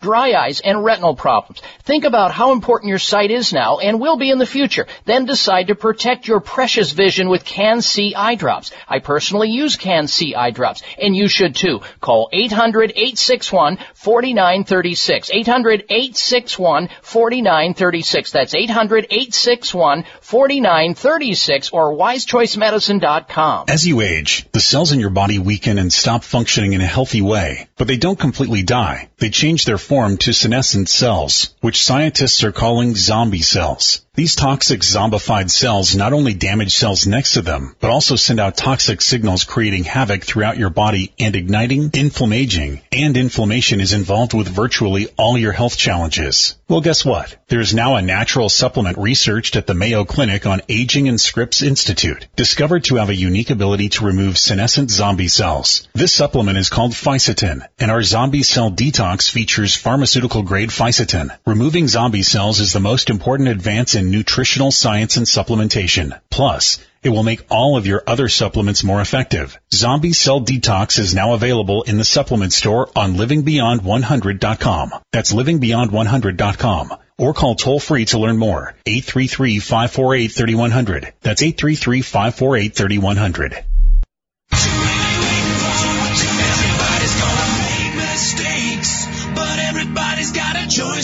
dry eyes, and retinal problems. Think about how important your sight is now and will be in the future. Then decide to protect your precious vision with CAN-C eye drops. I personally use CAN-C eye drops, and you should too. Call 800-861-4936. 800-861-4936. That's 800-861-4936 or wisechoicemedicine.com. As you age, the cells in your body weaken and stop functioning in a healthy way, but they don't completely die. They change their form to senescent cells, which scientists are calling zombie cells. These toxic zombified cells not only damage cells next to them, but also send out toxic signals creating havoc throughout your body and igniting inflammaging. And inflammation is involved with virtually all your health challenges. Well, guess what? There's now a natural supplement researched at the Mayo Clinic on Aging and Scripps Institute, discovered to have a unique ability to remove senescent zombie cells. This supplement is called Fisetin, and our zombie cell detox features pharmaceutical grade fisetin. Removing zombie cells is the most important advance in nutritional science and supplementation. Plus, it will make all of your other supplements more effective. Zombie Cell Detox is now available in the supplement store on livingbeyond100.com. That's livingbeyond100.com. Or call toll free to learn more. 833-548-3100. That's 833-548-3100.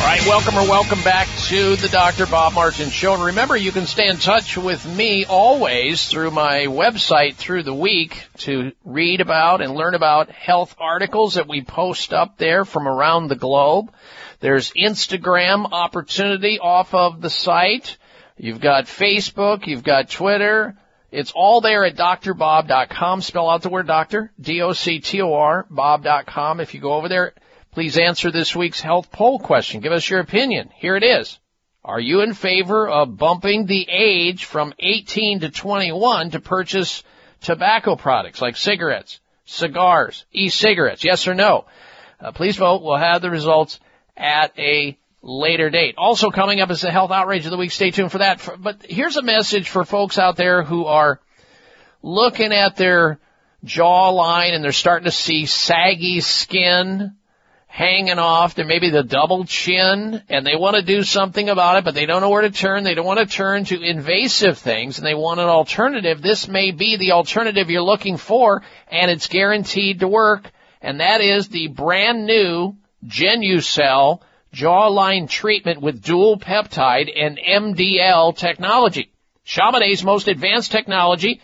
All right, welcome or welcome back to the Dr. Bob Martin Show. And remember, you can stay in touch with me always through my website through the week to read about and learn about health articles that we post up there from around the globe. There's Instagram opportunity off of the site. You've got Facebook, you've got Twitter. It's all there at doctorbob.com. Spell out the word doctor, D-O-C-T-O-R, bob.com. If you go over there, Please answer this week's health poll question. Give us your opinion. Here it is. Are you in favor of bumping the age from 18 to 21 to purchase tobacco products like cigarettes, cigars, e-cigarettes? Yes or no? Uh, please vote. We'll have the results at a later date. Also coming up is the health outrage of the week. Stay tuned for that. But here's a message for folks out there who are looking at their jawline and they're starting to see saggy skin hanging off to maybe the double chin and they want to do something about it, but they don't know where to turn. They don't want to turn to invasive things and they want an alternative. This may be the alternative you're looking for and it's guaranteed to work. And that is the brand new Genucell jawline treatment with dual peptide and MDL technology. Chamonix's most advanced technology.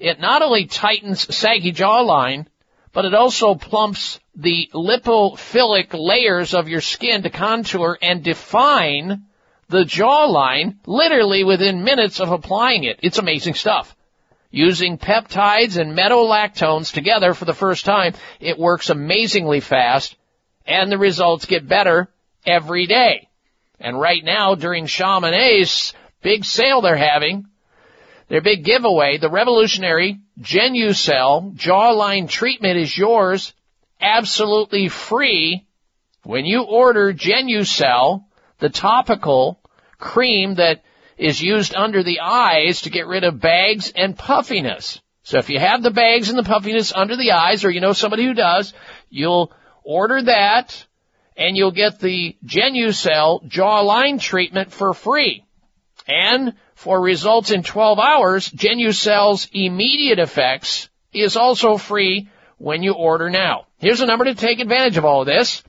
It not only tightens saggy jawline, but it also plumps the lipophilic layers of your skin to contour and define the jawline literally within minutes of applying it. It's amazing stuff. Using peptides and metolactones together for the first time, it works amazingly fast and the results get better every day. And right now during Chamonix's big sale they're having, their big giveaway, the revolutionary Genucell jawline treatment is yours absolutely free when you order Genucell, the topical cream that is used under the eyes to get rid of bags and puffiness. So if you have the bags and the puffiness under the eyes, or you know somebody who does, you'll order that and you'll get the Genucell jawline treatment for free. And for results in 12 hours, Genucell's immediate effects is also free when you order now. Here's a number to take advantage of all of this.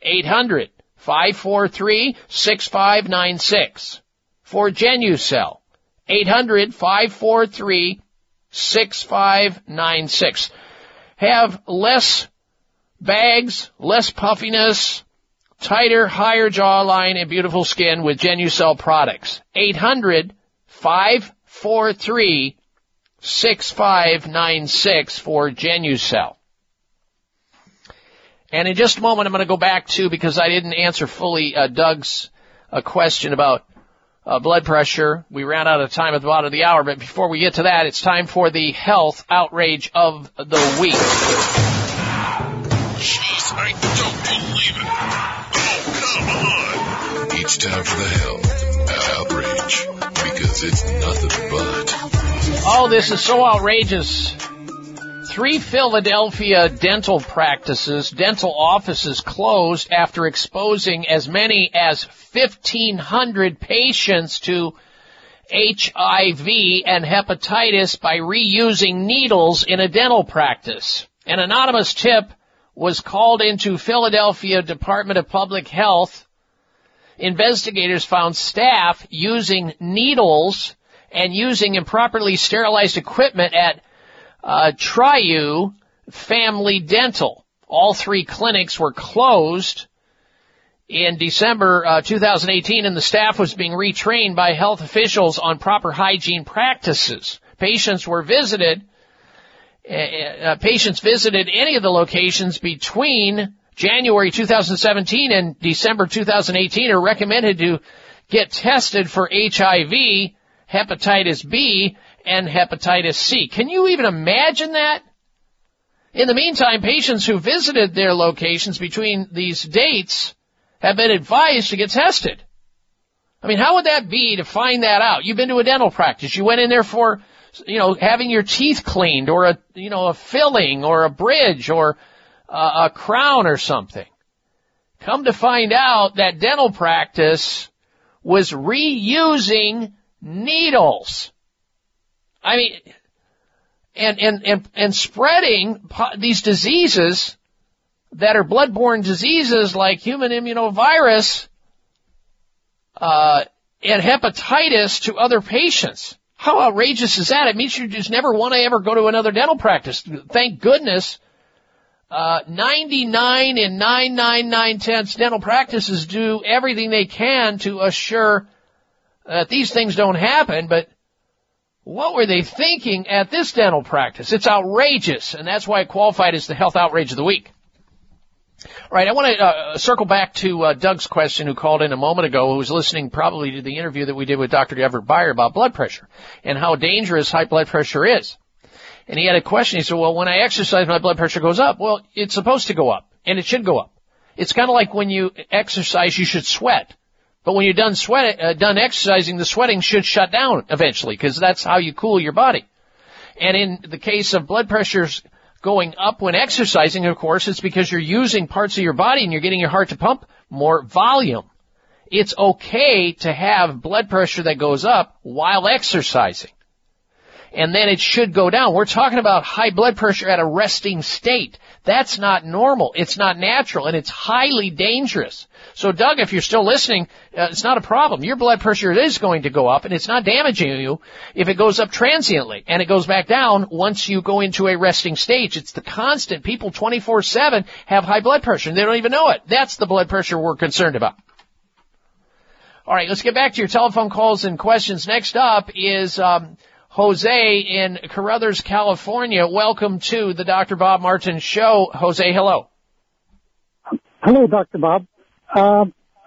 800 543 6596 for Genucell. 800 543 6596. Have less bags, less puffiness, tighter, higher jawline, and beautiful skin with Genucell products. 800 543 6596 for Genucell. And in just a moment, I'm going to go back to, because I didn't answer fully uh, Doug's uh, question about uh, blood pressure. We ran out of time at the bottom of the hour, but before we get to that, it's time for the health outrage of the week. It's time for the health outrage because it's nothing but. Oh, this is so outrageous. Three Philadelphia dental practices, dental offices closed after exposing as many as 1,500 patients to HIV and hepatitis by reusing needles in a dental practice. An anonymous tip was called into Philadelphia Department of Public Health. Investigators found staff using needles and using improperly sterilized equipment at uh, Triu Family Dental. All three clinics were closed in December uh, 2018, and the staff was being retrained by health officials on proper hygiene practices. Patients were visited. Uh, uh, patients visited any of the locations between January 2017 and December 2018 are recommended to get tested for HIV, hepatitis B, and hepatitis C. Can you even imagine that? In the meantime, patients who visited their locations between these dates have been advised to get tested. I mean, how would that be to find that out? You've been to a dental practice. You went in there for, you know, having your teeth cleaned or a, you know, a filling or a bridge or a, a crown or something. Come to find out that dental practice was reusing needles. I mean, and, and, and, and spreading these diseases that are bloodborne diseases like human immunovirus, uh, and hepatitis to other patients. How outrageous is that? It means you just never want to ever go to another dental practice. Thank goodness, uh, 99 and 999 tenths dental practices do everything they can to assure that these things don't happen, but what were they thinking at this dental practice? It's outrageous, and that's why it qualified as the health outrage of the week. Right, I want to uh, circle back to uh, Doug's question, who called in a moment ago, who was listening probably to the interview that we did with Dr. Everett Beyer about blood pressure and how dangerous high blood pressure is. And he had a question. He said, "Well, when I exercise, my blood pressure goes up." Well, it's supposed to go up, and it should go up. It's kind of like when you exercise, you should sweat. But when you're done sweat, uh, done exercising, the sweating should shut down eventually, because that's how you cool your body. And in the case of blood pressures going up when exercising, of course, it's because you're using parts of your body and you're getting your heart to pump more volume. It's okay to have blood pressure that goes up while exercising. And then it should go down. We're talking about high blood pressure at a resting state. That's not normal. It's not natural and it's highly dangerous. So Doug, if you're still listening, uh, it's not a problem. Your blood pressure is going to go up and it's not damaging you if it goes up transiently and it goes back down once you go into a resting stage. It's the constant. People 24-7 have high blood pressure and they don't even know it. That's the blood pressure we're concerned about. All right, let's get back to your telephone calls and questions. Next up is um, Jose in Caruthers, California. Welcome to the Dr. Bob Martin Show. Jose, hello. Hello, Dr. Bob. Uh,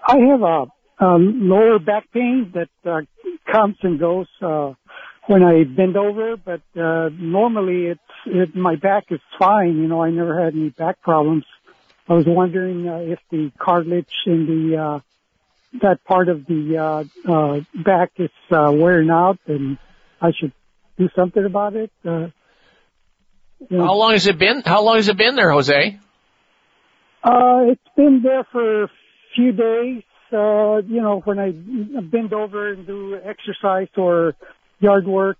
I have a, a, lower back pain that uh, comes and goes uh, when I bend over, but uh, normally it's it, my back is fine. You know, I never had any back problems. I was wondering uh, if the cartilage in the uh, that part of the back is wearing out, and I should do something about it. Uh, you know. How long has it been? How long has it been there, Jose? Uh, it's been there for a few days. Uh, you know, when I bend over and do exercise or yard work,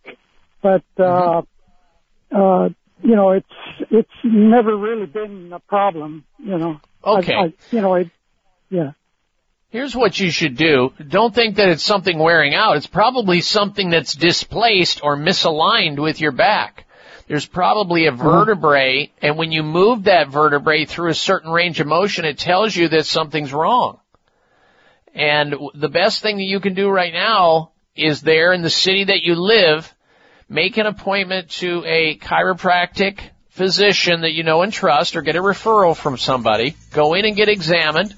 but uh, mm-hmm. uh, you know, it's it's never really been a problem. You know. Okay. I, I, you know, I, yeah. Here's what you should do. Don't think that it's something wearing out. It's probably something that's displaced or misaligned with your back. There's probably a mm-hmm. vertebrae, and when you move that vertebrae through a certain range of motion, it tells you that something's wrong. And the best thing that you can do right now is there in the city that you live, make an appointment to a chiropractic physician that you know and trust or get a referral from somebody. Go in and get examined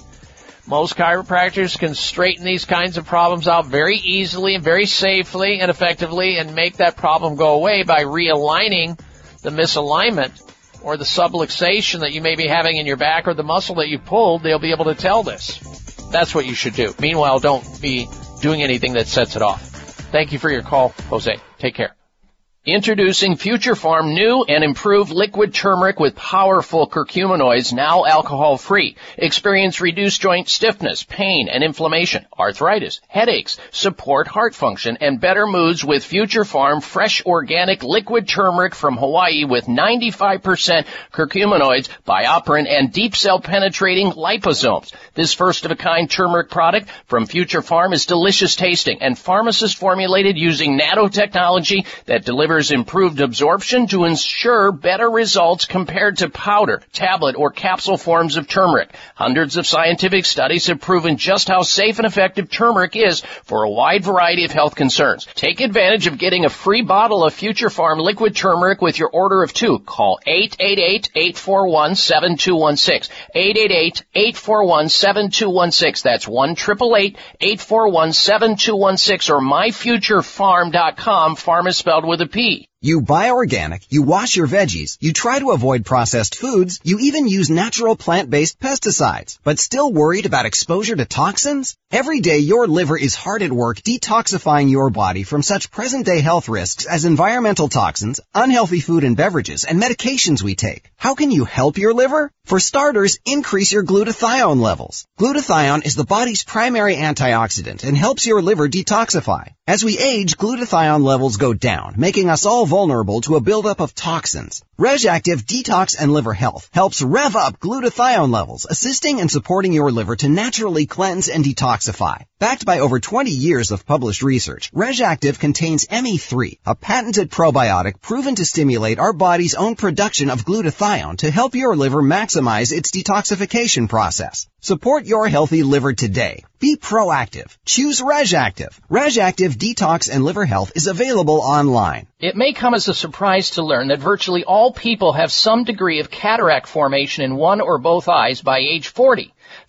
most chiropractors can straighten these kinds of problems out very easily and very safely and effectively and make that problem go away by realigning the misalignment or the subluxation that you may be having in your back or the muscle that you pulled. They'll be able to tell this. That's what you should do. Meanwhile, don't be doing anything that sets it off. Thank you for your call, Jose. Take care. Introducing Future Pharm new and improved liquid turmeric with powerful curcuminoids, now alcohol free. Experience reduced joint stiffness, pain and inflammation, arthritis, headaches, support heart function, and better moods with Future Pharm fresh organic liquid turmeric from Hawaii with 95% curcuminoids, BioPerine, and deep cell penetrating liposomes. This first of a kind turmeric product from Future Pharm is delicious tasting and pharmacist formulated using nanotechnology that delivers improved absorption to ensure better results compared to powder, tablet, or capsule forms of turmeric. Hundreds of scientific studies have proven just how safe and effective turmeric is for a wide variety of health concerns. Take advantage of getting a free bottle of Future Pharm liquid turmeric with your order of two. Call 888-841-7216. 888-841-7216. That's 1 841 7216 or myfuturepharm.com. Farm is spelled with a P. You buy organic, you wash your veggies, you try to avoid processed foods, you even use natural plant-based pesticides, but still worried about exposure to toxins? Every day your liver is hard at work detoxifying your body from such present-day health risks as environmental toxins, unhealthy food and beverages, and medications we take. How can you help your liver? For starters, increase your glutathione levels. Glutathione is the body's primary antioxidant and helps your liver detoxify. As we age, glutathione levels go down, making us all vulnerable to a buildup of toxins. RegActive Detox and Liver Health helps rev up glutathione levels, assisting and supporting your liver to naturally cleanse and detoxify. Backed by over 20 years of published research, RegActive contains ME3, a patented probiotic proven to stimulate our body's own production of glutathione to help your liver maximize its detoxification process. Support your healthy liver today. Be proactive. Choose RegActive. RegActive Detox and Liver Health is available online. It may come as a surprise to learn that virtually all people have some degree of cataract formation in one or both eyes by age 40.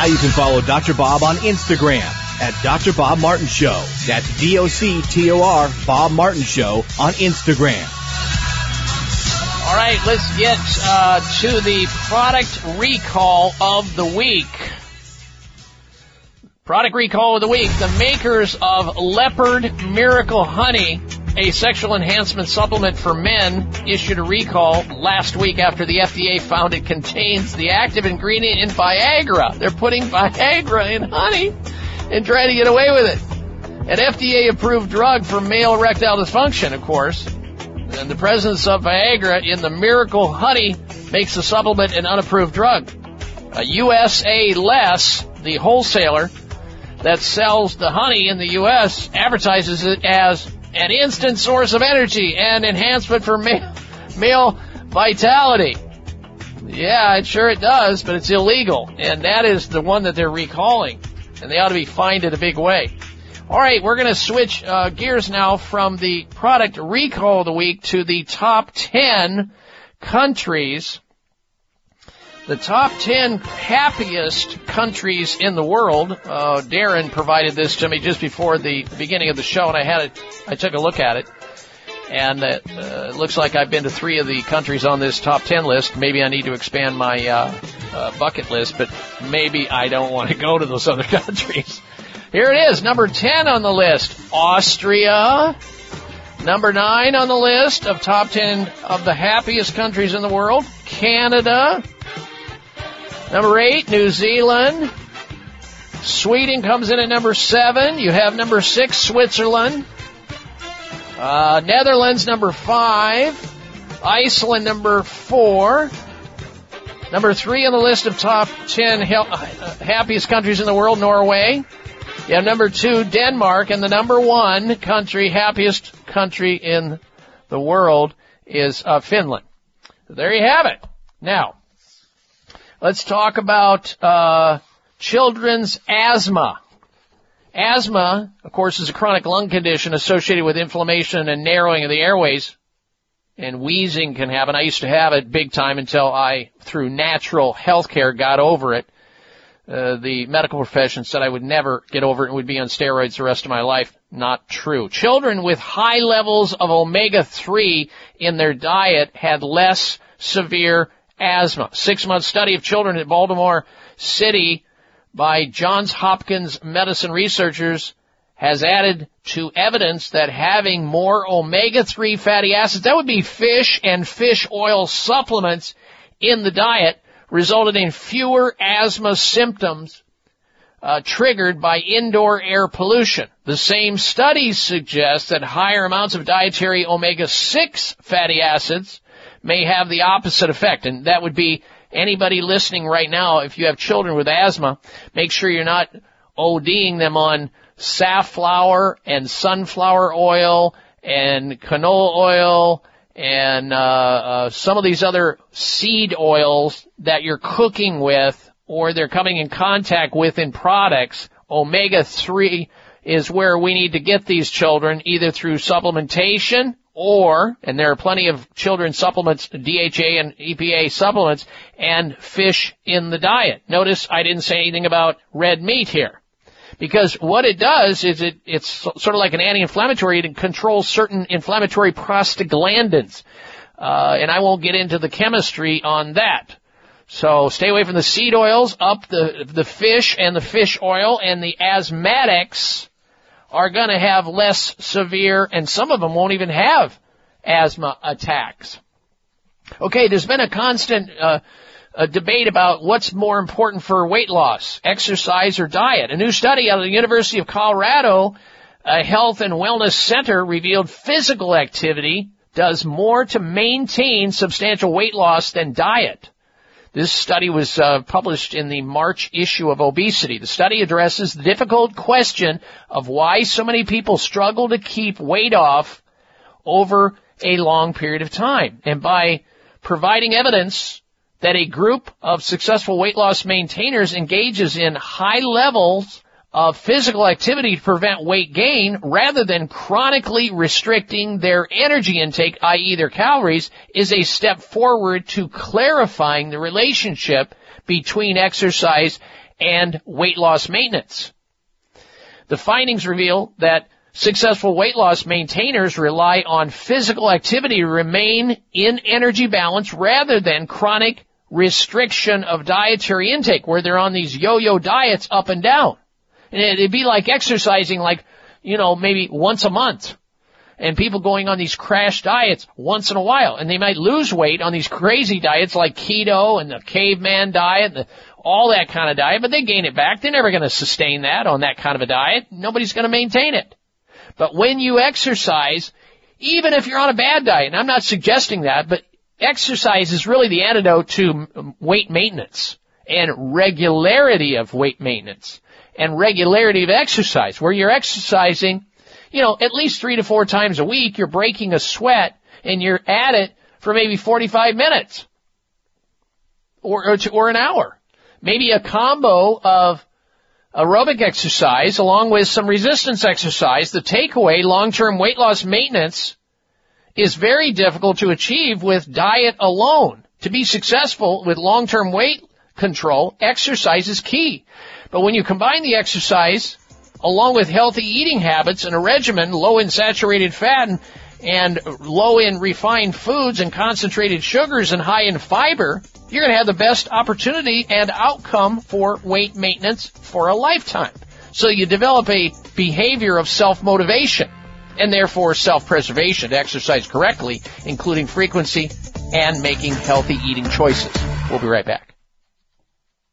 Now you can follow Dr. Bob on Instagram at Dr. Bob Martin Show. That's D-O-C-T-O-R Bob Martin Show on Instagram. All right, let's get uh, to the product recall of the week. Product recall of the week. The makers of Leopard Miracle Honey, a sexual enhancement supplement for men, issued a recall last week after the FDA found it contains the active ingredient in Viagra. They're putting Viagra in honey and trying to get away with it. An FDA approved drug for male erectile dysfunction, of course. And the presence of Viagra in the Miracle Honey makes the supplement an unapproved drug. A USA Less, the wholesaler that sells the honey in the U.S., advertises it as an instant source of energy and enhancement for male, male vitality. Yeah, it sure it does, but it's illegal. And that is the one that they're recalling. And they ought to be fined in a big way. All right, we're going to switch uh, gears now from the product recall of the week to the top 10 countries. The top 10 happiest countries in the world. Uh, Darren provided this to me just before the beginning of the show, and I had it. I took a look at it, and it uh, looks like I've been to three of the countries on this top 10 list. Maybe I need to expand my uh, uh, bucket list, but maybe I don't want to go to those <laughs> other countries. Here it is, number 10 on the list, Austria. Number 9 on the list of top 10 of the happiest countries in the world, Canada. Number 8, New Zealand. Sweden comes in at number 7. You have number 6, Switzerland. Uh, Netherlands, number 5. Iceland, number 4. Number 3 on the list of top 10 he- uh, happiest countries in the world, Norway. You have number two, Denmark, and the number one country, happiest country in the world is uh, Finland. There you have it. Now, let's talk about uh, children's asthma. Asthma, of course, is a chronic lung condition associated with inflammation and narrowing of the airways. And wheezing can happen. I used to have it big time until I, through natural health care, got over it. Uh, the medical profession said I would never get over it and would be on steroids the rest of my life. Not true. Children with high levels of omega-3 in their diet had less severe asthma. Six month study of children at Baltimore City by Johns Hopkins medicine researchers has added to evidence that having more omega-3 fatty acids, that would be fish and fish oil supplements in the diet, resulted in fewer asthma symptoms uh, triggered by indoor air pollution. The same studies suggest that higher amounts of dietary omega-6 fatty acids may have the opposite effect, and that would be anybody listening right now, if you have children with asthma, make sure you're not ODing them on safflower and sunflower oil and canola oil and uh, uh, some of these other seed oils that you're cooking with or they're coming in contact with in products, omega-3 is where we need to get these children either through supplementation or, and there are plenty of children's supplements, DHA and EPA supplements, and fish in the diet. Notice I didn't say anything about red meat here. Because what it does is it, it's sort of like an anti-inflammatory. It controls certain inflammatory prostaglandins. Uh, and I won't get into the chemistry on that. So stay away from the seed oils, up the, the fish and the fish oil, and the asthmatics are gonna have less severe, and some of them won't even have asthma attacks. Okay, there's been a constant, uh, a debate about what's more important for weight loss, exercise or diet. A new study out of the University of Colorado, a health and wellness center revealed physical activity does more to maintain substantial weight loss than diet. This study was uh, published in the March issue of Obesity. The study addresses the difficult question of why so many people struggle to keep weight off over a long period of time. And by providing evidence that a group of successful weight loss maintainers engages in high levels of physical activity to prevent weight gain rather than chronically restricting their energy intake, i.e. their calories, is a step forward to clarifying the relationship between exercise and weight loss maintenance. The findings reveal that successful weight loss maintainers rely on physical activity to remain in energy balance rather than chronic restriction of dietary intake where they're on these yo-yo diets up and down. And it'd be like exercising like, you know, maybe once a month. And people going on these crash diets once in a while. And they might lose weight on these crazy diets like keto and the caveman diet, the, all that kind of diet, but they gain it back. They're never going to sustain that on that kind of a diet. Nobody's going to maintain it. But when you exercise, even if you're on a bad diet, and I'm not suggesting that, but exercise is really the antidote to weight maintenance and regularity of weight maintenance and regularity of exercise, where you're exercising, you know, at least three to four times a week, you're breaking a sweat and you're at it for maybe 45 minutes or, or, or an hour. Maybe a combo of aerobic exercise along with some resistance exercise. The takeaway, long-term weight loss maintenance is very difficult to achieve with diet alone. To be successful with long-term weight control, exercise is key. But when you combine the exercise along with healthy eating habits and a regimen low in saturated fat and, and low in refined foods and concentrated sugars and high in fiber, you're going to have the best opportunity and outcome for weight maintenance for a lifetime. So you develop a behavior of self-motivation and therefore self-preservation to exercise correctly, including frequency and making healthy eating choices. We'll be right back.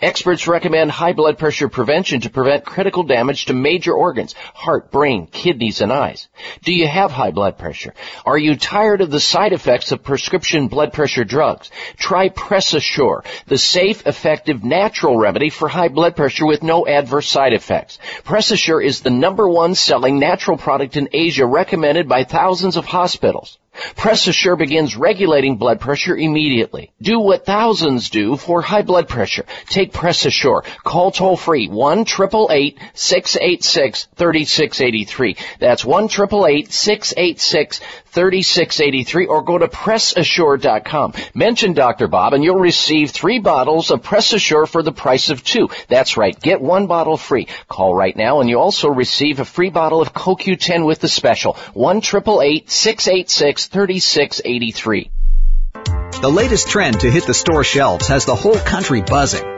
Experts recommend high blood pressure prevention to prevent critical damage to major organs, heart, brain, kidneys, and eyes. Do you have high blood pressure? Are you tired of the side effects of prescription blood pressure drugs? Try PressAssure, the safe, effective, natural remedy for high blood pressure with no adverse side effects. PressAssure is the number one selling natural product in Asia recommended by thousands of hospitals. PressAssure begins regulating blood pressure immediately. Do what thousands do for high blood pressure. Take PressAssure. Call toll free 1 686 3683. That's 1 686 3683 or go to PressAssure.com. Mention Dr. Bob and you'll receive three bottles of PressAssure for the price of two. That's right. Get one bottle free. Call right now and you also receive a free bottle of CoQ10 with the special. 1 686 3683. The latest trend to hit the store shelves has the whole country buzzing.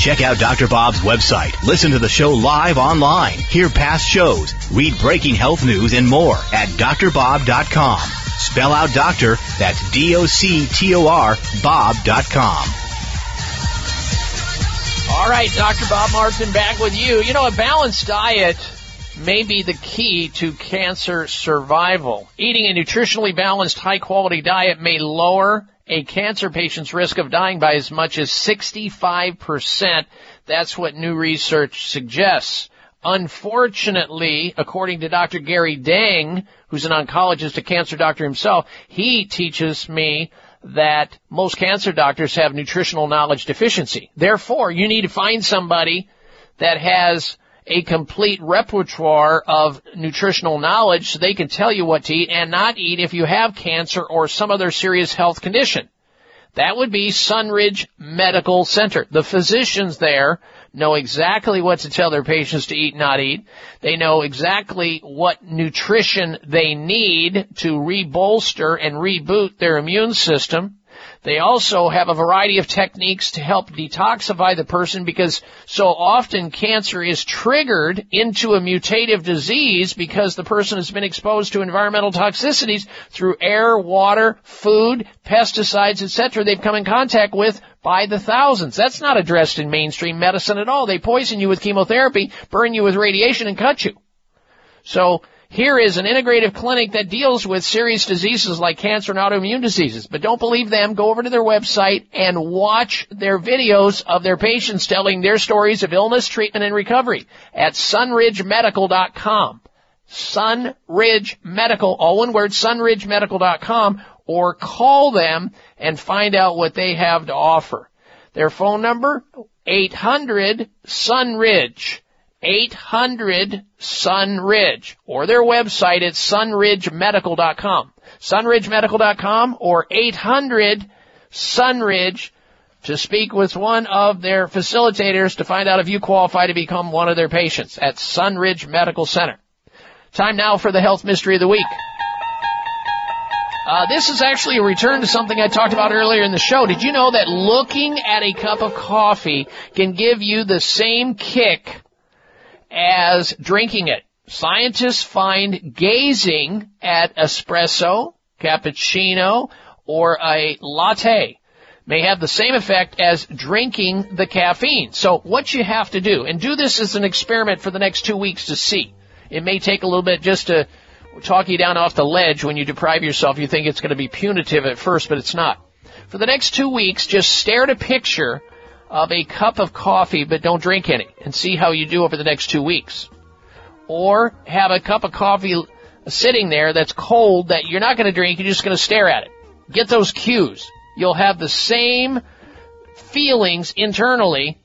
Check out Dr. Bob's website. Listen to the show live online. Hear past shows. Read breaking health news and more at doctorbob.com. Spell out doctor, that's D-O-C-T-O-R, bob.com. All right, Dr. Bob Martin back with you. You know, a balanced diet may be the key to cancer survival. Eating a nutritionally balanced, high quality diet may lower a cancer patient's risk of dying by as much as 65%. That's what new research suggests. Unfortunately, according to Dr. Gary Dang, who's an oncologist, a cancer doctor himself, he teaches me that most cancer doctors have nutritional knowledge deficiency. Therefore, you need to find somebody that has a complete repertoire of nutritional knowledge so they can tell you what to eat and not eat if you have cancer or some other serious health condition. That would be Sunridge Medical Center. The physicians there know exactly what to tell their patients to eat, and not eat. They know exactly what nutrition they need to rebolster and reboot their immune system. They also have a variety of techniques to help detoxify the person because so often cancer is triggered into a mutative disease because the person has been exposed to environmental toxicities through air, water, food, pesticides, etc. they've come in contact with by the thousands. That's not addressed in mainstream medicine at all. They poison you with chemotherapy, burn you with radiation, and cut you. So here is an integrative clinic that deals with serious diseases like cancer and autoimmune diseases. But don't believe them. Go over to their website and watch their videos of their patients telling their stories of illness, treatment, and recovery at sunridgemedical.com. Sunridge Medical, all one word, sunridgemedical.com, or call them and find out what they have to offer. Their phone number, 800 Sunridge. 800 Sunridge or their website at sunridgemedical.com. Sunridgemedical.com or 800 Sunridge to speak with one of their facilitators to find out if you qualify to become one of their patients at Sunridge Medical Center. Time now for the health mystery of the week. Uh, this is actually a return to something I talked about earlier in the show. Did you know that looking at a cup of coffee can give you the same kick as drinking it. Scientists find gazing at espresso, cappuccino, or a latte may have the same effect as drinking the caffeine. So what you have to do, and do this as an experiment for the next two weeks to see. It may take a little bit just to talk you down off the ledge when you deprive yourself. You think it's going to be punitive at first, but it's not. For the next two weeks, just stare at a picture of a cup of coffee, but don't drink any, and see how you do over the next two weeks. Or have a cup of coffee sitting there that's cold that you're not going to drink, you're just going to stare at it. Get those cues. You'll have the same feelings internally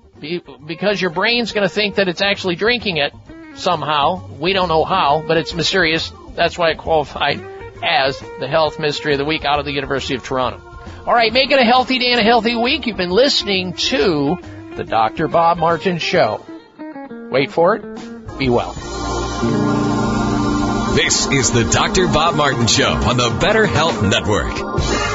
because your brain's going to think that it's actually drinking it somehow. We don't know how, but it's mysterious. That's why it qualified as the health mystery of the week out of the University of Toronto. All right, make it a healthy day and a healthy week. You've been listening to the Dr. Bob Martin Show. Wait for it. Be well. This is the Dr. Bob Martin Show on the Better Health Network.